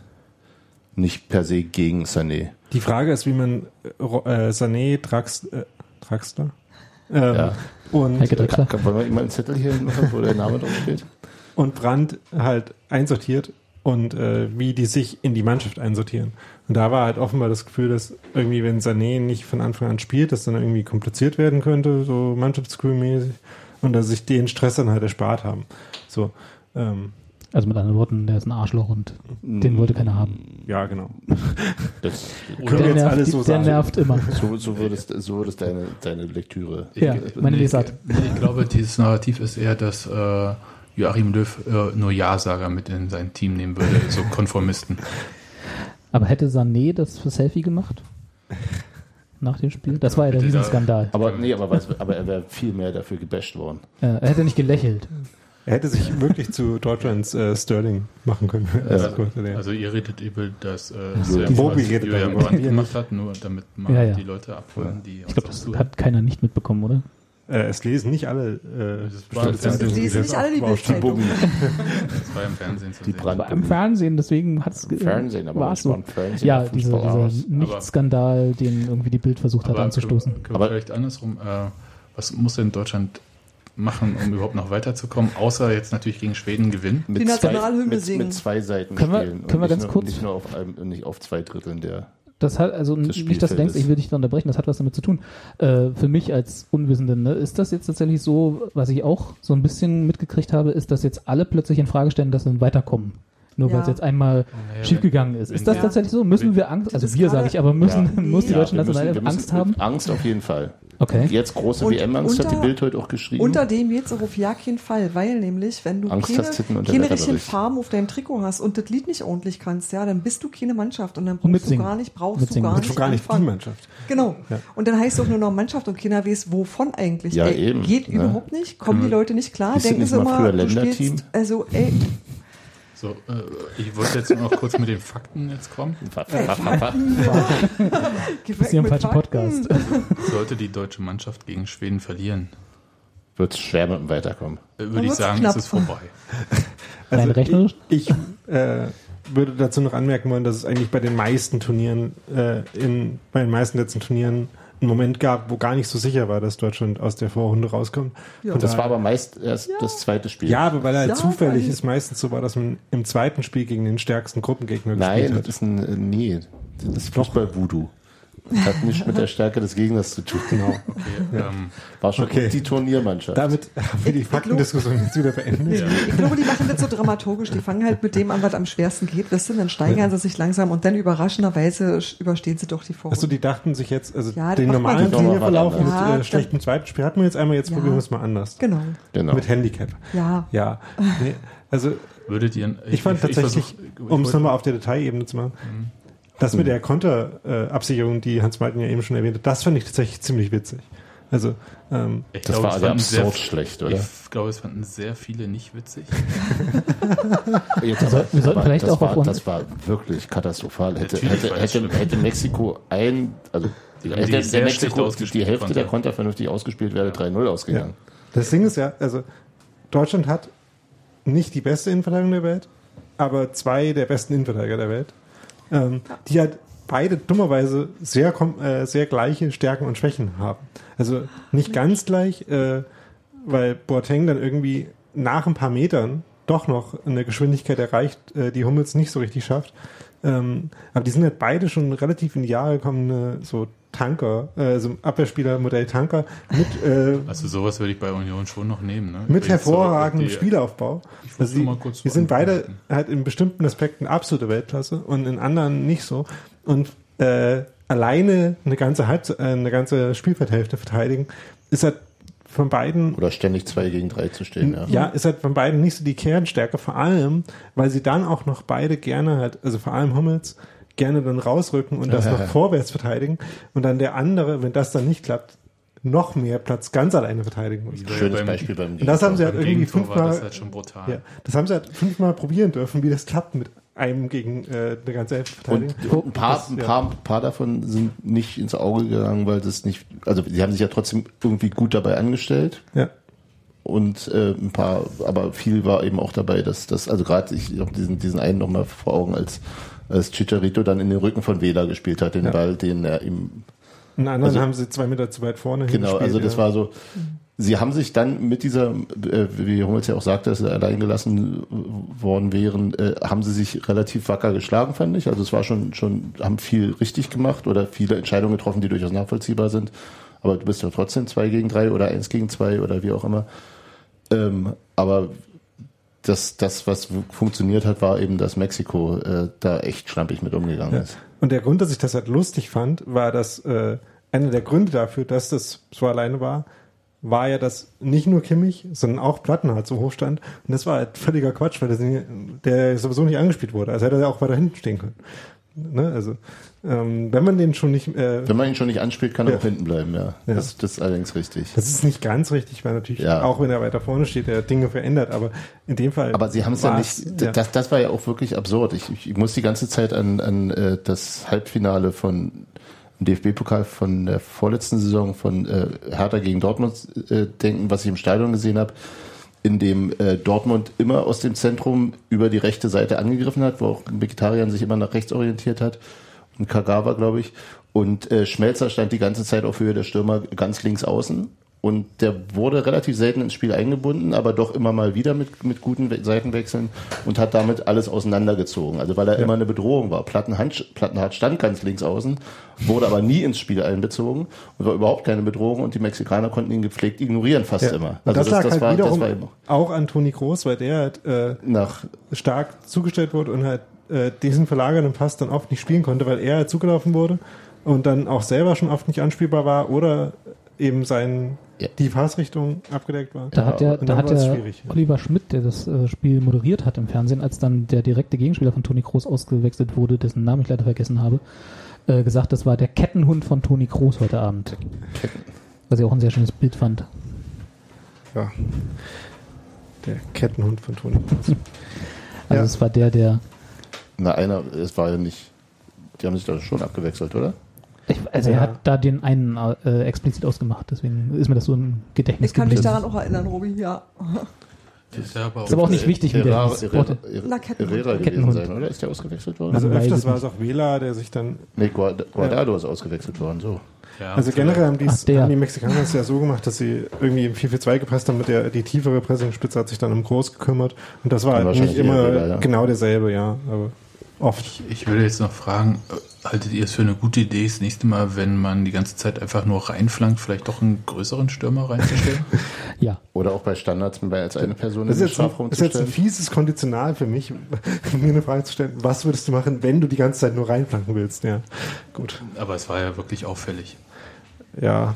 E: nicht per se gegen Sané.
D: die Frage ist, wie man äh, äh, Sané, Drax, äh, Draxler ähm,
E: Ja.
D: und.
E: Kann, wir ihm mal einen Zettel hier machen, wo der Name drauf steht?
D: und Brandt halt einsortiert und äh, wie die sich in die Mannschaft einsortieren. Und da war halt offenbar das Gefühl, dass irgendwie, wenn Sané nicht von Anfang an spielt, das dann irgendwie kompliziert werden könnte, so Mannschaftscrew-mäßig, und dass sich den Stress dann halt erspart haben. So, ähm,
C: Also mit anderen Worten, der ist ein Arschloch und den wollte keiner haben.
D: ja, genau.
E: Das,
D: Können wir
C: Der
D: jetzt
C: nervt,
D: alles so
C: der
D: sagen?
C: nervt immer.
E: so, so würdest, so würdest deine, deine Lektüre.
C: Ja, meine
B: nee,
C: Lesart.
B: nee, Ich glaube, dieses Narrativ ist eher, dass äh, Joachim Löw äh, nur Ja-Sager mit in sein Team nehmen würde, so Konformisten.
C: Aber hätte Sané das für Selfie gemacht? Nach dem Spiel? Das war ja der Riesenskandal.
E: Aber nee, aber, aber er wäre viel mehr dafür gebasht worden.
C: Äh, er hätte nicht gelächelt.
D: Er hätte sich wirklich zu Deutschlands äh, Sterling machen können. als
B: Also, also ihr redet über das, äh, was
D: redet
B: Julian. Brandt gemacht hat, nur damit man
C: Ja, ja.
B: die Leute abholen, die
C: Ich glaube, das hat keiner nicht mitbekommen, oder?
D: äh, es lesen nicht alle. Äh,
B: Das war
A: lesen nicht alle die Bildzeitung.
B: Das war im Fernsehen zu
E: Die
B: sehen.
C: Aber im Fernsehen, deswegen hat es
E: Fernsehen, aber
C: war es so.
E: im Fernsehen
C: Ja, dieser, dieser Nicht-Skandal, den irgendwie die Bild versucht hat
B: Aber
C: anzustoßen.
B: Können, können
E: Aber-
B: vielleicht andersrum, äh, was muss denn Deutschland machen, um überhaupt noch weiterzukommen, außer jetzt natürlich gegen Schweden gewinnen?
E: Mit
A: Die Nationalhymne
E: mit,
A: singen.
E: mit zwei Seiten
C: Können wir-
E: spielen.
C: können wir
E: und
C: ganz
E: nicht
C: kurz-
E: Nur, nicht nur auf einem, nicht auf zwei Dritteln der.
C: Das hat, also nicht, dass du denkst, ich will dich da unterbrechen, das hat was damit zu tun. Äh, für mich als Unwissenden, ne, ist das jetzt tatsächlich so, was ich auch so ein bisschen mitgekriegt habe, ist, dass jetzt alle plötzlich in Frage stellen, dass sie weiterkommen. Nur weil
A: Ja.
C: es jetzt einmal
B: Naja,
C: schiefgegangen ist. Ist das
A: Ja.
C: tatsächlich so? Müssen wir Angst, also wir sage ich, aber müssen,
E: Ja.
C: muss die
A: Ja,
C: deutsche
E: wir müssen-
C: Nationale
E: wir müssen-
C: Angst haben?
E: Angst auf jeden Fall.
C: Okay.
E: Jetzt große
A: Und
E: WM-Angst hat die Bild heute auch geschrieben.
A: Unter dem jetzt auf ja keinen Fall, weil nämlich, wenn du
E: Angst
A: keine,
E: hast,
A: richtigen Farben auf deinem Trikot hast und das Lied nicht ordentlich kannst, ja, dann bist du keine Mannschaft und dann
C: Und
A: brauchst du
C: mitsingen.
A: gar nicht, brauchst
C: Mitsingen.
A: du gar
C: Und
A: nicht,
D: gar nicht die. Mannschaft.
A: Genau.
D: Ja.
A: Und dann heißt es auch nur noch Mannschaft und keiner weiß, wovon eigentlich.
E: Ja,
A: ey,
E: eben,
A: Geht
E: ne?
A: überhaupt nicht, kommen die Leute nicht klar,
E: das
A: denken
E: nicht
A: sie
E: mal
A: immer,
E: früher
A: du spielst, also ey,
B: So, äh, ich wollte jetzt noch kurz mit den Fakten jetzt kommen.
A: Geh weg
C: Bist du am
A: mit
C: falschen
A: Fakten.
C: Podcast.
B: Sollte die deutsche Mannschaft gegen Schweden verlieren,
E: Wird schwer mit dem Weiterkommen.
B: äh, würde ich
A: wird's
B: sagen,
A: knapp.
B: ist es vorbei.
C: Rein rechnerisch?
D: Ich, ich äh, würde dazu noch anmerken wollen, dass es eigentlich bei den meisten Turnieren, äh, in, bei den meisten letzten Turnieren einen Moment gab, wo gar nicht so sicher war, dass Deutschland aus der Vorrunde rauskommt.
A: Ja.
D: Von
E: Das war aber meist erst das zweite Spiel.
D: ja, aber weil er
A: Ja,
D: zufällig ist meistens so war, dass man im zweiten Spiel gegen den stärksten Gruppengegner
E: Nein,
D: gespielt
E: das
D: hat.
E: ist ein, äh, nee, das ist Fußball-Voodoo. Hat nichts mit der Stärke des Gegners zu tun.
D: Genau.
B: Okay, ähm,
E: War schon
D: Okay.
E: die Turniermannschaft.
D: Damit haben wir die
A: Ich-
D: Faktendiskussion jetzt wieder beendet.
B: ja.
A: Ich glaube, die machen das so dramaturgisch. Die fangen halt mit dem an, was am schwersten geht, weißt du, dann steigern sie sich langsam und dann überraschenderweise sch- überstehen sie doch die Vorrunde.
D: Achso, die dachten sich jetzt, also
A: Ja,
D: den normalen. Turnierverlauf mit
A: Ja,
D: äh, schlechtem zweiten Spiel hatten wir jetzt einmal, jetzt
A: Ja.
D: probieren wir es mal anders.
A: Genau.
E: genau.
D: Mit Handicap.
A: Ja.
D: Ja. Nee, also
B: Würdet ihr.
D: Ich fand tatsächlich,
B: versuch- ich
D: um es nochmal auf der Detailebene zu machen, das mit der Konterabsicherung, die Hans-Martin ja eben schon erwähnt hat, das fand ich tatsächlich ziemlich witzig. Also, ähm,
B: Ich
E: Das
B: glaube,
E: war also absurd schlecht, oder?
B: Ich glaube, es fanden sehr viele nicht witzig.
E: Jetzt
C: Wir
E: aber-
C: sollten
E: aber
C: vielleicht
E: das
C: auch auf
E: war,
C: uns-
E: das war wirklich katastrophal. Hätte, hätte, hätte, hätte Mexiko ein, also
B: Die
E: hätte der Mexiko die
B: ausgespielt,
E: Hälfte
B: Konter.
E: der Konter vernünftig ausgespielt, wäre 3-0 ausgegangen.
D: das Ding ist ja, also Deutschland hat nicht die beste Innenverteidigung der Welt, aber zwei der besten Innenverteidiger der Welt, ähm, die halt beide dummerweise sehr, äh, sehr gleiche Stärken und Schwächen haben. Also nicht ganz gleich, äh, weil Boateng dann irgendwie nach ein paar Metern doch noch eine Geschwindigkeit erreicht, äh, die Hummels nicht so richtig schafft. Ähm, aber die sind halt beide schon relativ in die Jahre gekommene so Tanker, äh, so Abwehrspieler Modell Tanker mit äh,
B: Also sowas würde ich bei Union schon noch nehmen. Ne?
D: mit hervorragendem Spielaufbau.
B: Ich
D: Also die,
B: mal kurz
D: die sind beide halt in bestimmten Aspekten absolute Weltklasse und in anderen nicht so. Und äh, alleine eine ganze Halbze äh, eine ganze Spielfeldhälfte verteidigen ist halt von beiden
E: Oder ständig zwei gegen drei zu stehen, ja.
D: ja, ist halt von beiden nicht so die Kernstärke, vor allem, weil sie dann auch noch beide gerne halt, also vor allem Hummels, gerne dann rausrücken und das noch vorwärts verteidigen und dann der andere, wenn das dann nicht klappt, noch mehr Platz ganz alleine verteidigen muss.
E: Schönes
B: beim-
E: Beispiel beim
D: Und das haben sie halt irgendwie
B: Gegentor
D: fünfmal,
B: das halt schon brutal.
D: ja, das haben sie halt fünfmal probieren dürfen, wie das klappt mit einem gegen äh, eine ganze Hälfte verteidigen.
E: Und ein paar,
D: Das,
E: ein
D: ja.
E: paar, ein paar davon sind nicht ins Auge gegangen, weil das nicht, also sie haben sich ja trotzdem irgendwie gut dabei angestellt
D: Ja.
E: und äh, ein paar, aber viel war eben auch dabei, dass das, also gerade ich habe diesen, diesen einen nochmal vor Augen, als, als Chicharito dann in den Rücken von Vela gespielt hat, den
D: Ja.
E: Ball, den er ihm
D: Einen anderen
E: Also-
D: haben sie zwei Meter zu weit vorne
E: Genau, also das
D: ja.
E: war so. Sie haben sich dann mit dieser, äh, wie Hummels ja auch sagte, dass sie allein gelassen worden wären, äh, haben sie sich relativ wacker geschlagen, fand ich. Also es war schon, schon, haben viel richtig gemacht oder viele Entscheidungen getroffen, die durchaus nachvollziehbar sind. Aber du bist ja trotzdem zwei gegen drei oder eins gegen zwei oder wie auch immer. Ähm, aber das, das, was funktioniert hat, war eben, dass Mexiko äh, da echt schlampig mit umgegangen
D: Ja.
E: ist.
D: Und der Grund, dass ich das halt lustig fand, war, dass äh, einer der Gründe dafür, dass das so alleine war, war ja, dass nicht nur Kimmich, sondern auch Platten halt so hoch stand. Und das war halt völliger Quatsch, weil nie- der sowieso nicht angespielt wurde. Also hätte er auch weiter hinten stehen können. Ne? Also ähm, wenn man den schon nicht, äh,
E: Wenn man ihn schon nicht anspielt, kann er
D: Ja.
E: auch hinten bleiben, ja.
D: Ja.
E: Das, das ist allerdings richtig.
D: das ist nicht ganz richtig, weil natürlich
E: Ja.
D: auch wenn er weiter vorne steht, er Dinge verändert. Aber in dem Fall.
E: Aber sie haben es ja nicht, das, das war ja auch wirklich absurd. Ich, ich muss die ganze Zeit an, an äh, das Halbfinale von DFB-Pokal von der vorletzten Saison von äh, Hertha gegen Dortmund äh, denken, was ich im Stadion gesehen habe, in dem äh, Dortmund immer aus dem Zentrum über die rechte Seite angegriffen hat, wo auch Vegetarian sich immer nach rechts orientiert hat und Kagawa, glaube ich. Und äh, Schmelzer stand die ganze Zeit auf Höhe der Stürmer ganz links außen. Und der wurde relativ selten ins Spiel eingebunden, aber doch immer mal wieder mit, mit guten We- Seitenwechseln und hat damit alles auseinandergezogen. Also weil er immer eine Bedrohung war. Plattenhand, Plattenhardt stand ganz links außen, wurde aber nie ins Spiel einbezogen und war überhaupt keine Bedrohung und die Mexikaner konnten ihn gepflegt ignorieren fast
D: ja.
E: immer. Also
D: das, lag halt
E: war,
D: wiederum
E: das war eben
D: auch an Toni Groß, weil der halt äh,
E: nach
D: stark zugestellt wurde und halt äh, diesen verlagernden Pass dann oft nicht spielen konnte, weil er zugelaufen wurde und dann auch selber schon oft nicht anspielbar war oder eben sein
E: Ja.
D: die Passrichtung abgedeckt war.
C: Da hat der,
D: und
C: da hat
D: schwierig.
C: Oliver Schmidt, der das äh, Spiel moderiert hat im Fernsehen, als dann der direkte Gegenspieler von Toni Kroos ausgewechselt wurde, dessen Namen ich leider vergessen habe, äh, gesagt, das war der Kettenhund von Toni Kroos heute Abend. Was ich auch ein sehr schönes Bild fand.
D: Ja. Der Kettenhund von Toni Kroos.
C: Also
D: Ja.
C: es war der, der
E: na einer, es war ja nicht, die haben sich da schon abgewechselt, oder?
C: ich, also
D: Ja.
C: er hat da den einen äh, explizit ausgemacht, deswegen ist mir das so im Gedächtnis
A: Ich kann mich daran auch erinnern, Robi, ja.
B: Das ist ja aber
C: Ist aber auch nicht wichtig, wie der hieß.
E: Herrera, gewesen sein, oder? Ist der ausgewechselt worden?
D: Also öfters war es auch Vela, der sich dann
E: nee, Guard- Guardado ist ausgewechselt worden, so.
B: Ja,
D: Also generell haben,
C: Ach,
D: haben die Mexikaner es ja so gemacht, dass sie irgendwie im 4-4-2 gepresst haben, mit der die tiefere Pressingspitze hat sich dann um Groß gekümmert. Und das war
E: Dann
D: halt nicht
E: wahrscheinlich
D: immer
E: ja.
D: genau derselbe, ja. Aber oft.
B: Ich, ich würde jetzt noch fragen, äh, haltet ihr es für eine gute Idee, das nächste Mal, wenn man die ganze Zeit einfach nur reinflankt, vielleicht doch einen größeren Stürmer reinzustellen?
C: Ja,
E: Oder auch bei Standards mehr als eine Person
D: Das
E: in
D: ist
E: den
D: jetzt, ein,
E: Strafraum
D: ist
E: zu
D: jetzt ein
E: stellen.
D: fieses Konditional für mich, mir eine Frage zu stellen. Was würdest du machen, wenn du die ganze Zeit nur reinflanken willst? Ja, gut.
B: aber es war ja wirklich auffällig.
D: Ja.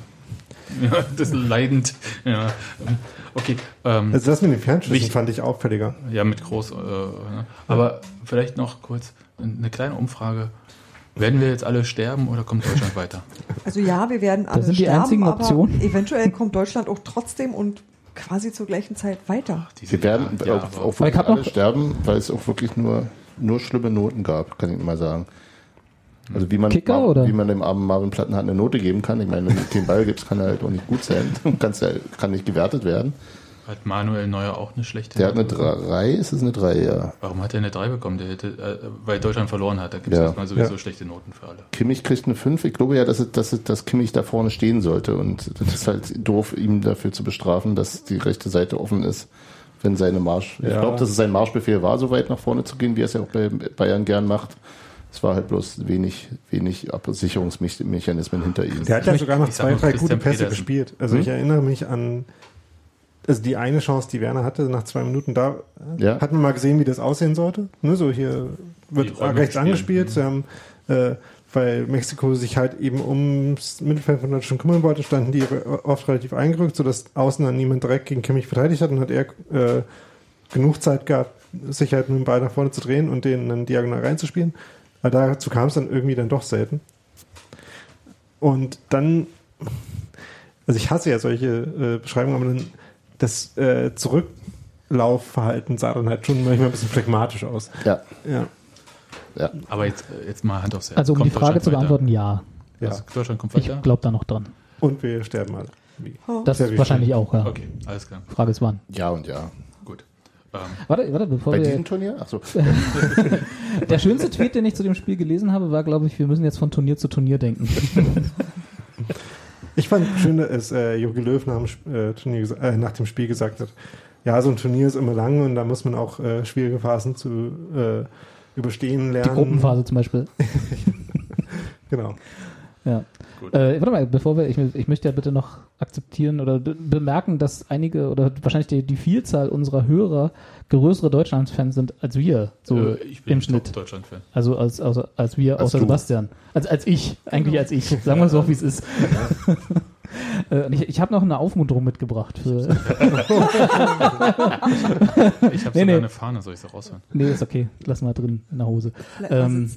B: Ja, das ist leidend. Ja. Okay. Ähm,
D: Also das mit den Fernschüssen
B: Wichtig-
D: fand ich auffälliger.
B: ja, mit groß. Äh, ne? Aber vielleicht noch kurz eine kleine Umfrage. Werden wir jetzt alle sterben oder kommt Deutschland weiter?
A: Also ja, wir werden alle
C: sind die
A: sterben,
C: einzigen
A: aber
C: Optionen.
A: eventuell kommt Deutschland auch trotzdem und quasi zur gleichen Zeit weiter.
B: Diese
E: Sie werden
B: ja,
E: auch,
B: aber-
E: auch
C: ich
E: wirklich alle sterben, weil es auch wirklich nur, nur schlimme Noten gab, kann ich mal sagen. Also wie man,
C: Kicker,
E: Mar-
C: oder?
E: wie man dem armen Marvin Plattenhardt eine Note geben kann. Ich meine, wenn du den Ball gibst, kann er halt auch nicht gut sein. Kann's ja, kann nicht gewertet werden.
B: Hat Manuel Neuer auch eine schlechte
E: Der hat eine
B: Note bekommen?
E: 3, ist es eine 3, ja.
B: Warum hat er eine 3 bekommen? Der hätte, äh, weil Deutschland verloren hat. Da gibt es
E: Ja.
B: erstmal sowieso
D: Ja.
B: schlechte Noten für alle.
E: Kimmich kriegt eine 5. Ich glaube ja, dass, es, dass, es, dass Kimmich da vorne stehen sollte. Und das ist halt doof, ihm dafür zu bestrafen, dass die rechte Seite offen ist, wenn seine Marsch. Ich
D: Ja.
E: glaube, dass es sein Marschbefehl war, so weit nach vorne zu gehen, wie er es ja auch bei Bayern gern macht. Es war halt bloß wenig, wenig Absicherungsmechanismen hinter ihm.
D: Der hat ja sogar noch zwei, drei gute Pässe
B: Petersen.
D: gespielt. Also ich erinnere mich an also die eine Chance, die Werner hatte, nach zwei Minuten, da
E: Ja.
D: hat man mal gesehen, wie das aussehen sollte. Ne, so hier wird rechts
B: gespielt,
D: angespielt, haben, äh, weil Mexiko sich halt eben ums Mittelfeld von Deutschland kümmern wollte, standen die oft relativ eingerückt, sodass außen dann niemand direkt gegen Kimmich verteidigt hat und hat er äh, genug Zeit gehabt, sich halt mit dem Ball nach vorne zu drehen und den dann diagonal reinzuspielen. Aber dazu kam es dann irgendwie dann doch selten. Und dann, also ich hasse ja solche äh, Beschreibungen, aber dann das äh, Zurücklaufverhalten sah dann halt schon manchmal ein bisschen phlegmatisch aus.
E: Ja,
D: Ja.
E: ja.
B: Aber jetzt, äh, jetzt mal Hand aufs Herz.
C: Also um
B: Kommt
C: die Frage zu beantworten, ja.
D: Ja.
B: Also Deutschland kommt
C: Ich
B: weiter?
C: glaube da noch dran.
D: Und wir sterben alle. Wie?
C: Das wahrscheinlich auch, ja.
B: Okay, alles klar.
C: Frage ist wann.
E: Ja und ja.
B: Ähm,
C: Warte, warte, bevor
E: Bei
C: wir.
E: diesem Turnier? Achso.
C: Der schönste Tweet, den ich zu dem Spiel gelesen habe, war, glaube ich, wir müssen jetzt von Turnier zu Turnier denken.
D: Ich fand schön, dass äh, Jogi Löw nach dem, äh, Turnier, äh, nach dem Spiel gesagt hat, ja, so ein Turnier ist immer lang und da muss man auch äh, schwierige Phasen zu äh, überstehen
C: Die
D: lernen.
C: Gruppenphase zum Beispiel.
D: Genau.
C: Ja. Äh, warte mal, bevor wir, ich, ich möchte ja bitte noch akzeptieren oder be- bemerken, dass einige oder wahrscheinlich die, die Vielzahl unserer Hörer größere Deutschlandsfans sind als wir, so
B: äh, ich bin
C: im Schnitt.
B: Deutschland-Fan.
C: Also als, als, als wir,
E: Als
C: außer
E: du.
C: Sebastian. Als, als ich, eigentlich als ich. Sagen wir es auch, wie es ist. Und ich ich habe noch eine Aufmunterung mitgebracht. Für,
B: Ich habe
C: Nee,
B: sogar
C: nee.
B: eine Fahne, soll ich sie raushören?
C: nee, ist okay. Lass mal drin in der Hose. Ähm.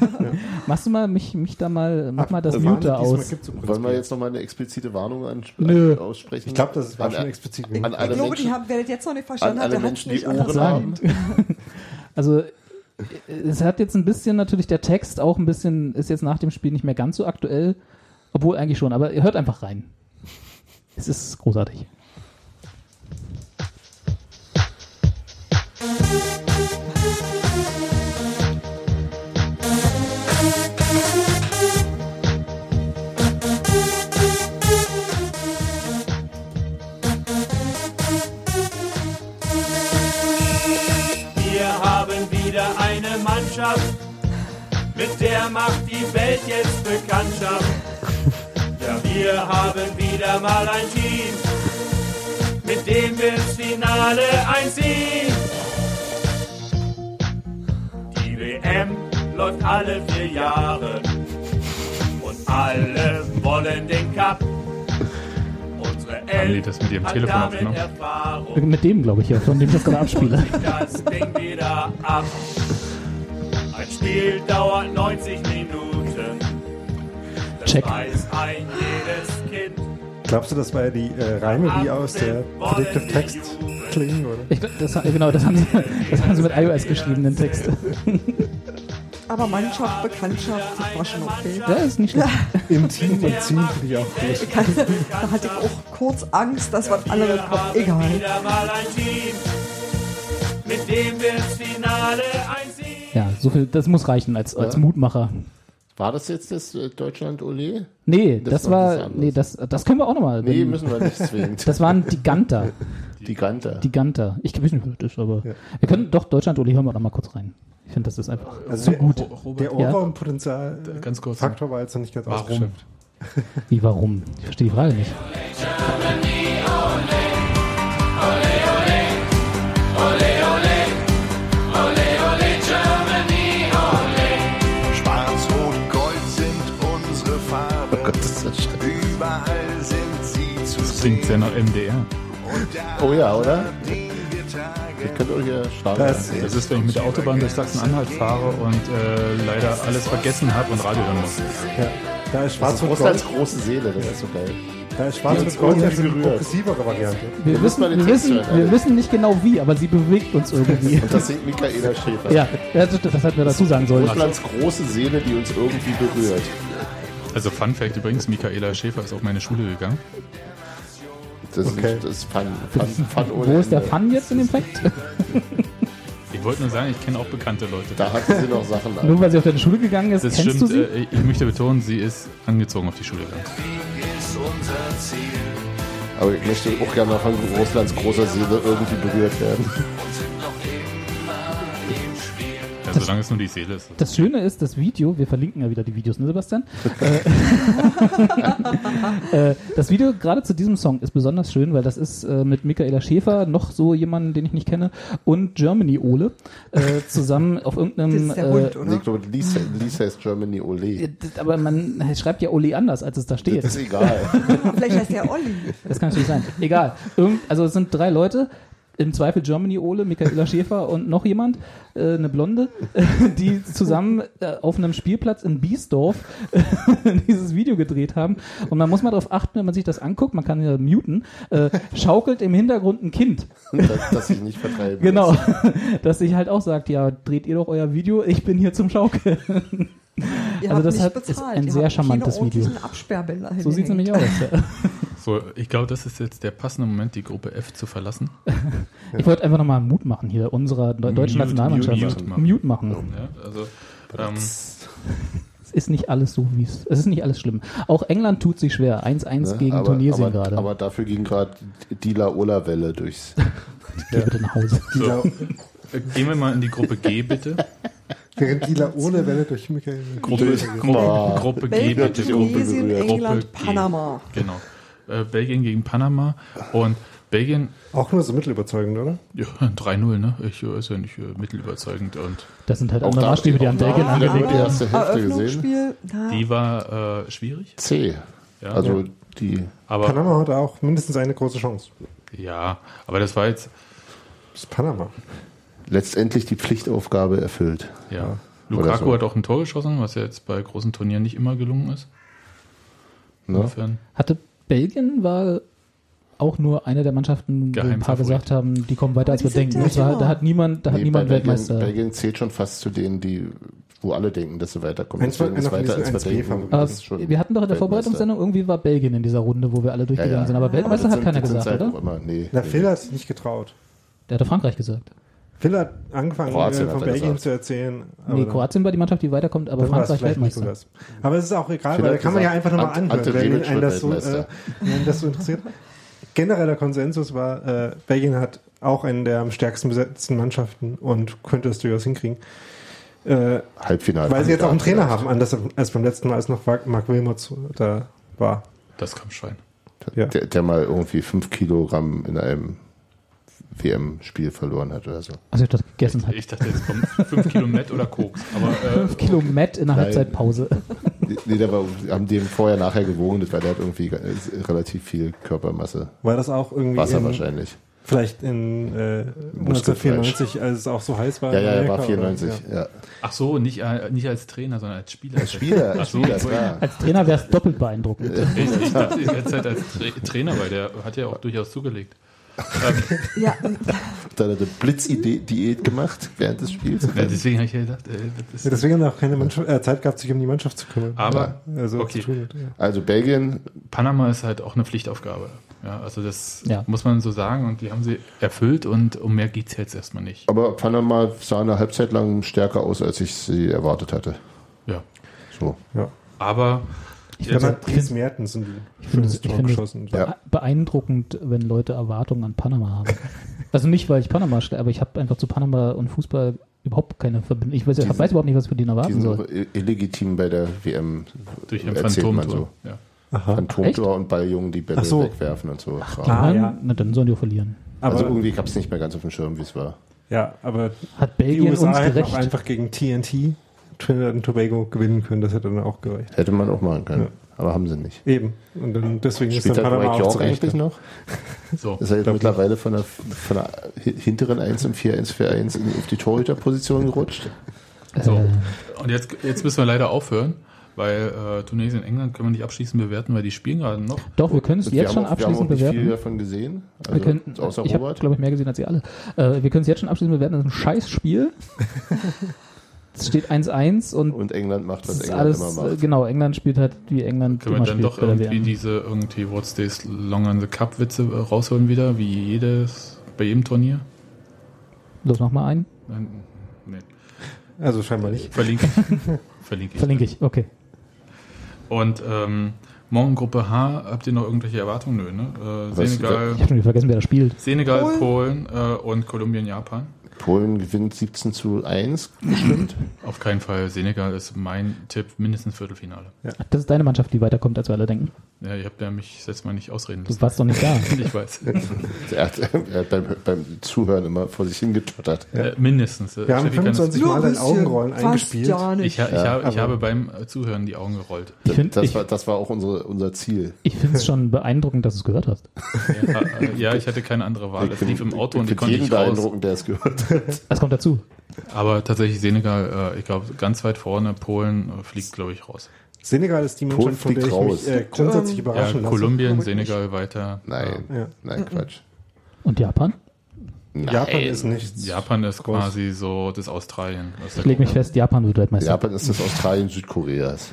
C: Machst du mal mich, mich da mal, mach mal das
D: Ach,
C: Mute aus.
E: Wollen wir jetzt nochmal eine explizite Warnung
C: Nö.
E: aussprechen?
D: Ich glaube, das war
E: An-
D: schon explizit.
E: an alle
A: Ich glaube,
E: Menschen,
A: die haben, werdet jetzt noch nicht
E: an
A: verstanden, hat
E: alle
A: der Hans
E: Menschen, die
A: nicht
E: Ohren
A: anders
C: sagen.
E: haben.
C: Also es hat jetzt ein bisschen natürlich der Text auch ein bisschen ist jetzt nach dem Spiel nicht mehr ganz so aktuell, obwohl eigentlich schon. Aber ihr hört einfach rein. Es ist großartig.
F: Wir haben wieder eine Mannschaft, mit der macht die Welt jetzt Bekanntschaft. Ja, wir haben wieder mal ein Team, mit dem wir ins Finale einziehen. Die WM läuft alle vier Jahre und alle wollen den Cup. Unsere
B: Haben die
F: Elf
B: das mit ihrem
F: hat
B: Telefon
F: damit
B: aufgenommen?
F: Erfahrung.
C: Mit dem, glaube ich, ja, von dem ich das gerade abspiele.
F: das Ding wieder ab. Ein Spiel dauert 90 Minuten.
C: Check.
F: weiß ein jedes Kind.
D: Glaubst du, das war ja die äh, Reime, die aus der Predictive Text klingen? Oder?
C: Ich, das, genau, das haben, sie, das haben sie mit iOS geschrieben, den Text.
A: Aber Mannschaft, Bekanntschaft, das war schon okay.
C: Ja, ist nicht schlecht.
D: Im Team und Ziehen finde ich auch gut.
A: Da hatte ich auch kurz Angst, dass was anderes kommt. Egal.
F: Wieder mal ein Team, mit dem wir ins Finale einziehen.
C: Ja, so viel, das muss reichen als, als. Mutmacher.
E: War das jetzt das äh, Deutschland-Ole?
C: Nee,
E: Das
C: das,
E: war
C: nee, das, das können wir auch nochmal.
E: Nee, müssen wir nicht zwingend.
C: Das waren die Ganter.
E: Die Ganter.
C: Die Ganter. Ich weiß nicht, was das ist, aber wir können doch Deutschland, Uli, hören wir noch mal kurz rein. Ich finde, das ist einfach
D: Also
C: zu
D: der-
C: gut.
B: Ro- Robert,
D: Der
C: Ja.
D: Ohrwurmpotenzial äh,
B: Ganz kurz.
D: Faktor war jetzt noch nicht ganz
B: Warum?
D: ausgeschöpft.
C: Wie, warum? Ich verstehe die Frage nicht.
G: Schwarz,
E: Das
B: sehr
G: sehen.
B: nach MDR.
E: Oh ja, oder?
G: wir tragen.
E: Ihr könnt euch hier schlagen.
D: Das-
B: Das ist, wenn ich mit der Autobahn durch Sachsen-Anhalt fahre und äh, leider alles vergessen habe und Radio hören muss.
D: Ja. Da ist Schwarz und Gold,
E: große Seele, das ist so geil.
D: da ist Schwarz
E: Die
D: und Gold ja eine
E: berührt.
D: progressivere Variante.
C: Wir,
E: müssen
C: wissen, wir, wissen,
E: hören,
C: wir wissen nicht genau wie, aber sie bewegt uns irgendwie.
E: Und das singt Michaela Schäfer.
C: ja, das, das hätten wir dazu sagen sollen.
E: Russlands große Seele, die uns irgendwie berührt.
B: Also Fun Fact übrigens, Michaela Schäfer ist auf meine Schule gegangen.
E: Das,
D: Okay.
E: ist, das ist Fun, Fun, Fun ohne
C: Wo ist der. Fun jetzt in dem Fact?
B: Ich wollte nur sagen, ich kenne auch bekannte Leute.
E: Da hatten sie noch Sachen an.
C: Nur weil sie auf deine Schule gegangen ist,
B: das
C: kennst
B: stimmt.
C: du sie?
B: Äh, ich möchte betonen, sie ist angezogen auf die Schule gegangen.
E: Aber ich möchte auch gerne mal von Russlands großer Seele irgendwie berührt werden.
B: Solange es nur die Seele ist.
C: Das Schöne ist, das Video, wir verlinken ja wieder die Videos, ne Sebastian? äh, äh, das Video gerade zu diesem Song ist besonders schön, weil das ist äh, mit Michaela Schäfer, noch so jemanden, den ich nicht kenne, und Germany Ole zusammen auf
A: Das
C: irgendeinem...
A: ist der
C: äh,
A: Hund, oder?
E: Ich glaube, Lisa, Lisa heißt Germany Ole.
C: das- aber man schreibt ja Oli anders, als es da steht.
E: Das ist egal.
A: Vielleicht heißt der Olli.
C: Das kann natürlich sein. Egal. Irgend, also es sind drei Leute. Im Zweifel Germany Ole, Michaela Schäfer und noch jemand, äh, eine Blonde, die zusammen äh, auf einem Spielplatz in Biesdorf dieses Video gedreht haben. Und man muss mal darauf achten, wenn man sich das anguckt, man kann ja muten, äh, schaukelt im Hintergrund ein Kind.
E: dass, dass ich nicht vertreiben
C: Genau. Dass sich halt auch sagt, ja, dreht ihr doch euer Video, ich bin hier zum Schaukeln.
A: Ihr
C: Also
A: habt
C: das
A: nicht
C: hat-
A: bezahlt.
C: ist ein
A: Ihr
C: sehr
A: habt
C: charmantes Video. So sieht's nämlich aus. Ja.
B: So, ich glaube, das ist jetzt der passende Moment, die Gruppe F zu verlassen.
C: Ich wollte einfach nochmal Mut machen hier, unserer de- deutschen
B: Mute,
C: Nationalmannschaft.
B: mute machen.
C: Mute machen.
B: Ja, also, ähm,
C: Es ist nicht alles so, wie es. Es ist nicht alles schlimm. Auch England tut sich schwer. 1-1
E: Ne?
C: gegen
E: aber,
C: Tunesien
E: aber,
C: gerade.
E: aber dafür ging gerade die Laola-Welle durchs.
C: Geh bitte nach Hause.
B: Äh, gehen wir mal in die Gruppe G, bitte.
D: während die Laone Welle durch Michael.
B: Gruppe, Gruppe, Gruppe G, bitte.
A: Tunesien,
E: berührt.
A: England,
B: Gruppe G.
A: Panama.
B: Genau. Äh, Belgien gegen Panama. Und Belgien,
D: Auch nur so mittelüberzeugend, oder?
B: ja, 3-0, ne? Ich äh, ist ja nicht äh, mittelüberzeugend. Und
C: Das sind halt
E: Auch
C: andere Maßstäbe, die an Belgien angelegt
E: die erste Hälfte gesehen.
B: Die war äh, schwierig.
E: C.
B: Ja,
E: Also die
B: aber,
D: Panama hat auch mindestens eine große Chance.
B: ja, aber das war jetzt,
D: Das ist Panama.
E: letztendlich die Pflichtaufgabe erfüllt.
B: ja.
E: Oder
B: Lukaku
E: so.
B: hat auch ein Tor geschossen, was ja jetzt bei großen Turnieren nicht immer gelungen ist.
E: Ne?
B: Insofern,
C: Hatte Belgien war auch nur eine der Mannschaften, wo ein paar gesagt haben, die kommen weiter als
A: Aber
C: wir denken.
A: ja
C: war, da hat niemand, da hat
E: Nee,
C: niemand
E: bei Belgien,
C: Weltmeister.
E: Belgien zählt schon fast zu denen, die, wo alle denken, dass sie weiterkommen.
D: Eins
E: Deswegen ist weiter als wir
D: 1B
E: denken.
C: Aber wir hatten doch in der. Vorbereitungssendung, irgendwie war Belgien in dieser Runde, wo wir alle
E: Ja,
C: durchgegangen
E: ja.
C: sind. Aber Weltmeister
E: das
C: hat keiner gesagt,
E: halt
C: oder?
E: Immer, nee,
D: Na,
E: nee.
D: Phil hat sich nicht getraut.
C: Der hatte Frankreich gesagt.
D: Phil hat angefangen,
E: Kroatien
D: äh,
E: hat
D: von Belgien zu erzählen.
C: Nee, Kroatien war die Mannschaft, die weiterkommt, aber
D: dann war es
C: Frankreich
D: vielleicht
C: Weltmeister.
D: Aber es ist auch egal,
E: Phil
D: weil da kann man ja einfach nochmal anhören,
E: Ante
D: wenn einen das, so, äh, einen das so interessiert. Genereller Konsensus war, äh, Belgien hat auch eine der am stärksten besetzten Mannschaften und könnte es durchaus hinkriegen. Äh,
E: Halbfinale.
D: weil sie jetzt auch einen Trainer
E: Kandidat
D: haben, anders als beim letzten Mal, als noch Mark Wilmots da war.
B: das Kampfschwein.
D: Ja.
E: Der, der mal irgendwie 5 Kilogramm in einem WM-Spiel verloren hat oder so.
C: Also ich das gegessen hat.
B: Ich dachte, jetzt kommt 5 Kilo Met oder Koks. Aber äh,
C: 5 Kilo Met in der. Halbzeitpause.
E: Nee, der war, haben dem vorher nachher gewogen, das war der hat irgendwie äh, relativ viel Körpermasse.
D: War das auch irgendwie
E: Wasser
D: in,
E: wahrscheinlich.
D: vielleicht in äh,
E: Muskelfleisch.
D: 1994, als es auch so heiß war?
E: Ja, ja, er
D: Amerika,
E: war 94.
D: oder?
E: Ja.
B: ach so, nicht, äh, nicht als Trainer, sondern als Spieler.
E: Als Spieler,
B: Ach
E: als
B: so,
E: Spieler, klar.
C: Als Trainer wäre es doppelt beeindruckend.
B: Ich, ich dachte die ganze Zeit als Tra Trainer, weil der hat ja auch durchaus zugelegt.
A: Ja,
E: Hat er eine Blitz-Diät gemacht während des Spiels?
B: Ja, deswegen habe ich ja gedacht, äh, das
D: Ja,
B: ist,
D: deswegen haben wir auch keine Mannschaft, äh, Zeit gehabt, sich um die Mannschaft zu kümmern.
B: aber
D: also
B: okay.
D: zu tun hat, ja.
E: Also Belgien,
B: Panama ist halt auch eine Pflichtaufgabe. Ja, also das
C: Ja.
B: muss man so sagen und die haben sie erfüllt und um mehr geht's jetzt erstmal nicht.
E: aber Panama sah eine Halbzeit lang stärker aus, als ich sie erwartet hatte.
B: Ja.
E: So.
D: ja.
B: Aber
C: Ich finde
D: hat Dries Mertens ein
C: ich finde- ich finde-
D: geschossen.
E: Ja.
C: beeindruckend, wenn Leute Erwartungen an Panama haben. Also nicht, weil ich Panama stelle, aber ich habe einfach zu Panama und Fußball überhaupt keine Verbindung. Ich weiß, ich weiß überhaupt nicht, was ich für den
E: Die
C: erwarten
E: sind
C: soll.
E: illegitim bei der WM.
B: durch ein
E: erzählt man
B: Phantomtor. Ja.
D: Aha.
E: Phantomtor und Balljungen, die Bälle
D: Ach so.
E: wegwerfen und so.
C: Die
D: Ah, ja.
C: Na, dann sollen die auch verlieren.
D: Aber,
E: also irgendwie gab es nicht mehr ganz auf dem Schirm, wie es war.
D: ja, aber
C: Hat
D: die
C: Belgien
D: USA
C: uns gerecht?
D: auch einfach gegen TNT Trinidad und Tobago gewinnen können. Das hätte dann auch gereicht.
E: Hätte man auch machen können,
D: Ja.
E: aber haben sie nicht.
D: Eben. Und dann, deswegen ist
E: Spielt
D: dann
E: halt
D: Panama auch
E: York eigentlich noch?
B: So.
E: Ist er jetzt mittlerweile von der, von der hi- hinteren 1 im 4-1-4-1 in- auf die Torhüterposition gerutscht?
B: So. Und jetzt, jetzt müssen wir leider aufhören, weil äh, Tunesien und England können wir nicht abschließend bewerten, weil die spielen gerade noch.
C: doch, wir können es
E: Wir
C: jetzt schon
E: auch, wir haben auch
C: abschließend
E: nicht viel
C: bewerten.
E: davon gesehen.
C: Wir
E: Also,
C: können,
E: außer
C: ich habe, glaube ich, mehr gesehen als ihr alle. Äh, wir können es jetzt schon abschließend bewerten. Das ist ein Scheißspiel. Es steht 1-1 und,
E: Und England macht, was
C: das ist
E: England
C: alles,
E: immer
C: äh,
E: macht.
C: genau, England spielt halt, wie England
B: Können wir
C: immer
B: dann
C: spielt
B: doch irgendwie diese irgendwie What Stays Long on the Cup Witze äh, rausholen wieder, wie jedes, bei jedem Turnier?
C: Los, mach mal einen.
B: Nein, nee.
D: Also scheinbar nicht.
B: Verlinke ich. Verlinke ich.
C: Verlinke ich, okay.
B: Und ähm, morgen Gruppe H, habt ihr noch irgendwelche Erwartungen? Nö, ne? Äh, Senegal,
C: Ich habe schon wieder vergessen, wer da spielt.
B: Senegal,
A: Polen.
B: Polen, äh, und Kolumbien, Japan.
E: Polen gewinnt 17 zu 1 bestimmt.
B: Auf keinen Fall. Senegal ist mein Tipp, mindestens Viertelfinale.
C: Das ist deine Mannschaft, die weiterkommt, als wir alle denken.
B: Ja, ihr habt ja mich jetzt mal nicht ausreden
C: Du
B: lassen.
C: warst doch nicht da.
B: Ich weiß.
E: er hat, er hat beim, beim Zuhören immer vor sich hingetuttert.
B: Äh, mindestens.
D: Wir haben
B: Steffi kann es-
D: 25 Mal dein Augenrollen eingespielt.
A: Ja nicht.
B: Ich, ha- ich,
E: Ja,
B: habe, ich habe beim Zuhören die Augen gerollt.
C: Ich finde
E: Das
C: ich,
E: war, das war auch unsere, unser Ziel.
C: ich finde es schon beeindruckend, dass du es gehört hast.
B: Ja, äh, ja, ich hatte keine andere Wahl. Es lief im Auto und
E: ich
B: die konnte ich raus.
E: beeindruckend, der es gehört hat.
C: Das kommt dazu.
B: Aber tatsächlich Senegal, äh, ich glaube, ganz weit vorne. Polen äh, fliegt, glaube ich, raus.
D: Senegal ist die Mannschaft, von der ich
E: raus.
D: mich äh, grundsätzlich
B: Ja,
D: überraschen lasse.
B: Kolumbien, Senegal weiter.
E: Nein,
D: Ja.
E: nein, Quatsch.
C: Und Japan?
E: Nein.
D: Japan ist nichts.
B: Japan ist
D: Groß.
B: quasi so das Australien.
C: Ich lege mich fest, Japan wird Weltmeister.
E: Japan ist das Australien Südkoreas.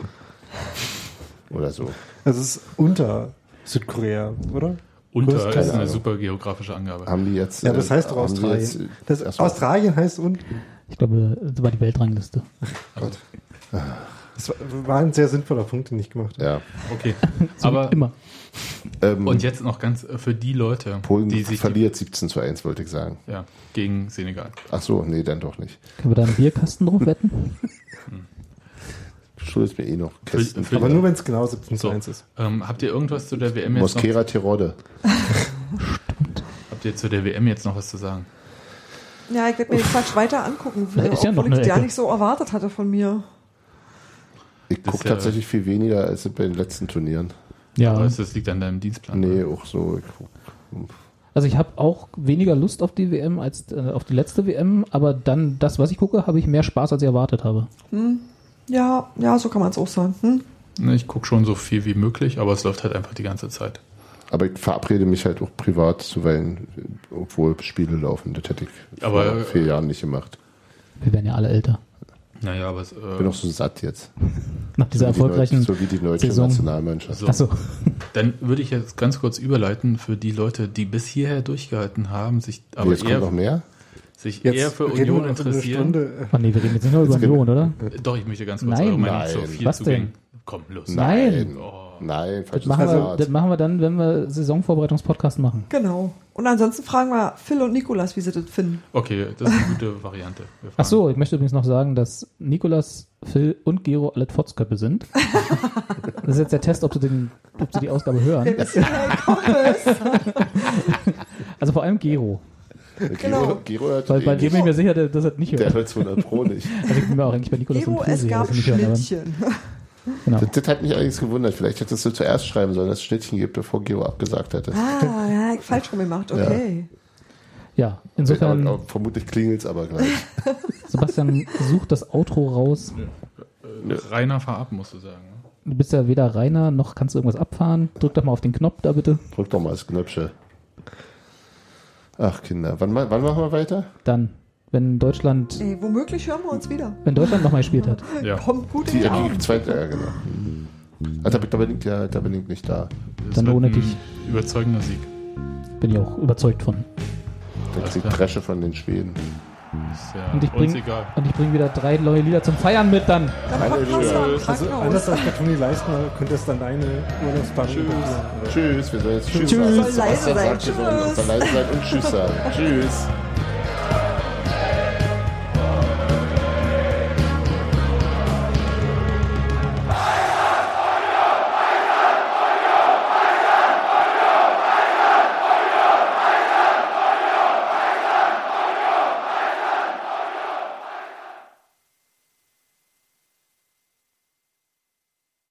E: Oder so.
D: Das ist unter Südkorea, oder?
B: Unter ist eine
E: Ahnung.
B: super geografische Angabe.
E: Haben die jetzt.
D: Ja, das
E: äh,
D: heißt doch Australien.
E: jetzt, äh,
D: Das Australien heißt unten.
C: Ich glaube, das war die Weltrangliste.
D: Das war- ein sehr sinnvoller Punkt, den ich gemacht habe.
E: Ja.
B: Okay.
C: So
B: Aber
C: immer.
E: Ähm,
B: und jetzt noch ganz äh, für die Leute,
E: Polen
B: die sich
E: verliert 17 zu 1, wollte ich sagen.
B: ja, gegen Senegal.
E: Ach so, nee, dann doch nicht.
C: Können wir da einen Bierkasten drauf wetten?
E: Du schuldest mir eh noch Kästen.
B: für-
D: Aber nur wenn es genau 17 zu
B: So,
D: 1 ist.
B: ähm, habt ihr irgendwas zu der WM jetzt noch,
E: Mosquera Tirode.
B: habt ihr zu der WM jetzt noch was zu sagen?
A: Ja, ich werde mir den Quatsch weiter angucken,
C: Da ist ja noch
A: obwohl ich es ja nicht so erwartet hatte von mir.
E: Ich gucke tatsächlich viel weniger als bei den letzten Turnieren.
C: Ja.
B: Aber es- das liegt an deinem Dienstplan.
E: Nee, auch so.
C: Also ich habe auch weniger Lust auf die WM als äh, auf die letzte WM, aber dann das, was ich gucke, habe ich mehr Spaß, als ich erwartet habe.
A: Ja, ja, so kann man es auch sagen. Hm?
B: Ne, Ich gucke schon so viel wie möglich, aber es läuft halt einfach die ganze Zeit.
E: aber ich verabrede mich halt auch privat zuweilen, obwohl Spiele laufen. Das hätte ich
B: Aber,
E: vor vier Jahren nicht gemacht.
C: Wir werden ja alle älter.
B: Naja, aber es,
E: Ich bin
B: äh,
E: auch so satt jetzt.
C: Nach dieser
E: so wie die
C: erfolgreichen.
E: Neu- so wie die deutsche
C: Saison.
E: Nationalmannschaft.
B: so.
C: Achso,
B: dann würde ich jetzt ganz kurz überleiten für die Leute, die bis hierher durchgehalten haben, sich aber
E: jetzt kommt noch
B: eher,
E: mehr.
B: sich
D: Jetzt
B: eher für
D: reden
B: Union interessieren.
C: Oh nee, wir reden jetzt nicht nur über Union, oder?
B: Äh, Doch, ich möchte ganz kurz
C: Nein.
B: eure Meinung
E: Nein.
B: zu viel
C: Was
B: zu
C: denn?
B: gehen. Komm, los.
C: Nein.
B: Oh.
E: Nein,
C: Das
E: falsches
C: machen, wir, das machen wir dann, wenn wir Saisonvorbereitungspodcast machen.
A: Genau. Und ansonsten fragen wir Phil und Nikolas, wie sie das finden.
B: Okay, das ist eine gute Variante.
C: Ach so, ich möchte übrigens noch sagen, dass Nikolas, Phil und Gero alle Fotzköppe sind. Das ist jetzt der Test, ob sie, den, ob sie die Ausgabe hören.
A: Gekommen ist.
C: Also vor allem Gero.
E: Gero,
A: Genau.
E: Gero hört
C: Weil
E: eh
C: bei dem bin ich mir sicher, der- dass er das nicht
E: Der
C: hört.
E: hört 200 Pro nicht.
C: Also ich bin mir auch eigentlich bei Nikolas
A: Gero,
C: und
A: es
C: Prusi,
A: gab
C: nicht hören, aber-
A: Schnittchen.
C: Genau.
E: Das, das hat mich allerdings gewundert. Vielleicht hättest du zuerst schreiben sollen, dass es Schnittchen gibt, bevor Gero abgesagt hätte.
A: Ah, ja, falsch rum gemacht. Okay.
C: Ja, insofern,
E: Aber, aber vermutlich klingelt es aber gleich.
C: Sebastian, such das Outro raus.
B: Äh, Rainer Verab, musst du sagen. ne?
C: Du bist ja weder Rainer, noch kannst du irgendwas abfahren. Drück doch mal auf den Knopf da bitte.
E: Drück doch mal das Knöpfchen. Ach Kinder, wann, wann machen wir weiter?
C: Dann, wenn Deutschland,
A: Ey, womöglich hören wir uns wieder.
C: wenn Deutschland nochmal gespielt hat.
B: Ja.
A: Kommt gut in
E: Die,
A: die
E: die
A: Augen.
E: zweite, ja genau. Ah, da, bin- da bin ich ja, da bin ich nicht da.
B: Das
C: Dann ohne dich.
B: Überzeugender Sieg.
C: Bin ich auch überzeugt von.
E: Da kriegt
B: klar.
E: Dresche von den Schweden.
B: Ist ja
C: Und ich
B: uns
C: bring, wieder drei neue Lieder zum Feiern mit dann.
A: Im
D: Also anders als bei Toni Leistner könnte es dann deine Urlaubsbahn
E: Tschüss. Wir sollen jetzt Tschüss.
C: Tschüss.
E: sagen.
A: Soll leise
E: Sebastian
A: sein. Tschüss.
E: leise sein und Tschüss sagen. Tschüss.